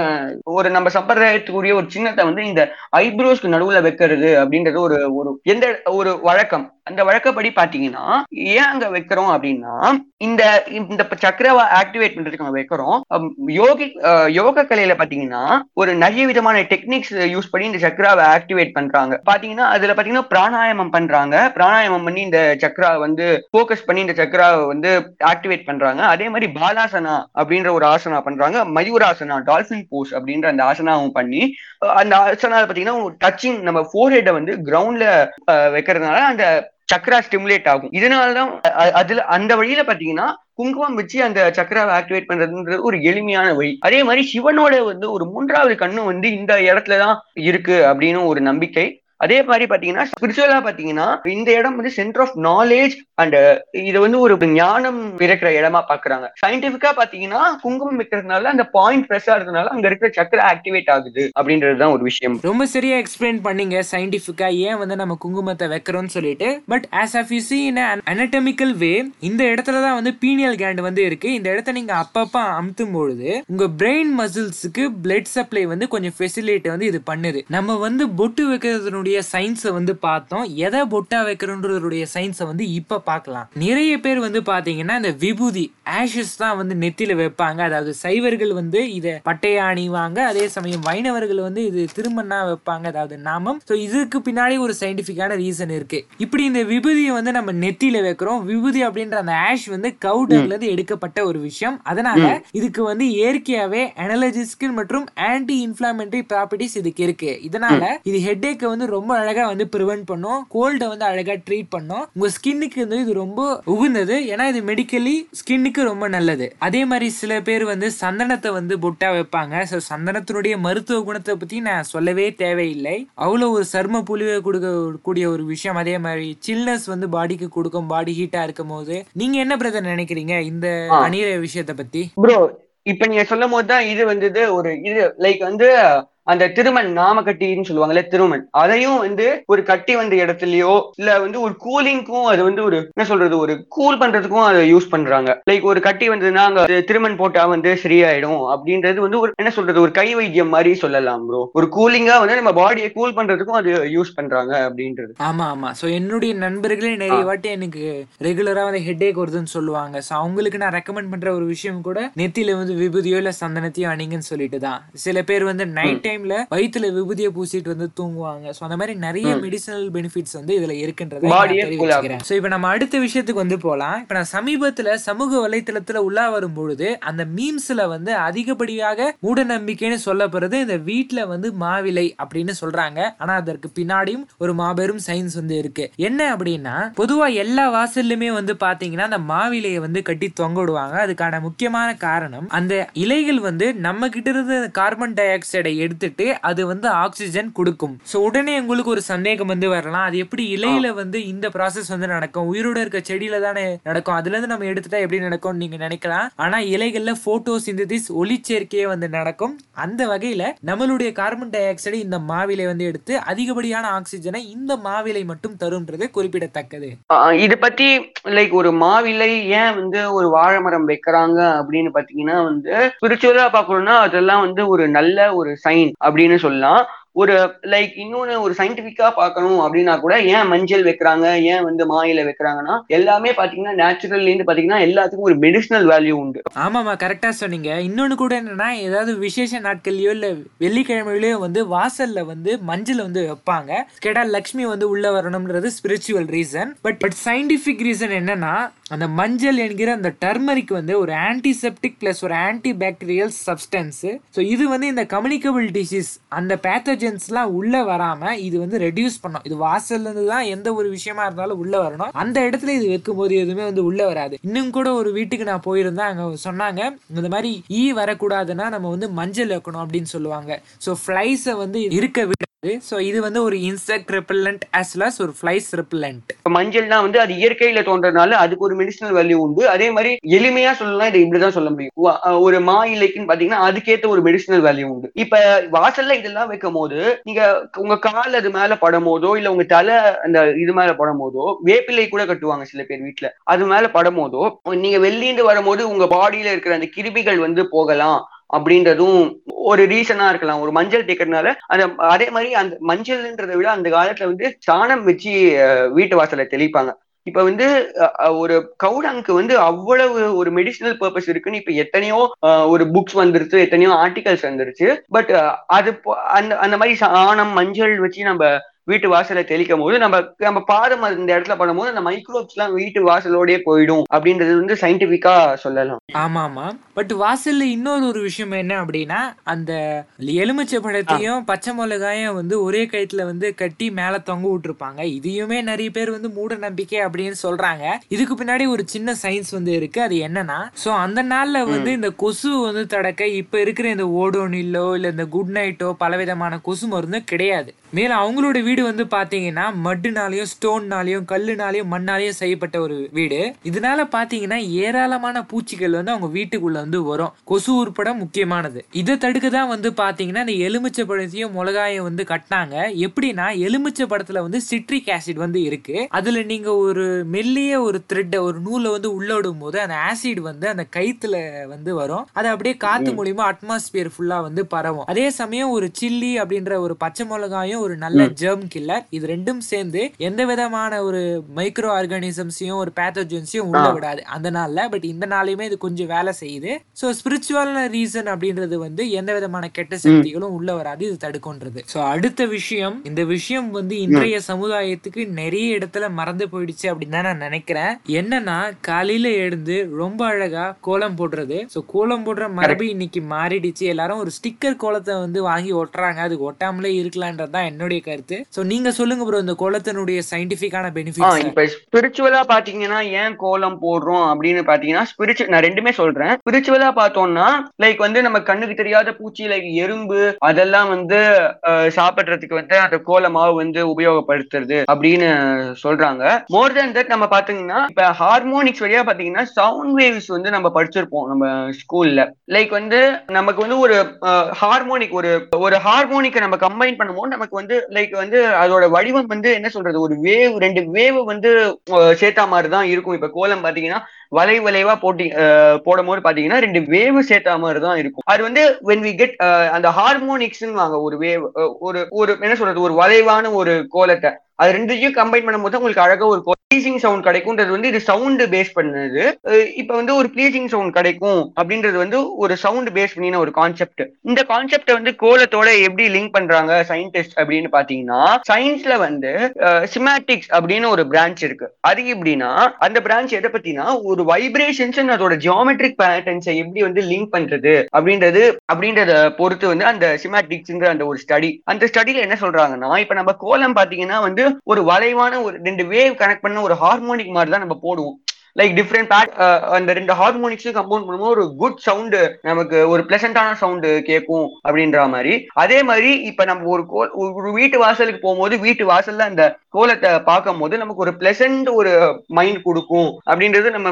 ஒரு நம்ம சம்பிரதாயத்துக்குரிய ஒரு சின்னத்தை வந்து இந்த ஐப்ரோஸ்க்கு நடுவுல வைக்கிறது அப்படின்றது ஒரு ஒரு எந்த ஒரு வழக்கம். அந்த வழக்கப்படி பாத்தீங்கன்னா ஏன் அங்க வைக்கிறோம் அப்படின்னா இந்த இந்த சக்கரவை ஆக்டிவேட் பண்றதுக்கு நம்ம வைக்கிறோம். யோகி யோக கலையில பாத்தீங்கன்னா ஒரு நிறைய விதமான டெக்னிக்ஸ் யூஸ் பண்ணி இந்த சக்கராவை ஆக்டிவேட் பண்றாங்க. பாத்தீங்கன்னா அதுல பாத்தீங்கன்னா பிராணாயாமம் பண்றாங்க. பிராணாயாமம் பண்ணி இந்த சக்கரா வந்து போக்கஸ் பண்ணி இந்த சக்கராவை வந்து ஆக்டிவேட் பண்றாங்க. அதே மாதிரி பாலாசனா அப்படின்ற ஒரு ஆசனா பண்றாங்க. மயூராசனா டால்பின் போஸ் அப்படின்ற அந்த ஆசனாவும் பண்ணி அந்த ஆசனால பாத்தீங்கன்னா டச்சிங் நம்ம ஃபோர் ஹெட்டை வந்து கிரவுண்ட்ல வைக்கிறதுனால அந்த சக்கரா ஸ்டிமுலேட் ஆகும். இதனாலதான் அதுல அந்த வழியில பாத்தீங்கன்னா குங்குமம் வச்சு அந்த சக்கராவை ஆக்டிவேட் பண்றதுன்றது ஒரு எளிமையான வழி. அதே மாதிரி சிவனோட வந்து ஒரு மூன்றாவது கண்ணு வந்து இந்த இடத்துலதான் இருக்கு அப்படின்னு ஒரு நம்பிக்கை. அதே மாதிரி பாத்தீங்கன்னா ஸ்பிரிச்சுவலா பாத்தீங்கன்னா இந்த இடம் வந்து சென்டர் ஆஃப் நாலேஜ் அண்ட் இது வந்து ஒரு ஞானம் பிறக்கிற இடமா பாக்குறாங்க. சயின்டிபிக்கா பாத்தீங்கன்னா குங்குமம் இருக்கிறதுனால அந்த பாயிண்ட் பிரஸ் இருக்கிறதுனால அங்க இருக்கிற சக்கரை ஆக்டிவேட் ஆகுது அப்படின்றதுதான் ஒரு விஷயம். ரொம்ப சரியா எக்ஸ்பிளைன் பண்ணீங்க சயின்டிபிக்கா ஏன் வந்து நம்ம குங்குமத்தை வைக்கிறோம்னு சொல்லிட்டு. But as of you see in anatomical way இந்த இடத்துல தான் வந்து பீனியல் கேண்ட் வந்து இருக்கு. இந்த இடத்த நீங்க அப்பப்ப அமுத்தும் பொழுது உங்க பிரெயின் மசில்ஸுக்கு பிளட் சப்ளை வந்து கொஞ்சம் ஃபெசிலிட்டி வந்து இது பண்ணுது. நம்ம வந்து பொட்டு வைக்கிறதுனுடைய சயின்ஸை வந்து பார்த்தோம். எதை பொட்டா வைக்கிறோன்றதுடைய சயின்ஸை வந்து இப்ப பார்க்கலாம். நிறைய பேர் வந்து பாத்தீங்கன்னா இந்த விபூதி ஆஷஸ் தான் வந்து நெத்தியில வைப்பாங்க. அதாவது சைவர்கள் வந்து இத பட்டையா அணிவாங்க. அதே சமயம் வைணவர்கள் வந்து இது திருமணா வைப்பாங்க. அதாவது நாமம். ஸோ இதுக்கு பின்னாடி ஒரு சயின்டிபிக்கான ரீசன் இருக்கு. இப்படி இந்த விபூதியை வந்து நம்ம நெத்தியில வைக்கிறோம். விபூதி அப்படின்ற அந்த ஆஷ் வந்து கவுடர்ல இருந்து எடுக்கப்பட்ட ஒரு விஷயம். அதனால இதுக்கு வந்து இயற்கையாவே அனலஜிஸ்க்கு மற்றும் ஆன்டி இன்ஃபிளாமெண்டரி ப்ராப்பர்ட்டிஸ் இதுக்கு இருக்கு. இதனால இது ஹெட்டேக்கை வந்து ரொம்ப அழகா வந்து ப்ரிவென்ட் பண்ணும். கோல்டை வந்து அழகா ட்ரீட் பண்ணும். உங்க ஸ்கின்னுக்கு வந்து இது ரொம்ப உகுந்தது. ஏன்னா இது மெடிக்கலி ஸ்கின்னுக்கு ரொம்ப நல்லது. அதே மாதிரி சில பேர் வந்து சந்தனத்தை வந்து பொட்டா வைப்பாங்க. ஸோ சந்தனத்தினுடைய மருத்துவ குணத்தை பத்தி நான் சொல்லவே தேவையில்லை. அவ்வளோ ஒரு சர்ம புலிவை கொடுக்க கூடிய ஒரு விஷயம். அதே மாதிரி சில்னஸ் வந்து பாடிக்கு கொடுக்கும். பாடி ஹீட்டா இருக்கும் போது நீங்க என்ன பிரதர் நினைக்கிறீங்க? இந்த ஆ. அணிற விஷயத்தை பத்தி? ப்ரோ இப்ப நீங்க சொல்லும் போது தான் இது வந்தது ஒரு இது. லைக் வந்து அந்த திருமண் நாமக்கட்டின்னு சொல்லுவாங்கல்ல திருமண். அதையும் வந்து ஒரு கட்டி வந்த இடத்துலயோ இல்ல வந்து ஒரு கூலிங்க்கும் அது வந்து ஒரு என்ன சொல்றது ஒரு கூல் பண்றதுக்கும் அதை யூஸ் பண்றாங்க. லைக் ஒரு கட்டி வந்ததுன்னா அங்க திருமண் போட்டா வந்து சரியாயிடும் அப்படின்றது வந்து ஒரு என்ன சொல்றது ஒரு கை வைத்தியம் மாதிரி சொல்லலாம் ப்ரோ ஒரு கூலிங்கா வந்து நம்ம பாடியை கூல் பண்றதுக்கும் அது யூஸ் பண்றாங்க அப்படின்றது. ஆமா ஆமா. சோ என்னுடைய நண்பர்களே நிறைய வாட்டி எனக்கு ரெகுலரா வந்து ஹெட்டேக் வருதுன்னு சொல்லுவாங்க. சோ அவங்களுக்கு நான் ரெக்கமெண்ட் பண்ற ஒரு விஷயம் கூட நெத்தியில வந்து விபூதியோ இல்ல சந்தனத்தையோ அணிங்கன்னு சொல்லிட்டு தான் சில பேர் வந்து நைட் டைம்ல வயித்துல விபூதியை பூசிட்டு வந்து தூங்குவாங்க. சோ அந்த மாதிரி நிறைய மெடிசனல் பெனிஃபிட்ஸ் வந்து இதுல இருக்குன்றதை சோ இப்ப நம்ம அடுத்த விஷயத்துக்கு வந்து போலாம். இப்ப நான் சமீபத்துல சமூக வலைத்தளத்துல உள்ளா வரும் பொழுது அந்த மீம்ஸ்ல வந்து அதிகப்படியாக மூட நம்பிக்கைன்னு சொல்லப்படுறது இந்த வீட்ல வந்து மாவிலை அப்படின்னு சொல்றாங்க. ஆனா அதற்கு பின்னாடியும் ஒரு மாபெரும் சயின்ஸ் வந்து இருக்கு. என்ன அப்படின்னா பொதுவா எல்லா வாசல்லுமே வந்து பாத்தீங்கன்னா அந்த மாவிலையை வந்து கட்டி தொங்க விடுவாங்க அதுக்கான முக்கியமான காரணம் அந்த இலைகள் வந்து நம்ம கிட்ட இருந்து கார்பன் டை ஆக்சைடை எடுத்துட்டு அது வந்து ஆக்சிஜன் கொடுக்கும். சோ உடனே உங்களுக்கு ஒரு சந்தேகம் வந்து வரலாம். அது எப்படி இலையில வந்து இந்த ப்ராசஸ் வந்து நடக்கும்? உயிரோட இருக்க செடியில தானே நடக்கும்? அதுல இருந்து நம்ம எடுத்துட்டா எப்படி நடக்கும் நீங்க நினைக்கலாம். ஆனா இலைகள்ல போட்டோ சிந்தசிஸ் ஒளிச்சேர்க்கையே வந்து நடக்கும். அந்த வகையில நம்மளுடைய கார்பன் டை ஆக்சைடை இந்த மாவிலை வந்து எடுத்து அதிகப்படியான ஆக்சிஜனை இந்த மாவிலை மட்டும் தரும்ன்றது குறிப்பிடத்தக்கது. இது பத்தி லைக் ஒரு மாவிலை ஏன் வந்து ஒரு வாழை மரம் வைக்கிறாங்க அப்படின்னு பாத்தீங்கன்னா வந்து ஸ்பிரிச்சுவலா பார்க்கணும்னா அதெல்லாம் வந்து ஒரு நல்ல ஒரு சைன் அப்படின்னு சொல்லலாம். ஒரு லைக் இன்னொன்னு ஒரு சயின்டிபிக்கா பார்க்கணும் அப்படின்னா கூட ஏன் மஞ்சள் வைக்கிறாங்க? ஏன் வந்து மாயில வைக்கிறாங்கன்னா எல்லாமே பாத்தீங்கன்னா நேச்சுரல்ல இருந்து பாத்தீங்கன்னா எல்லாத்துக்கும் ஒரு மெடிசினல் வேல்யூ உண்டு. ஆமாமா கரெக்டா சொன்னீங்க. இன்னொன்னு கூட என்னன்னா ஏதாவது விசேஷ நாட்கள்லயோ இல்ல வெள்ளிக்கிழமையிலயோ வந்து வாசல்ல வந்து மஞ்சள் வந்து வைப்பாங்க. கேட்டா லக்ஷ்மி வந்து உள்ள வரணும்ன்றது spiritual reason but but scientific reason என்னன்னா அந்த மஞ்சள் என்கிற அந்த டர்மரிக் வந்து ஒரு ஆன்டிசெப்டிக் பிளஸ் ஒரு ஆன்டி பாக்டீரியல் சப்ஸ்டன்ஸ் ஸோ இது வந்து இந்த கம்யூனிகபிள் டிசீஸ் அந்த பேத்தஜென்ஸ்லாம் உள்ளே வராமல் இது வந்து ரெடியூஸ் பண்ணும். இது வாசல்ல இருந்து தான் எந்த ஒரு விஷயமா இருந்தாலும் உள்ளே வரணும். அந்த இடத்துல இது வைக்கும் போது எதுவுமே வந்து உள்ளே வராது. இன்னும் கூட ஒரு வீட்டுக்கு நான் போயிருந்தேன். அங்கே சொன்னாங்க இந்த மாதிரி ஈ வரக்கூடாதுன்னா நம்ம வந்து மஞ்சள் வைக்கணும் அப்படின்னு சொல்லுவாங்க. ஸோ ஃப்ளைஸை வந்து இருக்க விட ஸோ இது வந்து ஒரு insect repellent as well as ஒரு ஃப்ளைஸ் ரெப்பல்லண்ட் இப்ப மஞ்சள்னா வந்து அது இயற்கையில தோன்றதுனால அதுக்கு ஒரு மெடிசினல் வேல்யூ உண்டு. அதே மாதிரி எளிமையா சொல்லலாம் இதை இப்படிதான் சொல்ல முடியும். ஒரு மா இலைக்குன்னு பாத்தீங்கன்னா அதுக்கேத்த ஒரு மெடிசினல் வேல்யூ உண்டு. இப்ப வாசல்ல இதெல்லாம் வைக்கும் போது நீங்க உங்க கால் அது மேல படும் போதோ இல்ல உங்க தலை அந்த இது மேல படும் போதோ வேப்பிலை கூட கட்டுவாங்க சில பேர் வீட்டுல அது மேல படும் போதோ நீங்க வெளியிருந்து வரும்போது உங்க பாடியில இருக்கிற அந்த கிருமிகள் வந்து போகலாம். அப்படின்றதும் ஒரு ரீசனா இருக்கலாம். ஒரு மஞ்சள் தேக்கிறதுனால அந்த அதே மாதிரி அந்த மஞ்சள்ன்றதை விட அந்த காலத்துல வந்து சாணம் வச்சு வீட்டு வாசலை தெளிப்பாங்க. இப்ப வந்து ஒரு கவுடாங்க்கு வந்து அவ்வளவு ஒரு மெடிசினல் பர்பஸ் இருக்குன்னு இப்ப எத்தனையோ ஒரு புக்ஸ் வந்துருச்சு எத்தனையோ ஆர்டிகல்ஸ் வந்துருச்சு. பட் அது அந்த அந்த மாதிரி சாணம் மஞ்சள் வச்சு நம்ம வீட்டு வாசலை தெளிக்கும் போது நம்ம நம்ம பாதம் அந்த இடத்துல பண்ணும்போது அந்த மைக்ரோப்ஸ் எல்லாம் வீட்டு வாசலோடயே போயிடும் அப்படின்றது வந்து சயின்டிபிக்கா சொல்லலாம். ஆமா ஆமா பட் வாசல்ல இன்னொரு ஒரு விஷயம் என்ன அப்படின்னா அந்த எலுமிச்சை பழத்தையும் பச்சை மிளகாயும் வந்து ஒரே கயித்துல வந்து கட்டி மேல தொங்க விட்டுருப்பாங்க. இதையுமே நிறைய பேர் வந்து மூட நம்பிக்கை அப்படின்னு சொல்றாங்க. இதுக்கு பின்னாடி ஒரு சின்ன சயின்ஸ் வந்து இருக்கு. அது என்னன்னா சோ அந்த நாள்ல வந்து இந்த கொசு வந்து தடக்க இப்ப இருக்கிற இந்த ஓடோனில்லோ இல்ல இந்த குட் நைட்டோ பலவிதமான கொசு மருந்து கிடையாது. மேலும் அவங்களோட வீடு வந்து பாத்தீங்கன்னா மட்டுனாலையும் ஸ்டோன்னாலையும் கல்லுனாலையும் மண்ணாலையும் செய்யப்பட்ட ஒரு வீடு. இதனால பாத்தீங்கன்னா ஏராளமான பூச்சிகள் வந்து அவங்க வீட்டுக்குள்ள வந்து வரும். கொசு உட்பட முக்கியமானது. இதை தடுக்க தான் வந்து பாத்தீங்கன்னா இந்த எலுமிச்சை பழத்தையும் மிளகாயும் வந்து கட்டினாங்க. எப்படின்னா எலுமிச்சை படத்துல வந்து சிட்ரிக் ஆசிட் வந்து இருக்கு. அதுல நீங்க ஒரு மெல்லிய ஒரு த்ரெட்டை ஒரு நூலை வந்து உள்ள விடும் போது அந்த ஆசிட் வந்து அந்த கைத்துல வந்து வரும். அது அப்படியே காத்து மூலியமா அட்மாஸ்பியர் ஃபுல்லா வந்து பரவும். அதே சமயம் ஒரு சில்லி அப்படின்ற ஒரு பச்சை மிளகாயும் ஒரு நல்ல ஜெர்ம் கில்லர் இது ரெண்டும் சேர்ந்து எந்த விதமான ஒரு மைக்ரோ ஆர்கானிசம்ஸையும் ஒரு பேத்தோஜன்ஸையும் உள்ள விடாது. அந்த நாள்ல பட் இந்த நாளையுமே இது கொஞ்சம் வேலை செய்யுது. ஸோ ஸ்பிரிச்சுவல் ரீசன் அப்படின்றது வந்து எந்த விதமான கெட்ட சக்திகளும் உள்ள வராது இது தடுக்கும்ன்றது. ஸோ அடுத்த விஷயம் இந்த விஷயம் வந்து இன்றைய சமுதாயத்துக்கு நிறைய இடத்துல மறந்து போயிடுச்சு அப்படின்னு தான் நான் நினைக்கிறேன். என்னன்னா காலையில எழுந்து ரொம்ப அழகா கோலம் போடுறது. ஸோ கோலம் போடுற மரபு இன்னைக்கு மாறிடுச்சு. எல்லாரும் ஒரு ஸ்டிக்கர் கோலத்தை வந்து வாங்கி ஒட்டுறாங்க. அது ஒட்டாமலே இருக்கலான்றது தான் என்னுடைய கருத்து. ஸோ நீங்க சொல்லுங்க ப்ரோ இந்த கோலத்தினுடைய சயின்டிபிக்கான பெனிஃபிட் இப்ப ஸ்பிரிச்சுவலா பாத்தீங்கன்னா ஏன் கோலம் போடுறோம் அப்படின்னு பாத்தீங்கன்னா ஸ்பிரிச்சு நான் ரெண்டுமே சொல்றேன். ஸ்பிரிச்சுவலா பார்த்தோம்னா லைக் வந்து நம்ம கண்ணுக்கு தெரியாத பூச்சி லைக் எறும்பு அதெல்லாம் வந்து சாப்பிடுறதுக்கு வந்து அந்த கோலமாவு வந்து உபயோகப்படுத்துறது அப்படின்னு சொல்றாங்க. மோர் தென் தட் நம்ம பாத்தீங்கன்னா இப்ப ஹார்மோனிக்ஸ் வழியா பாத்தீங்கன்னா சவுண்ட் வேவ்ஸ் வந்து நம்ம படிச்சிருப்போம் நம்ம ஸ்கூல்ல லைக் வந்து நமக்கு வந்து ஒரு ஹார்மோனிக் ஒரு ஒரு ஹார்மோனிக்கை நம்ம கம்பைன் பண்ணும்போது நமக்கு வந்து லைக் வந்து அதோட வடிவம் வந்து என்ன சொல்றது? ஒரு வேவ் ரெண்டு வேவ் வந்து சேர்த்தா மாதிரி தான் இருக்கும். இப்ப கோலம் பாத்தீங்கன்னா வலை வளைவா போட்டி போடும் போது பாத்தீங்கன்னா ரெண்டு வேவ் சேர்த்தா மாதிரி தான் இருக்கும். அது வந்து வென் வி கெட் அந்த ஹார்மோனிக்ஸ் வாங்க. ஒரு வேவ் ஒரு ஒரு என்ன சொல்றது? ஒரு வளைவான ஒரு கோலத்தை. அது ரெண்டுத்தையும் கம்பைன் பண்ணும்போது உங்களுக்கு அழகா ஒரு ப்ளீசிங் சவுண்ட் கிடைக்கும்ன்றது வந்து இது சவுண்ட் பேஸ் பண்ணது. இப்போ இப்ப வந்து ஒரு ப்ளீசிங் சவுண்ட் கிடைக்கும் அப்படின்றது வந்து ஒரு சவுண்ட் பேஸ் பண்ணின ஒரு கான்செப்ட் இந்த கான்செப்டை வந்து கோலத்தோட எப்படி லிங்க் பண்றாங்க சயின்டிஸ்ட் அப்படின்னு பாத்தீங்கன்னா சயின்ஸ்ல வந்து சிமேட்டிக்ஸ் அப்படின்னு ஒரு பிரான்ச் இருக்கு. அது எப்படின்னா அந்த பிரான்ச் எதை பத்தினா ஒரு வைப்ரேஷன்ஸ் அதோட ஜியாமெட்ரிக் பேட்டர்ன்ஸை எப்படி வந்து லிங்க் பண்றது அப்படின்றது அப்படின்றத பொறுத்து வந்து அந்த சிமேட்டிக்ஸ்ங்கிற அந்த ஒரு ஸ்டடி அந்த ஸ்டடியில என்ன சொல்றாங்கன்னா இப்ப நம்ம கோலம் பாத்தீங்கன்னா வந்து ஒரு வளைவான ஒரு ரெண்டு வேவ் கனெக்ட் பண்ண ஒரு ஹார்மோனிக் மாதிரி தான் நம்ம போடுவோம். லைக் டிஃப்ரெண்ட் பேட் அந்த ரெண்டு ஹார்மோனிக்ஸும் கம்பவுண்ட் பண்ணும்போது ஒரு குட் சவுண்டு நமக்கு ஒரு பிளசண்டான சவுண்டு கேட்கும் அப்படின்ற மாதிரி. அதே மாதிரி இப்ப நம்ம ஒரு கோல் ஒரு வீட்டு வாசலுக்கு போகும்போது வீட்டு வாசல்ல அந்த கோலத்தை பார்க்கும் போது நமக்கு ஒரு பிளசண்ட் ஒரு மைண்ட் கொடுக்கும் அப்படின்றது நம்ம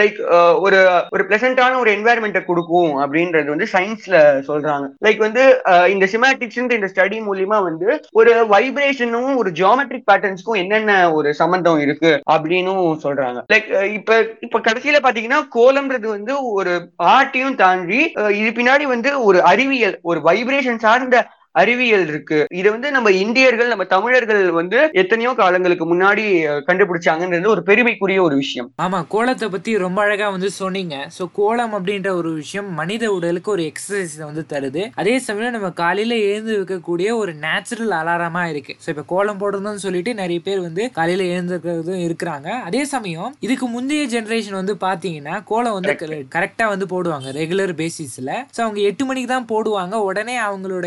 லைக் uh, ஒரு ஒரு பிளசண்டான ஒரு என்வாயர்மெண்ட்டை கொடுக்கும் அப்படின்றது வந்து சயின்ஸ்ல சொல்றாங்க. லைக் வந்து uh, இந்த சிமேட்டிக்ஸ் இந்த ஸ்டடி மூலியமா வந்து ஒரு வைப்ரேஷனும் ஒரு ஜியாமெட்ரிக் பேட்டர்ன்ஸ்க்கும் என்னென்ன ஒரு சம்பந்தம் இருக்கு அப்படின்னும் சொல்றாங்க. லைக் இப்ப இப்ப கடைசியில பாத்தீங்கன்னா கோலம்ன்றது வந்து ஒரு ஆர்ட்டையும் தாண்டி இது பின்னாடி வந்து ஒரு அறிவியல் ஒரு வைப்ரேஷன் சார்ந்த அறிவியல் இருக்கு. இது வந்து நம்ம இந்தியர்கள் நம்ம தமிழர்கள் வந்து எத்தனையோ காலங்களுக்கு முன்னாடி கண்டுபிடிச்சாங்கன்றது ஒரு பெருமைக்குரிய ஒரு விஷயம். ஆமா கோலத்தை பத்தி ரொம்ப அழகா வந்து சொன்னீங்க. சோ கோலம் அப்படின்ற ஒரு விஷயம் மனித உடலுக்கு ஒரு எக்ஸசைஸ் வந்து தருது. அதே சமயம் நம்ம காலையில எழுந்து வைக்கக்கூடிய ஒரு நேச்சுரல் அலாரமா இருக்கு. சோ இப்ப கோலம் போடணும்னு சொல்லிட்டு நிறைய பேர் வந்து காலையில எழுந்திருக்கிறதும் இருக்கிறாங்க. அதே சமயம் இதுக்கு முந்தைய ஜெனரேஷன் வந்து பாத்தீங்கன்னா கோலம் வந்து கரெக்டா வந்து போடுவாங்க ரெகுலர் பேசிஸ்ல சோ அவங்க எட்டு மணிக்கு தான் போடுவாங்க. உடனே அவங்களோட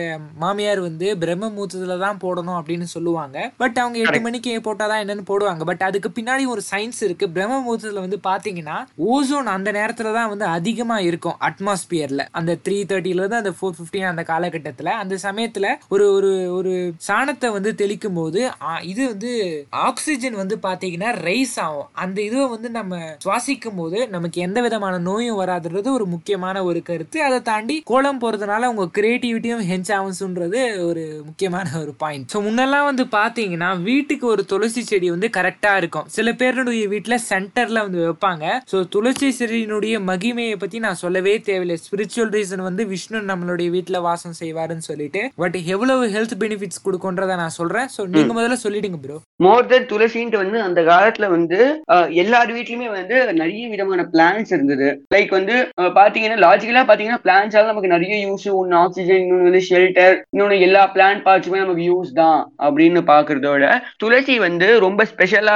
மாமியார் வந்து பிரம்ம மூத்தத்துல தான் போடணும் அப்படின்னு சொல்லுவாங்க. பட் அவங்க எட்டு மணிக்கு போட்டாதான் என்னன்னு போடுவாங்க. பட் அதுக்கு பின்னாடி ஒரு சயின்ஸ் இருக்கு. பிரம்ம முகூர்த்தத்துல வந்து பாத்தீங்கன்னா ஓசோன் அந்த நேரத்துல தான் வந்து அதிகமா இருக்கும் அட்மாஸ்பியர்ல அந்த த்ரீ தேர்ட்டில இருந்து அந்த ஃபோர் பிப்டின் அந்த காலகட்டத்துல. அந்த சமயத்துல ஒரு ஒரு ஒரு சாணத்தை வந்து தெளிக்கும் போது இது வந்து ஆக்சிஜன் வந்து பாத்தீங்கன்னா ரைஸ் ஆகும். அந்த இதுவை வந்து நம்ம சுவாசிக்கும் போது நமக்கு எந்த விதமான நோயும் வராதுன்றது ஒரு முக்கியமான ஒரு கருத்து. அதை தாண்டி கோலம் போறதுனால உங்க கிரியேட்டிவிட்டியும் ஹென்ச் ஆகும்ன்றது ஒரு முக்கியமான ஒரு பாயிண்ட் ஸோ முன்னெல்லாம் வந்து பாத்தீங்கன்னா வீட்டுக்கு ஒரு துளசி செடி வந்து கரெக்டா இருக்கும். சில பேருடைய வீட்டுல சென்டர்ல வந்து வைப்பாங்க. ஸோ துளசி செடியினுடைய மகிமையை பத்தி நான் சொல்லவே தேவையில்லை. ஸ்பிரிச்சுவல் ரீசன் வந்து விஷ்ணு நம்மளுடைய வீட்டுல வாசம் செய்வாருன்னு சொல்லிட்டு. பட் எவ்வளவு ஹெல்த் பெனிஃபிட்ஸ் கொடுக்கும்ன்றத நான் சொல்றேன். ஸோ நீங்க முதல்ல சொல்லிடுங்க ப்ரோ மோர் தென் துளசின்ட்டு வந்து அந்த காலத்துல வந்து எல்லார் வீட்லயுமே வந்து நிறைய விதமான பிளான்ஸ் இருந்தது. லைக் வந்து அஹ், பாத்தீங்கன்னா லாஜிக்கலா பாத்தீங்கன்னா பிளான்ஸால நமக்கு நிறைய யூஸ் ஒன்னு ஆக்சிஜன் இன்னொன்னு வந்து ஷெல்டர் இன்னொன்னு எல்லா பிளான் பார்ட்ஸுமே நமக்கு யூஸ் தான் அப்படின்னு பாக்குறதோட துளசி வந்து ரொம்ப ஸ்பெஷலா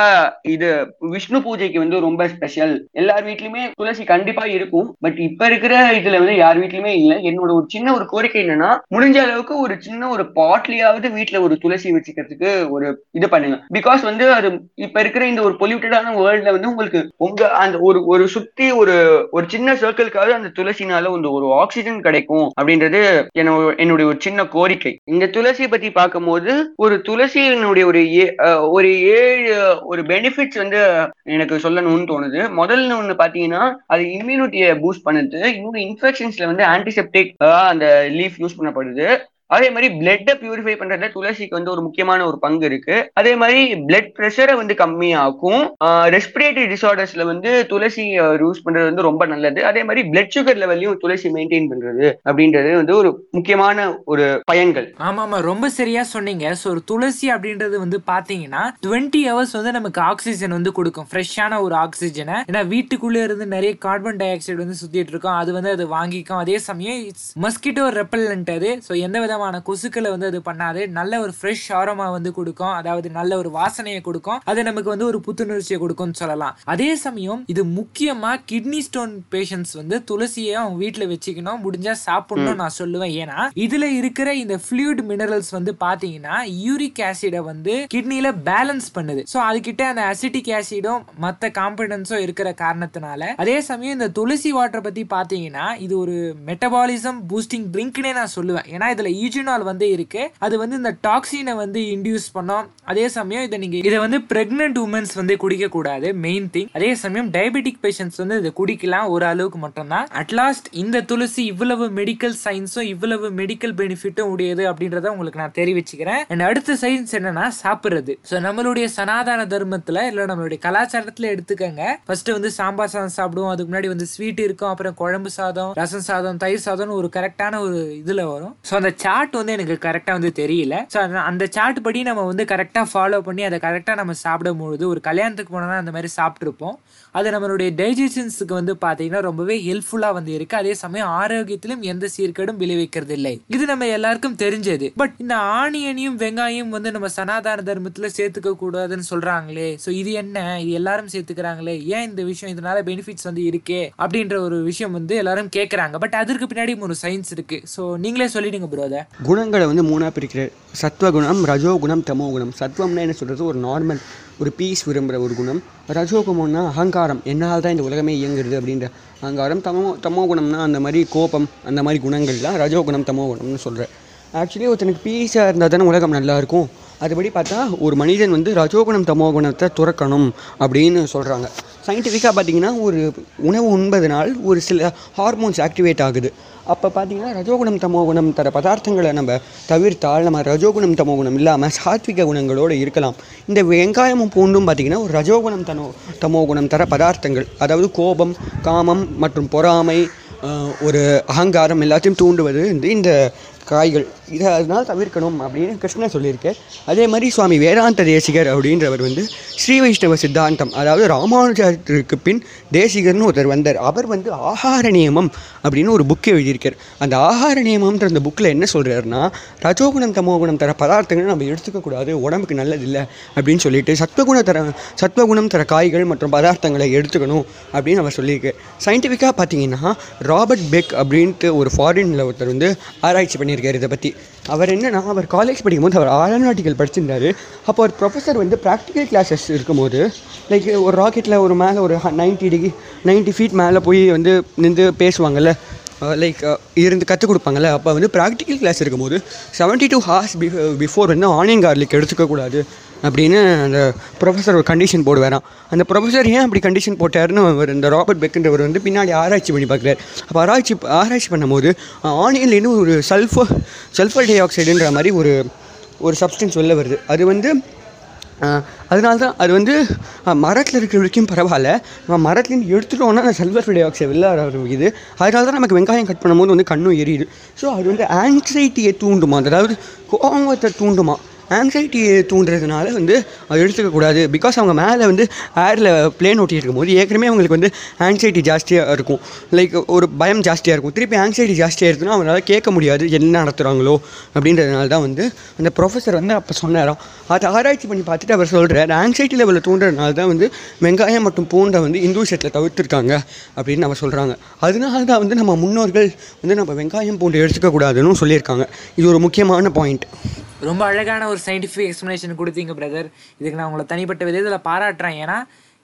இது விஷ்ணு பூஜைக்கு வந்து ரொம்ப ஸ்பெஷல் எல்லார் வீட்லயுமே துளசி கண்டிப்பா இருக்கும். பட் இப்ப இருக்கிற இதுல வந்து யார் வீட்லயுமே இல்ல. என்னோட ஒரு சின்ன ஒரு கோரிக்கை என்னன்னா முடிஞ்ச அளவுக்கு ஒரு சின்ன ஒரு பாட்லியாவது வீட்டுல ஒரு துளசி வச்சுக்கிறதுக்கு ஒரு இது பண்ணுங்க. பிகாஸ் வந்து அது இப்ப இருக்கிற இந்த ஒரு பொல்யூட்டடான வேர்ல்ட்ல வந்து உங்களுக்கு உங்க அந்த ஒரு ஒரு சுத்தி ஒரு ஒரு சின்ன சர்க்கிள்காவது அந்த துளசினால வந்து ஒரு ஆக்சிஜன் கிடைக்கும் அப்படின்றது என்னோட என்னுடைய ஒரு சின்ன கோ கோரிக்கை. இந்த துளசி பத்தி பார்க்கும்போது ஒரு துளசியினுடைய ஒரு ஏ- ஒரு ஏழு ஒரு பெனிஃபிட்ஸ் வந்து எனக்கு சொல்லணும்னு தோணுது. முதல்ல ஒன்று பாத்தீங்கன்னா அது இம்யூனிட்டியை பூஸ்ட் பண்ணுது. இன்னொரு இன்ஃபெக்ஷன்ஸ்ல வந்து ஆன்டிசெப்டிக் அந்த லீஃப் யூஸ் பண்ணப்படுது. அதே மாதிரி பிளட்டை பியூரிஃபை பண்றதுல துளசிக்கு வந்து ஒரு முக்கியமான ஒரு பங்கு இருக்கு. அதே மாதிரி பிளட் ப்ரெஷரை வந்து கம்மியாக்கும். ரெஸ்பிரேட்டரி டிசார்டர்ஸ்ல வந்து துளசி யூஸ் பண்றது வந்து ரொம்ப நல்லது. அதே மாதிரி பிளட் சுகர் லெவல்லையும் துளசி மெயின்டைன் பண்றது அப்படின்றது வந்து ஒரு முக்கியமான ஒரு பயன்கள். ஆமா ஆமா ரொம்ப சரியா சொன்னீங்க. ஸோ ஒரு துளசி அப்படின்றது வந்து பாத்தீங்கன்னா டுவெண்ட்டி ஹவர்ஸ் வந்து நமக்கு ஆக்சிஜன் வந்து கொடுக்கும். ஃப்ரெஷ்ஷான ஒரு ஆக்சிஜனை ஏன்னா வீட்டுக்குள்ளே இருந்து நிறைய கார்பன் டை ஆக்சைடு வந்து சுத்திட்டு இருக்கோம். அது வந்து அது வாங்கிக்கும். அதே சமயம் இட்ஸ் மஸ்கிட்டோ ரெப்பல்லண்ட் அது. ஸோ எந்த விதமான கொசுக்களை வந்து அது பண்ணாது. நல்ல ஒரு ஃப்ரெஷ் ஆரமா வந்து கொடுக்கும். அதாவது நல்ல ஒரு வாசனையை கொடுக்கும். அது நமக்கு வந்து ஒரு புத்துணர்ச்சியை கொடுக்கும்னு சொல்லலாம். அதே சமயம் இது முக்கியமா கிட்னி ஸ்டோன் பேஷண்ட்ஸ் வந்து துளசியை அவங்க வீட்டில் வச்சுக்கணும். முடிஞ்சா சாப்பிடணும் நான் சொல்லுவேன். ஏன்னா இதுல இருக்கிற இந்த ஃபிளூட் மினரல்ஸ் வந்து பாத்தீங்கன்னா யூரிக் ஆசிடை வந்து கிட்னியில பேலன்ஸ் பண்ணுது. ஸோ அதுக்கிட்ட அந்த அசிட்டிக் ஆசிடும் மற்ற காம்பனன்ஸும் இருக்கிற காரணத்தினால அதே சமயம் இந்த துளசி வாட்டரை பத்தி பாத்தீங்கன்னா இது ஒரு மெட்டபாலிசம் பூஸ்டிங் ட்ரிங்க்னே நான் சொல்லுவேன். ஏன்னா இதுல ஈஜினால் வந்து இருக்கு. அது வந்து இந்த டாக்ஸினை வந்து இன்டியூஸ் பண்ணோம் அதே சமயம் இதை நீங்க இதை வந்து பிரெக்னென்ட் உமன்ஸ் வந்து குடிக்க கூடாது மெயின் திங் அதே சமயம் டயபெட்டிக் பேஷண்ட்ஸ் வந்து இதை குடிக்கலாம் ஒரு அளவுக்கு மட்டும்தான். அட்லாஸ்ட் இந்த துளசி இவ்வளவு மெடிக்கல் சயின்ஸும் இவ்வளவு மெடிக்கல் பெனிஃபிட்டும் உடையது அப்படின்றத உங்களுக்கு நான் தெரிவிச்சுக்கிறேன். அண்ட் அடுத்த சயின்ஸ் என்னன்னா சாப்பிடுறது. ஸோ நம்மளுடைய சனாதன தர்மத்துல இல்ல நம்மளுடைய கலாச்சாரத்துல எடுத்துக்கங்க. ஃபர்ஸ்ட் வந்து சாம்பார் சாதம் சாப்பிடுவோம் அதுக்கு முன்னாடி வந்து ஸ்வீட் இருக்கும் அப்புறம் குழம்பு சாதம் ரசம் சாதம் தயிர் சாதம்னு ஒரு கரெக்டான ஒரு இதுல வரும். ஸோ அந்த சார்ட் வந்து எனக்கு கரெக்டாக வந்து தெரியல. ஸோ அந்த சார்ட் படி நம்ம வந்து கரெக்டாக ஃபாலோ பண்ணி அதை கரெக்டாக நம்ம சாப்பிடும்பொழுது ஒரு கல்யாணத்துக்கு போனால் அந்த மாதிரி சாப்பிட்ருப்போம் அது நம்மளுடைய டைஜஷன்ஸுக்கு வந்து பார்த்தீங்கன்னா ரொம்பவே ஹெல்ப்ஃபுல்லாக வந்து இருக்குது அதே சமயம் ஆரோக்கியத்திலும் எந்த சீர்கேடும் விளைவிக்கிறது இல்லை இது நம்ம எல்லாருக்கும் தெரிஞ்சது. பட் இந்த ஆனியனையும் வெங்காயம் வந்து நம்ம சனாதன தர்மத்தில் சேர்த்துக்க கூடாதுன்னு சொல்கிறாங்களே ஸோ இது என்ன? இது எல்லாரும் சேர்த்துக்கிறாங்களே. ஏன் இந்த விஷயம்? இதனால பெனிஃபிட்ஸ் வந்து இருக்கே? அப்படின்ற ஒரு விஷயம் வந்து எல்லாரும் கேட்குறாங்க பட் அதற்கு பின்னாடி ஒரு சயின்ஸ் இருக்குது ஸோ நீங்களே சொல்லிடுங்க ப்ரோத குணங்களை வந்து மூணாக பிரிக்கிற சத்வகுணம் ரஜோகுணம் தமோகுணம் சத்வம்னா என்ன சொல்கிறது ஒரு நார்மல் ஒரு பீஸ் விரும்புகிற ஒரு குணம். ரஜோகுணம்னா அகங்காரம். என்னால் தான் இந்த உலகமே இயங்குறது அப்படின்ற அகங்காரம். தமோ தமோகுணம்னா அந்த மாதிரி கோபம் அந்த மாதிரி குணங்கள்லாம் ரஜோகுணம் தமோகுணம்னு சொல்கிறேன் ஆக்சுவலி ஒருத்தனுக்கு பீஸாக இருந்தால் தானே உலகம் நல்லாயிருக்கும் அதுபடி பார்த்தா ஒரு மனிதன் வந்து ரஜோகுணம் தமோ குணத்தை துறக்கணும் அப்படின்னு சொல்கிறாங்க சயின்டிஃபிக்காக பார்த்தீங்கன்னா ஒரு உணவு உண்பதனால் ஒரு சில ஹார்மோன்ஸ் ஆக்டிவேட் ஆகுது. அப்போ பார்த்தீங்கன்னா ரஜோகுணம் தமோ குணம் தர பதார்த்தங்களை நம்ம தவிர்த்தால் நம்ம ரஜோகுணம் தமோ குணம் இல்லாமல் சாத்விக குணங்களோடு இருக்கலாம். இந்த வெங்காயமும் பூண்டும் பார்த்தீங்கன்னா ஒரு ரஜோகுணம் தனோ தமோ குணம் தர பதார்த்தங்கள். அதாவது கோபம் காமம் மற்றும் பொறாமை ஒரு அகங்காரம் எல்லாத்தையும் தூண்டுவது வந்து இந்த காய்கள். இதை அதனால் தவிர்க்கணும் அப்படின்னு கிருஷ்ணன் சொல்லியிருக்கார். அதே மாதிரி சுவாமி வேதாந்த தேசிகர் அப்படின்றவர் வந்து ஸ்ரீ வைஷ்ணவ சித்தாந்தம் அதாவது ராமானுஜருக்கு பின் தேசிகர்னு ஒருத்தர் வந்தார். அவர் வந்து ஆகார நியமம் அப்படின்னு ஒரு புக் எழுதியிருக்கார். அந்த ஆகார நியமம்ன்ற அந்த புக்கில் என்ன சொல்கிறாருன்னா ரஜோகுணம் தமோகுணம் தர பதார்த்தங்கள் நம்ம எடுத்துக்கக்கூடாது உடம்புக்கு நல்லதில்லை அப்படின்னு சொல்லிட்டு சத்வகுண தர சத்வகுணம் தர காய்கள் மற்றும் பதார்த்தங்களை எடுத்துக்கணும் அப்படின்னு அவர் சொல்லியிருக்கார். சயின்டிஃபிக்காக பார்த்தீங்கன்னா ராபர்ட் பெக் அப்படின்ட்டு ஒரு ஃபாரினில் ஒருத்தர் வந்து ஆராய்ச்சி பண்ணியிருக்காரு இதை பற்றி அவர் என்னன்னா அவர் காலேஜ் படிக்கும்போது அவர் ஆரோநாட்டிக்கல் படிச்சிருந்தாரு. அப்போ ஒரு ப்ரொஃபஸர் வந்து ப்ராக்டிக்கல் கிளாஸஸ் இருக்கும்போது லைக் ஒரு ராக்கெட்டில் ஒரு மேலே ஒரு நைன்ட்டி டிகிரி நைன்ட்டி ஃபீட் மேலே போய் வந்து நின்று பேசுவாங்கல்ல Uh, லைக் uh, இருந்து கற்றுக் கொடுப்பாங்கல்ல அப்போ வந்து ப்ராக்டிக்கல் கிளாஸ் இருக்கும்போது செவன்ட்டி டூ ஹார்ஸ் பிஃபோர் வந்து ஆனியன் கார்லிக் எடுத்துக்கக்கூடாது அப்படின்னு அந்த ப்ரொஃபஸர் ஒரு கண்டிஷன் போடுவாராம். அந்த ப்ரொஃபஸர் ஏன் அப்படி கண்டிஷன் போட்டாருன்னு அவர் இந்த ராபர்ட் பெக்குன்றவர் வந்து பின்னாடி ஆராய்ச்சி பண்ணி பார்க்குறாரு. அப்போ ஆராய்ச்சி ஆராய்ச்சி பண்ணும்போது ஆனியன்லேருந்து ஒரு சல்ஃபர் சல்ஃபர் டை ஆக்சைடுன்ற மாதிரி ஒரு ஒரு சப்ஸ்டன்ஸ் வெளில வருது. அது வந்து அதனால தான் அது வந்து மரத்தில் இருக்கிற வரைக்கும் பரவாயில்ல. நம்ம மரத்துலேருந்து எடுத்துட்டோம்னா அந்த சல்ஃபர் டை ஆக்சைடு வெளில ஆரம்பிக்குது. அதனால தான் நமக்கு வெங்காயம் கட் பண்ணும்போது வந்து கண்ணும் எரியுது. ஸோ அது வந்து ஆங்ஸைட்டியை தூண்டுமா? அதாவது கோபத்தை தூண்டுமா? ஆங்ஸைட்டியை தூண்டுறதுனால வந்து அது எடுத்துக்கக்கூடாது பிகாஸ் அவங்க மேலே வந்து ஏரில் பிளேன் ஓட்டி இருக்கும்போது ஏற்கனவே அவங்களுக்கு வந்து ஆங்ஸைட்டி ஜாஸ்தியாக இருக்கும். லைக் ஒரு பயம் ஜாஸ்தியாக இருக்கும். திருப்பி ஆங்ஸைட்டி ஜாஸ்தியாக இருக்குதுன்னா அவங்களால கேட்க முடியாது. என்ன நடத்துகிறாங்களோ அப்படின்றதுனால தான் வந்து அந்த ப்ரொஃபஸர் வந்து அப்போ சொன்னாராம். அதை ஆராய்ச்சி பண்ணி பார்த்துட்டு அவர் சொல்கிறார் ஆங்ஸைட்டி லெவலில் தூண்டுறதுனால தான் வந்து வெங்காயம் மற்றும் பூண்டை வந்து இந்து செட்டில் தவிர்த்துருக்காங்க. அப்படின்னு நம்ம சொல்கிறாங்க அதனால தான் வந்து நம்ம முன்னோர்கள் வந்து நம்ம வெங்காயம் பூண்டு எடுத்துக்கக்கூடாதுன்னு சொல்லியிருக்காங்க. இது ஒரு முக்கியமான பாயிண்ட் ரொம்ப அழகான ஒரு சயின்டிஃபிக் எக்ஸ்ப்ளனேஷன் கொடுத்தீங்க பிரதர் இதுக்கு நான் உங்களை தனிப்பட்ட விதத்தில் பாராட்டுறேன். ஏன்னா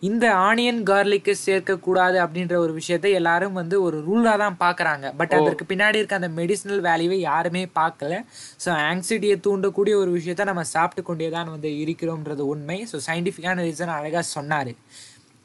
இந்த ஆனியன் கார்லிக்கு சேர்க்கக்கூடாது அப்படின்ற ஒரு விஷயத்தை எல்லாரும் வந்து ஒரு ரூலாக தான் பார்க்குறாங்க பட் அதற்கு பின்னாடி இருக்க அந்த மெடிசினல் வேல்யூவை யாருமே பார்க்கல ஸோ ஆங்ஸைட்டியை தூண்டக்கூடிய ஒரு விஷயத்த நம்ம சாப்பிட்டு கொண்டே தான் வந்து இருக்கிறோம்ன்றது உண்மை. ஸோ சயின்டிஃபிக்கான ரீசன் அழகாக சொன்னார்.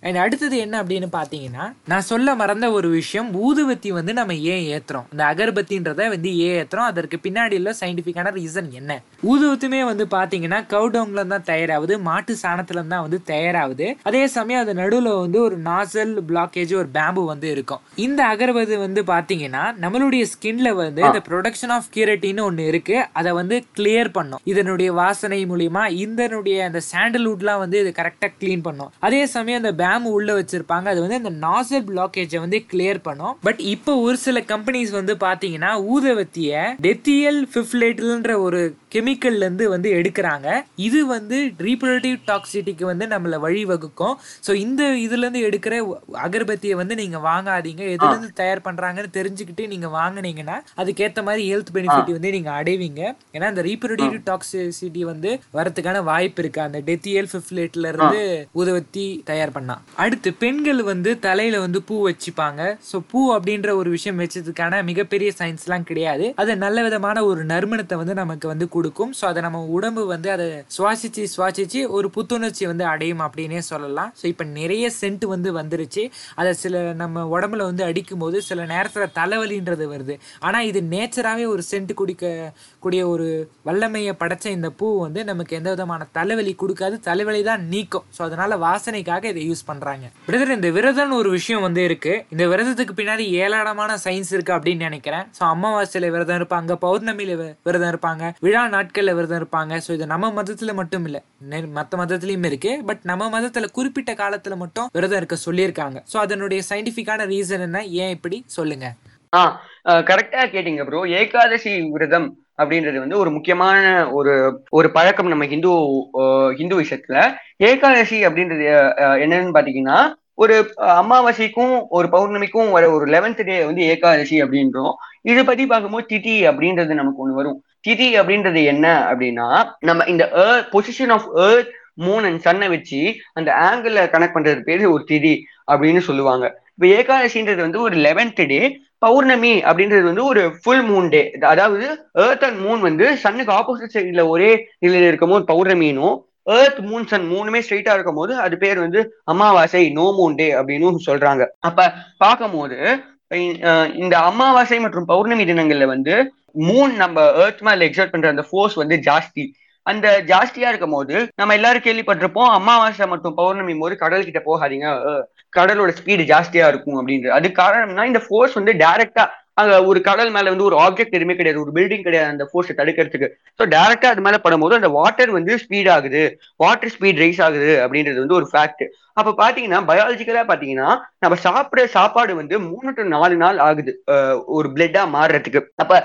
அண்ட் அடுத்தது என்ன அப்படின்னு பார்த்தீங்கன்னா நான் சொல்ல மறந்த ஒரு விஷயம் ஊதுவத்தி வந்து நம்ம ஏன் ஏத்துறோம்? இந்த அகர்பத்தின்றத வந்து ஏன் ஏத்துறோம்? அதற்கு பின்னாடி உள்ள சயின்டிஃபிக்கான ரீசன் என்ன? ஊதுவத்துமே வந்து பார்த்தீங்கன்னா கவுடவுன்ல தான் தயாராகுது மாட்டு சாணத்துல தான் வந்து தயாராகுது. அதே சமயம் அது நடுவில் வந்து ஒரு நாசல் பிளாக்கேஜ் ஒரு பேம்பு வந்து இருக்கும். இந்த அகர்பதி வந்து பார்த்தீங்கன்னா நம்மளுடைய ஸ்கின்ல வந்து இந்த ப்ரொடக்ஷன் ஆஃப் கியூரட்டின்னு ஒன்று இருக்கு. அதை வந்து கிளியர் பண்ணும். இதனுடைய வாசனை மூலியமா இதனுடைய அந்த சாண்டல்வுட்லாம் வந்து இது கரெக்டாக க்ளீன் பண்ணும். அதே சமயம் அந்த பேம்பு உள்ள வச்சிருப்பாங்க. அது வந்து அந்த நாசல் பிளாக்கேஜை வந்து கிளியர் பண்ணும். பட் இப்போ ஒரு சில கம்பெனிஸ் வந்து பாத்தீங்கன்னா ஊதவத்திய டெத்தியல் ஃபிஃப்லேட்ன்ற ஒரு கெமிக்கல்ல இருந்து வந்து எடுக்கிறாங்க. இது வந்து ரீப்ரொடக்டிவ் டாக்ஸிட்டிக்கு வந்து நம்மள வழிவகுக்கும். ஸோ இந்த இதுல இருந்து எடுக்கிற அகர்பத்தியை வந்து நீங்க வாங்காதீங்க. எதுல இருந்து தயார் பண்றாங்கன்னு தெரிஞ்சுக்கிட்டு நீங்க வாங்குனீங்கன்னா அதுக்கேத்த மாதிரி ஹெல்த் பெனிஃபிட் வந்து நீங்க அடைவீங்க. ஏன்னா அந்த ரீப்ரொடக்டிவ் டாக்ஸிசிட்டி வந்து வரதுக்கான வாய்ப்பு இருக்கு. அந்த டெத்தியல் ஃபிஃப்லேட்ல இருந்து ஊதவத்தி தயார் பண்ணா. அடுத்து பெண்கள் வந்து தலையில வந்து பூ வச்சுப்பாங்க. ஸோ பூ அப்படின்ற ஒரு விஷயம் வச்சதுக்கான மிகப்பெரிய சயின்ஸ்லாம் கிடையாது. அது நல்ல விதமான ஒரு நறுமணத்தை வந்து நமக்கு வந்து கொடுக்கும். ஸோ அதை நம்ம உடம்பு வந்து அதை சுவாசிச்சு சுவாசிச்சு ஒரு புத்துணர்ச்சி வந்து அடையும் அப்படின்னே சொல்லலாம். ஸோ இப்போ நிறைய சென்ட் வந்து வந்துருச்சு. அதை சில நம்ம உடம்புல வந்து அடிக்கும் போது சில நேரத்தில் தலைவலின்றது வருது. ஆனால் இது நேச்சராகவே ஒரு சென்ட் குடிக்க கூடிய ஒரு வல்லமையை படைச்ச இந்த பூ வந்து நமக்கு எந்த விதமான தலைவலி கொடுக்காது. தலைவலி தான் நீக்கும். ஸோ அதனால வாசனைக்காக இதை யூஸ் பண்றாங்க. பிரதர் இந்த விரதம்னு ஒரு விஷயம் வந்து இருக்கு. இந்த விரதத்துக்கு பின்னாடி ஏராளமான சயின்ஸ் இருக்கு அப்படின்னு நினைக்கிறேன். ஸோ அமாவாசையில விரதம் இருப்பாங்க பௌர்ணமியில விரதம் இருப்பாங்க விழா நாட்கள்ல விரதம் இருப்பாங்க. ஸோ இது நம்ம மதத்துல மட்டும் இல்ல. மத்த மதத்துலயும் இருக்கு. பட் நம்ம மதத்துல குறிப்பிட்ட காலத்துல மட்டும் விரதம் இருக்க சொல்லியிருக்காங்க. ஸோ அதனுடைய சயின்டிபிக்கான ரீசன் என்ன? ஏன் இப்படி? சொல்லுங்க. ஆ கரெக்டா கேட்டீங்க ப்ரோ ஏகாதசி விரதம். அப்படின்றது வந்து ஒரு முக்கியமான ஒரு ஒரு பழக்கம் நம்ம ஹிந்து ஹிந்து விஷயத்துல. ஏகாதசி அப்படின்றது என்னன்னு பாத்தீங்கன்னா ஒரு அமாவாசைக்கும் ஒரு பௌர்ணமிக்கும் வர ஒரு லெவன்த் டே வந்து ஏகாதசி அப்படின்றோம். இது பத்தி பார்க்கும்போது திதி அப்படின்றது நமக்கு ஒண்ணு வரும். திதி அப்படின்றது என்ன அப்படின்னா நம்ம இந்த earth position of earth moon and சன்னை வச்சு அந்த ஆங்கிள் கனெக்ட் பண்றது பேரு ஒரு திதி அப்படின்னு சொல்லுவாங்க. இப்ப ஏகாதசின்றது வந்து ஒரு லெவன்த் டே பௌர்ணமி அப்படின்றது வந்து ஒரு ஃபுல் மூன் டே அதாவது ஏர்த் அண்ட் மூன் வந்து சன்னுக்கு ஆப்போசிட் சைடுல ஒரே நிலையில இருக்கும் போது பௌர்ணமினும் ஏர்த் மூன் சன் மூணுமே ஸ்ட்ரெயிட்டா இருக்கும் போது அது பேர் வந்து அமாவாசை நோ மூன் டே அப்படின்னு சொல்றாங்க. அப்ப பார்க்கும் போது இந்த அமாவாசை மற்றும் பௌர்ணமி தினங்கள்ல வந்து மூன் நம்ம ஏர்த் மேல எக்ஸர்ட் பண்ற அந்த ஃபோர்ஸ் வந்து ஜாஸ்தி. அந்த ஜாஸ்தியா இருக்கும் போது நம்ம எல்லாரும் கேள்விப்பட்டிருப்போம் அமாவாசை மற்றும் பௌர்ணமி போது கடல் கிட்ட போகாதீங்க அஹ் கடலோட ஸ்பீடு ஜாஸ்தியா இருக்கும் அப்படின்றது அது காரணம்னா இந்த ஃபோர்ஸ் வந்து டைரக்டா அங்க ஒரு கடல் மேல வந்து ஒரு ஆப்ஜெக்ட் எதுவுமே கிடையாது ஒரு பில்டிங் கிடையாது அந்த ஃபோர்ஸை தடுக்கிறதுக்கு. ஸோ டைரக்டா அது மேல படும்போது அந்த வாட்டர் வந்து ஸ்பீட் ஆகுது. வாட்டர் ஸ்பீட் ரைஸ் ஆகுது அப்படின்றது வந்து ஒரு ஃபேக்ட் அப்ப பாத்தீங்கன்னா பயாலஜிக்கலா பாத்தீங்கன்னா நம்ம சாப்பிடுற சாப்பாடு வந்து மூணு டு நாலு நாள் ஆகுது. ஒரு பிளட்டா மாறுறதுக்கு. அப்ப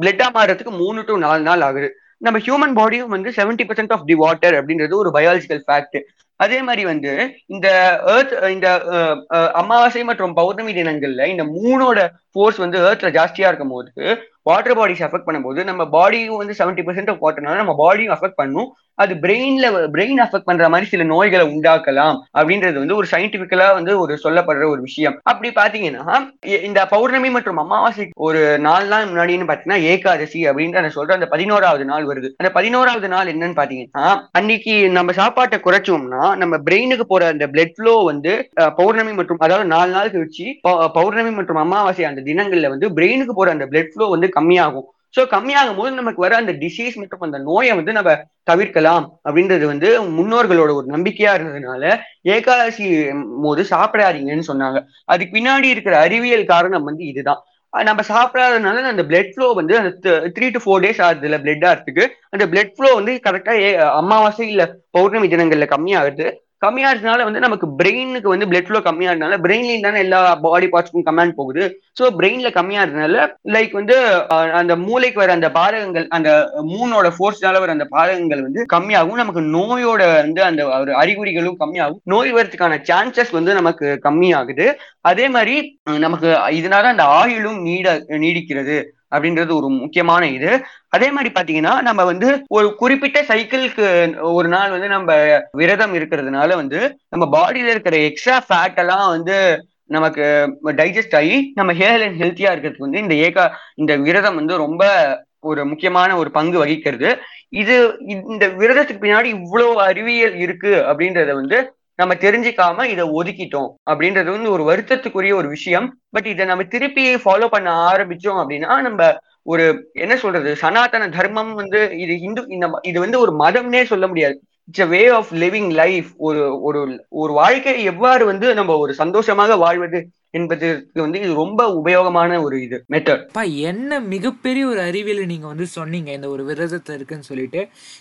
பிளட்டா மாறுறதுக்கு மூணு டு நாலு நாள் ஆகுது. நம்ம ஹியூமன் பாடியும் வந்து seventy percent of the water அப்படின்றது ஒரு பயாலஜிக்கல் ஃபேக்ட் அதே மாதிரி வந்து இந்த ஏர்த் இந்த அமாவாசை மற்றும் பௌர்ணமி தினங்கள்ல இந்த மூணோட ஃபோர்ஸ் வந்து ஏர்த்ல ஜாஸ்தியா இருக்கும் போது வாட்டர் பாடிஸ் அஃபெக்ட் பண்ணும்போது நம்ம பாடியும் வந்து செவன்டி பர்சன்ட் ஆஃப் வாட்டர்னால நம்ம பாடியும் அஃபெக்ட் பண்ணும். அது பிரெயின்ல பிரெயின் அஃபெக்ட் பண்ற மாதிரி சில நோய்களை உண்டாக்கலாம் அப்படின்றது வந்து ஒரு சயின்டிபிக்கலா வந்து ஒரு சொல்லப்படுற ஒரு விஷயம். அப்படி பாத்தீங்கன்னா இந்த பௌர்ணமி மற்றும் அமாவாசை ஒரு நாலு நாள் முன்னாடின்னு பாத்தீங்கன்னா ஏகாதசி அப்படின்னு நான் சொல்ற அந்த பதினோராவது நாள் வருது. அந்த பதினோராவது நாள் என்னன்னு பாத்தீங்கன்னா அன்னைக்கு நம்ம சாப்பாட்டை குறைச்சோம்னா நம்ம பிரெயினுக்கு போற அந்த பிளட் ஃப்ளோ வந்து பௌர்ணமி மற்றும் அதாவது நாலு நாள் கழிச்சு பௌர்ணமி மற்றும் அமாவாசை அந்த தினங்கள்ல வந்து பிரெயினுக்கு போற அந்த பிளட் ஃப்ளோ வந்து கம்மியாகும். ஸோ கம்மியாகும் போது நமக்கு வர அந்த டிசீஸ் மற்றும் அந்த நோயை வந்து நம்ம தவிர்க்கலாம் அப்படின்றது வந்து முன்னோர்களோட ஒரு நம்பிக்கையா இருந்ததுனால ஏகாதசி போது சாப்பிடாதீங்கன்னு சொன்னாங்க. அதுக்கு பின்னாடி இருக்கிற அறிவியல் காரணம் வந்து இதுதான். நம்ம சாப்பிடாதனால அந்த பிளட் ஃப்ளோ வந்து அந்த த்ரீ டு ஃபோர் டேஸ் ஆகுதுல பிளட் ஆகிறதுக்கு அந்த பிளட் ஃப்ளோ வந்து கரெக்டா அமாவாசை இல்ல பௌர்ணமி தினங்கள்ல கம்மியாகுது. கம்மியாகிறதுனால வந்து நமக்கு பிரெயினுக்கு வந்து பிளட் ஃப்ளோ கம்மியாகிறதுனால பிரெயின்ல தானே எல்லா பாடி பார்ட்ஸ்க்கும் கமாண்ட் போகுது. ஸோ பிரெயின்ல கம்மியாகிறதுனால லைக் வந்து அந்த மூளைக்கு வர அந்த பாதகங்கள் அந்த மூனோட ஃபோர்ஸ்னால வர அந்த பாதகங்கள் வந்து கம்மியாகும். நமக்கு நோயோட வந்து அந்த ஒரு அறிகுறிகளும் கம்மியாகும். நோய் வரதுக்கான சான்சஸ் வந்து நமக்கு கம்மியாகுது. அதே மாதிரி நமக்கு இதனால அந்த ஆயுளும் நீட நீடிக்கிறது. அப்படின்றது ஒரு முக்கியமான இது. அதே மாதிரி பாத்தீங்கன்னா நம்ம வந்து ஒரு குறிப்பிட்ட சைக்கிள்க்கு ஒரு நாள் வந்து நம்ம விரதம் இருக்கிறதுனால வந்து நம்ம பாடியில இருக்கிற எக்ஸ்ட்ரா ஃபேட் எல்லாம் வந்து நமக்கு டைஜஸ்ட் ஆகி நம்ம ஹேர் அண்ட் ஹெல்த்தியா இருக்கிறதுக்கு வந்து இந்த ஏகா இந்த விரதம் வந்து ரொம்ப ஒரு முக்கியமான ஒரு பங்கு வகிக்கிறது. இது இந்த விரதத்துக்கு பின்னாடி இவ்வளவு அறிவியல் இருக்கு அப்படின்றத வந்து நம்ம தெரிஞ்சுக்காம இதை ஒதுக்கிட்டோம். அப்படின்றது வந்து ஒரு வருத்தத்துக்குரிய ஒரு விஷயம். பட் இதை நம்ம திருப்பி ஃபாலோ பண்ண ஆரம்பிச்சோம் அப்படின்னா நம்ம ஒரு என்ன சொல்றது சனாதன தர்மம் வந்து இது இந்து இந்த இது வந்து ஒரு மதம்னே சொல்ல முடியாது. It's a way of living life ஒரு ஒரு ஒரு வாழ்க்கை எவ்வாறு வந்து நம்ம ஒரு சந்தோஷமாக வாழ்வது என்பதற்கு வந்து இது ரொம்ப உபயோகமான ஒரு இது மெத்தட் அப்பா என்ன மிகப்பெரிய ஒரு அறிவியல் நீங்க வந்து சொன்னீங்க இந்த ஒரு விரதத்தை இருக்குன்னு சொல்லிட்டு.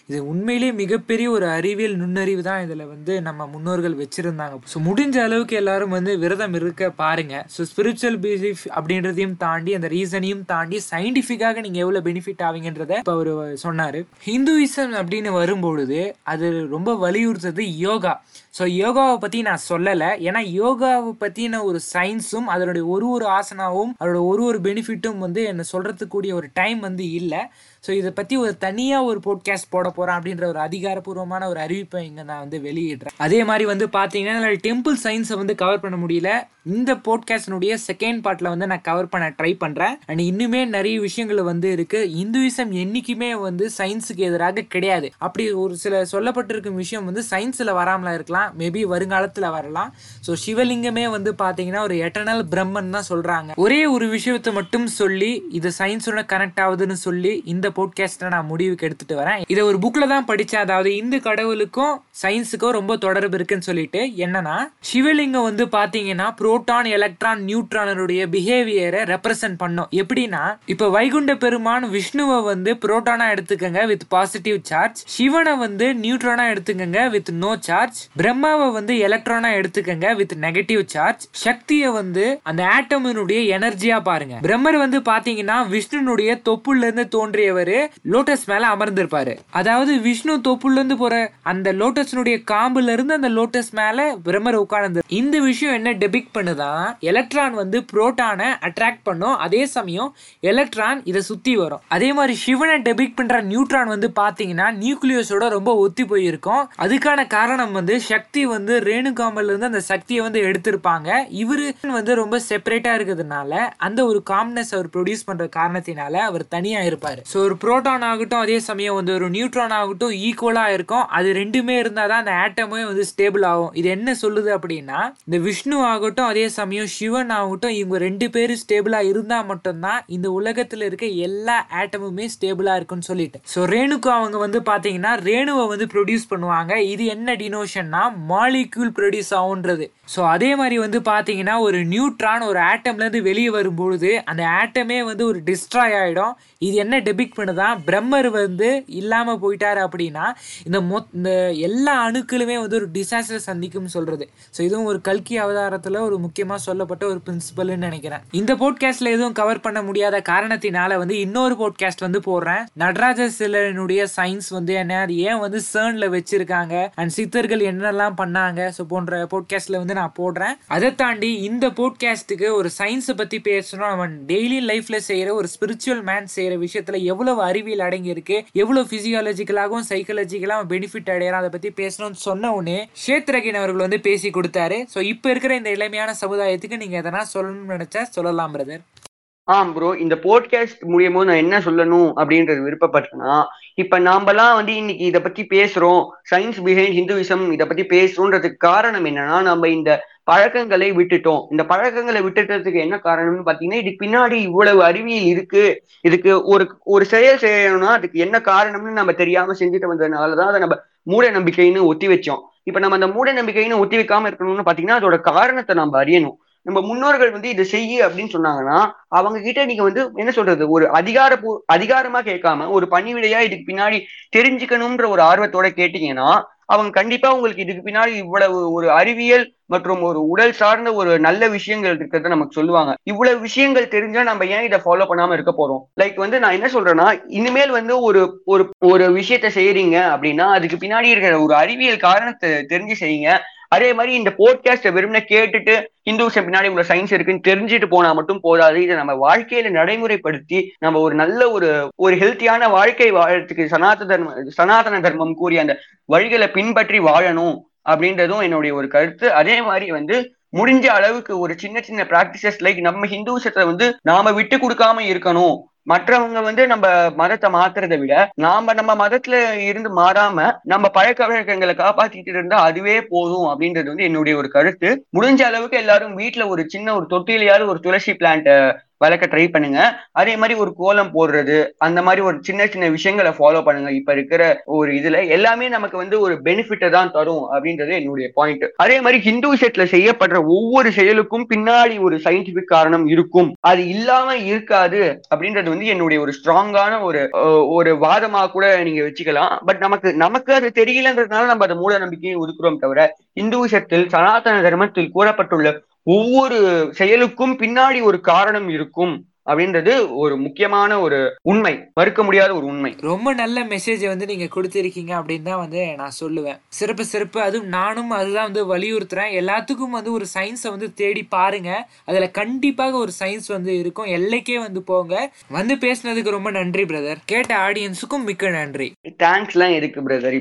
இது உண்மையிலேயே மிகப்பெரிய ஒரு அறிவியல் நுண்ணறிவு தான் இதுல வந்து நம்ம முன்னோர்கள் வச்சிருந்தாங்க. ஸோ முடிஞ்ச அளவுக்கு எல்லாரும் வந்து விரதம் இருக்க பாருங்க. ஸோ ஸ்பிரிச்சுவல் பிலீஃப் அப்படின்றதையும் தாண்டி அந்த ரீசனையும் தாண்டி சயின்டிஃபிக்காக நீங்க எவ்வளவு பெனிஃபிட் ஆவீங்கன்றத இப்போ அவர் சொன்னாரு. ஹிந்துவிசம் அப்படின்னு வரும்பொழுது அது ரொம்ப வலியுறுத்தது யோகா. ஸோ யோகாவை பற்றி நான் சொல்லலை. ஏன்னா யோகாவை பற்றின ஒரு சயின்ஸும் அதனுடைய ஒரு ஒரு ஆசனாவும் அதோட ஒரு ஒரு பெனிஃபிட்டும் வந்து என்ன சொல்கிறதுக்கூடிய ஒரு டைம் வந்து இல்லை. ஸோ இதை பற்றி ஒரு தனியாக ஒரு போட்காஸ்ட் போட போகிறேன் அப்படின்ற ஒரு அதிகாரப்பூர்வமான ஒரு அறிவிப்பை இங்கே நான் வந்து வெளியிடுறேன். அதே மாதிரி வந்து பார்த்தீங்கன்னா என்னால் டெம்பிள் சயின்ஸை வந்து கவர் பண்ண முடியல. இந்த போட்காஸ்டினுடைய செகண்ட் பார்ட்டில் வந்து நான் கவர் பண்ண ட்ரை பண்ணுறேன் அண்ட் இன்னுமே நிறைய விஷயங்கள் வந்து இருக்குது இந்துவிசம் என்னைக்குமே வந்து சயின்ஸுக்கு எதிராக கிடையாது. அப்படி ஒரு சில சொல்லப்பட்டிருக்கும் விஷயம் வந்து சயின்ஸில் வராமலாம் இருக்கலாம். மேபி வருங்காலத்தில் வரலாம். ஸோ சிவலிங்கமே வந்து பார்த்தீங்கன்னா ஒரு எட்டர்னல் பிரம்மன் தான் சொல்கிறாங்க ஒரே ஒரு விஷயத்தை மட்டும் சொல்லி இது சயின்ஸோட கனெக்ட் ஆகுதுன்னு சொல்லி இந்த போட்காஸ்ட்டை நான் முடிவுக்கு எடுத்துட்டு வரேன். இதை ஒரு புக்கில் தான் படித்தேன் அதாவது இந்து கடவுளுக்கும் சயின்ஸுக்கும் ரொம்ப தொடர்பு இருக்குன்னு சொல்லிட்டு என்னன்னா சிவலிங்கம் வந்து பார்த்தீங்கன்னா புரோட்டான் எலக்ட்ரான் நியூட்ரானருடைய பிஹேவியரை ரெப்ரசன்ட் பண்ணும். எப்படின்னா இப்போ வைகுண்ட பெருமான் விஷ்ணுவை வந்து புரோட்டானா எடுத்துக்கங்க வித் பாசிட்டிவ் சார்ஜ் சிவனை வந்து நியூட்ரானா எடுத்துக்கங்க வித் நோ சார்ஜ் பிரம்மாவை வந்து எலக்ட்ரானா எடுத்துக்கங்க வித் நெகட்டிவ் சார்ஜ் சக்தியை வந்து அந்த ஆட்டமினுடைய எனர்ஜியா பாருங்க. பிரம்மர் வந்து பாத்தீங்கன்னா விஷ்ணுனுடைய தொப்புல இருந்து தோன்றியவர். லோட்டஸ் மேல அமர்ந்திருப்பாரு. அதாவது விஷ்ணு தோப்புல இருந்து போற அந்த லோட்டஸ்னுடைய காம்புல இருந்து அந்த லோட்டஸ் மேல பிரம்மர் உட்கார்ந்து இந்த விஷயம் என்ன டெபிக் பண்ணுதான் எலக்ட்ரான் வந்து புரோட்டானை அட்ராக்ட் பண்ணும். அதே சமயம் எலக்ட்ரான் இதை சுத்தி வரும். அதே மாதிரி சிவனை டெபிக் பண்ற நியூட்ரான் வந்து பாத்தீங்கன்னா நியூக்ளியஸோட ரொம்ப ஒத்தி போயிருக்கும். அதுக்கான காரணம் வந்து சக்தி வந்து ரேணுகாம்பல்ல இருந்து அந்த சக்தியை வந்து எடுத்திருப்பாங்க. இவரு வந்து ரொம்ப செப்பரேட்டா இருக்கிறதுனால அந்த ஒரு காம்னஸ் அவர் ப்ரொடியூஸ் பண்ற காரணத்தினால அவர் தனியா இருப்பாரு. ஸோ ஒரு புரோட்டான் ஆகட்டும் அதே சமயம் வந்து ஒரு நியூட்ரான் ஆகட்டும் ஈக்குவலாக இருக்கும். அது ரெண்டுமே இருந்தால் தான் அந்த ஆட்டமே வந்து ஸ்டேபிள் ஆகும். இது என்ன சொல்லுது அப்படின்னா இந்த விஷ்ணு ஆகட்டும் அதே சமயம் சிவன் ஆகட்டும் இவங்க ரெண்டு பேரும் ஸ்டேபிளாக இருந்தால் மட்டும்தான் இந்த உலகத்தில் இருக்க எல்லா ஆட்டமுமே ஸ்டேபிளாக இருக்கும்னு சொல்லிட்டு. ஸோ ரேணுக்கு அவங்க வந்து பார்த்தீங்கன்னா ரேணுவை வந்து ப்ரொடியூஸ் பண்ணுவாங்க. இது என்ன டினோஷன்னா மாலிக்யூல் ப்ரொடியூஸ் ஆகுன்றது ஸோ அதே மாதிரி வந்து பார்த்தீங்கன்னா ஒரு நியூட்ரான் ஒரு ஆட்டம்லேருந்து வெளியே வரும்பொழுது அந்த ஆட்டமே வந்து ஒரு டிஸ்ட்ராய் ஆகிடும் இது என்ன டெபிக் பண்ணுதான் பிரம்மர் வந்து இல்லாமல் போயிட்டாரு அப்படின்னா இந்த மொ இந்த எல்லா அணுக்களுமே வந்து ஒரு டிசாஸ்டர் சந்திக்கும் சொல்றது. ஸோ இதுவும் ஒரு கல்கி அவதாரத்தில் ஒரு முக்கியமாக சொல்லப்பட்ட ஒரு பிரின்சிபல்னு நினைக்கிறேன். இந்த போட்காஸ்ட்டில் எதுவும் கவர் பண்ண முடியாத காரணத்தினால வந்து இன்னொரு போட்காஸ்ட் வந்து போடுறேன். நடராஜ சிலனுடைய சயின்ஸ் வந்து என்ன? அது ஏன் வந்து சேர்னில் வச்சுருக்காங்க? அண்ட் சித்தர்கள் என்னெல்லாம் பண்ணாங்க? ஸோ போன்ற போட்காஸ்ட்டில் வந்து நான் போடுறேன். அதை தாண்டி இந்த போட்காஸ்ட்டுக்கு ஒரு சயின்ஸை பற்றி பேசணும். அவன் டெய்லி லைஃப்பில் செய்யற ஒரு ஸ்பிரிச்சுவல் மேன் செய்யிற விஷயத்தில் எவ்வளோ எவ்வளவு அறிவியல் அடங்கியிருக்கு எவ்வளவு பிசியாலஜிக்கலாகவும் சைக்காலஜிக்கலாகவும் பெனிஃபிட் அடையறான் அதை பத்தி பேசணும்னு சொன்ன உடனே ஷேத்ரகின் அவர்கள் வந்து பேசி கொடுத்தாரு. ஸோ இப்போ இருக்கிற இந்த இளமையான சமுதாயத்துக்கு நீங்கள் எதனா சொல்லணும்னு நினைச்சா சொல்லலாம் பிரதர் ஆம் ப்ரோ இந்த போட்காஸ்ட் மூலியமோ நான் என்ன சொல்லணும் அப்படின்றது விருப்பப்பட்டேன்னா இப்ப நாமெல்லாம் வந்து இன்னைக்கு இதை பத்தி பேசுறோம். சயின்ஸ் பிஹைண்ட் ஹிந்துவிசம் இதை பத்தி பேசுறோன்றதுக்கு காரணம் என்னன்னா நம்ம இந்த பழக்கங்களை விட்டுட்டோம். இந்த பழக்கங்களை விட்டுட்டதுக்கு என்ன காரணம்னு பாத்தீங்கன்னா இதுக்கு பின்னாடி இவ்வளவு அறிவியல் இருக்கு. இதுக்கு ஒரு ஒரு செயல் செய்யணும்னா அதுக்கு என்ன காரணம்னு நம்ம தெரியாம செஞ்சுட்டு வந்ததுனாலதான் அதை நம்ம மூட நம்பிக்கைன்னு ஒத்தி வச்சோம். இப்ப நம்ம அந்த மூட நம்பிக்கைன்னு ஒத்தி வைக்காம இருக்கணும்னு பாத்தீங்கன்னா அதோட காரணத்தை நம்ம அறியணும். நம்ம முன்னோர்கள் வந்து இதை செய்ய அப்படின்னு சொன்னாங்கன்னா அவங்க கிட்ட நீங்க வந்து என்ன சொல்றது? ஒரு அதிகாரப்பூ அதிகாரமா கேட்காம ஒரு பணிவிடையா இதுக்கு பின்னாடி தெரிஞ்சுக்கணும்ன்ற ஒரு ஆர்வத்தோட கேட்டீங்கன்னா அவங்க கண்டிப்பா உங்களுக்கு இதுக்கு பின்னாடி இவ்வளவு ஒரு அறிவியல் மற்றும் ஒரு உடல் சார்ந்த ஒரு நல்ல விஷயங்கள் இருக்கிறத நமக்கு சொல்லுவாங்க. இவ்வளவு விஷயங்கள் தெரிஞ்சா நம்ம ஏன் இதை ஃபாலோ பண்ணாம இருக்க போறோம்? லைக் வந்து நான் என்ன சொல்றேன்னா இனிமேல் வந்து ஒரு ஒரு ஒரு விஷயத்த செய்யறீங்க அப்படின்னா அதுக்கு பின்னாடி இருக்கிற ஒரு அறிவியல் காரணத்தை தெரிஞ்சு செய்யுங்க. அதே மாதிரி இந்த போட்காஸ்ட வெறுமனை கேட்டுட்டு ஹிந்துசம் பின்னாடி உள்ள சயின்ஸ் இருக்குன்னு தெரிஞ்சுட்டு போனா மட்டும் போதாது. இதை நம்ம வாழ்க்கையில நடைமுறைப்படுத்தி நம்ம ஒரு நல்ல ஒரு ஒரு ஹெல்த்தியான வாழ்க்கை வாழறதுக்கு சனாதன தர்ம சனாதன தர்மம் கூறிய அந்த வழிகளை பின்பற்றி வாழணும் அப்படின்றதும் என்னுடைய ஒரு கருத்து. அதே மாதிரி வந்து முடிஞ்ச அளவுக்கு ஒரு சின்ன சின்ன பிராக்டிசஸ் லைக் நம்ம ஹிந்துசத்தை வந்து நாம விட்டு கொடுக்காம இருக்கணும். மற்றவங்க வந்து நம்ம மதத்தை மாத்துறதை விட நாம நம்ம மதத்துல இருந்து மாறாம நம்ம பழக்க வழக்கங்களை காப்பாத்திட்டு இருந்தா அதுவே போதும் அப்படின்றது வந்து என்னுடைய ஒரு கருத்து. முடிஞ்ச அளவுக்கு எல்லாரும் வீட்டுல ஒரு சின்ன ஒரு தொட்டிலையாவது ஒரு துளசி பிளான்ட்டை வளர்க்க ட்ரை பண்ணுங்க. அதே மாதிரி ஒரு கோலம் போடுறது அந்த மாதிரி ஒரு சின்ன சின்ன விஷயங்களை ஃபாலோ பண்ணுங்க. இப்ப இருக்கிற ஒரு இதுல எல்லாமே நமக்கு வந்து ஒரு பெனிஃபிட்டை தான் தரும் அப்படின்றது என்னுடைய பாயிண்ட் அதே மாதிரி ஹிந்து விஷயத்துல செய்யப்படுற ஒவ்வொரு செயலுக்கும் பின்னாடி ஒரு சயின்டிபிக் காரணம் இருக்கும். அது இல்லாம இருக்காது அப்படின்றது வந்து என்னுடைய ஒரு ஸ்ட்ராங்கான ஒரு ஒரு வாதமா கூட நீங்க வச்சுக்கலாம். பட் நமக்கு நமக்கு அது தெரியலன்றதுனால நம்ம அதை மூட நம்பிக்கையை ஒதுக்குறோம் தவிர இந்து விஷயத்தில் சனாதன தர்மத்தில் கூறப்பட்டுள்ள ஒவ்வொரு செயலுக்கும் பின்னாடி ஒரு காரணம் இருக்கும் அப்படின்றது ஒரு முக்கியமான ஒரு உண்மை. மறுக்க முடியாத ஒரு உண்மை. ரொம்ப நல்ல மெசேஜை வந்து நீங்க கொடுத்திருக்கீங்க அப்படின்னு தான் வந்து நான் சொல்லுவேன். சிறப்பு சிறப்பு. அதுவும் நானும் அதுதான் வந்து வலியுறுத்துறேன். எல்லாத்துக்கும் வந்து ஒரு சயின்ஸை வந்து தேடி பாருங்க. அதுல கண்டிப்பாக ஒரு சயின்ஸ் வந்து இருக்கும். எல்லைக்கே வந்து போங்க. வந்து பேசுனதுக்கு ரொம்ப நன்றி பிரதர் கேட்ட ஆடியன்ஸுக்கும் மிக்க நன்றி. தேங்க்ஸ்லாம் எதுக்கு பிரதர்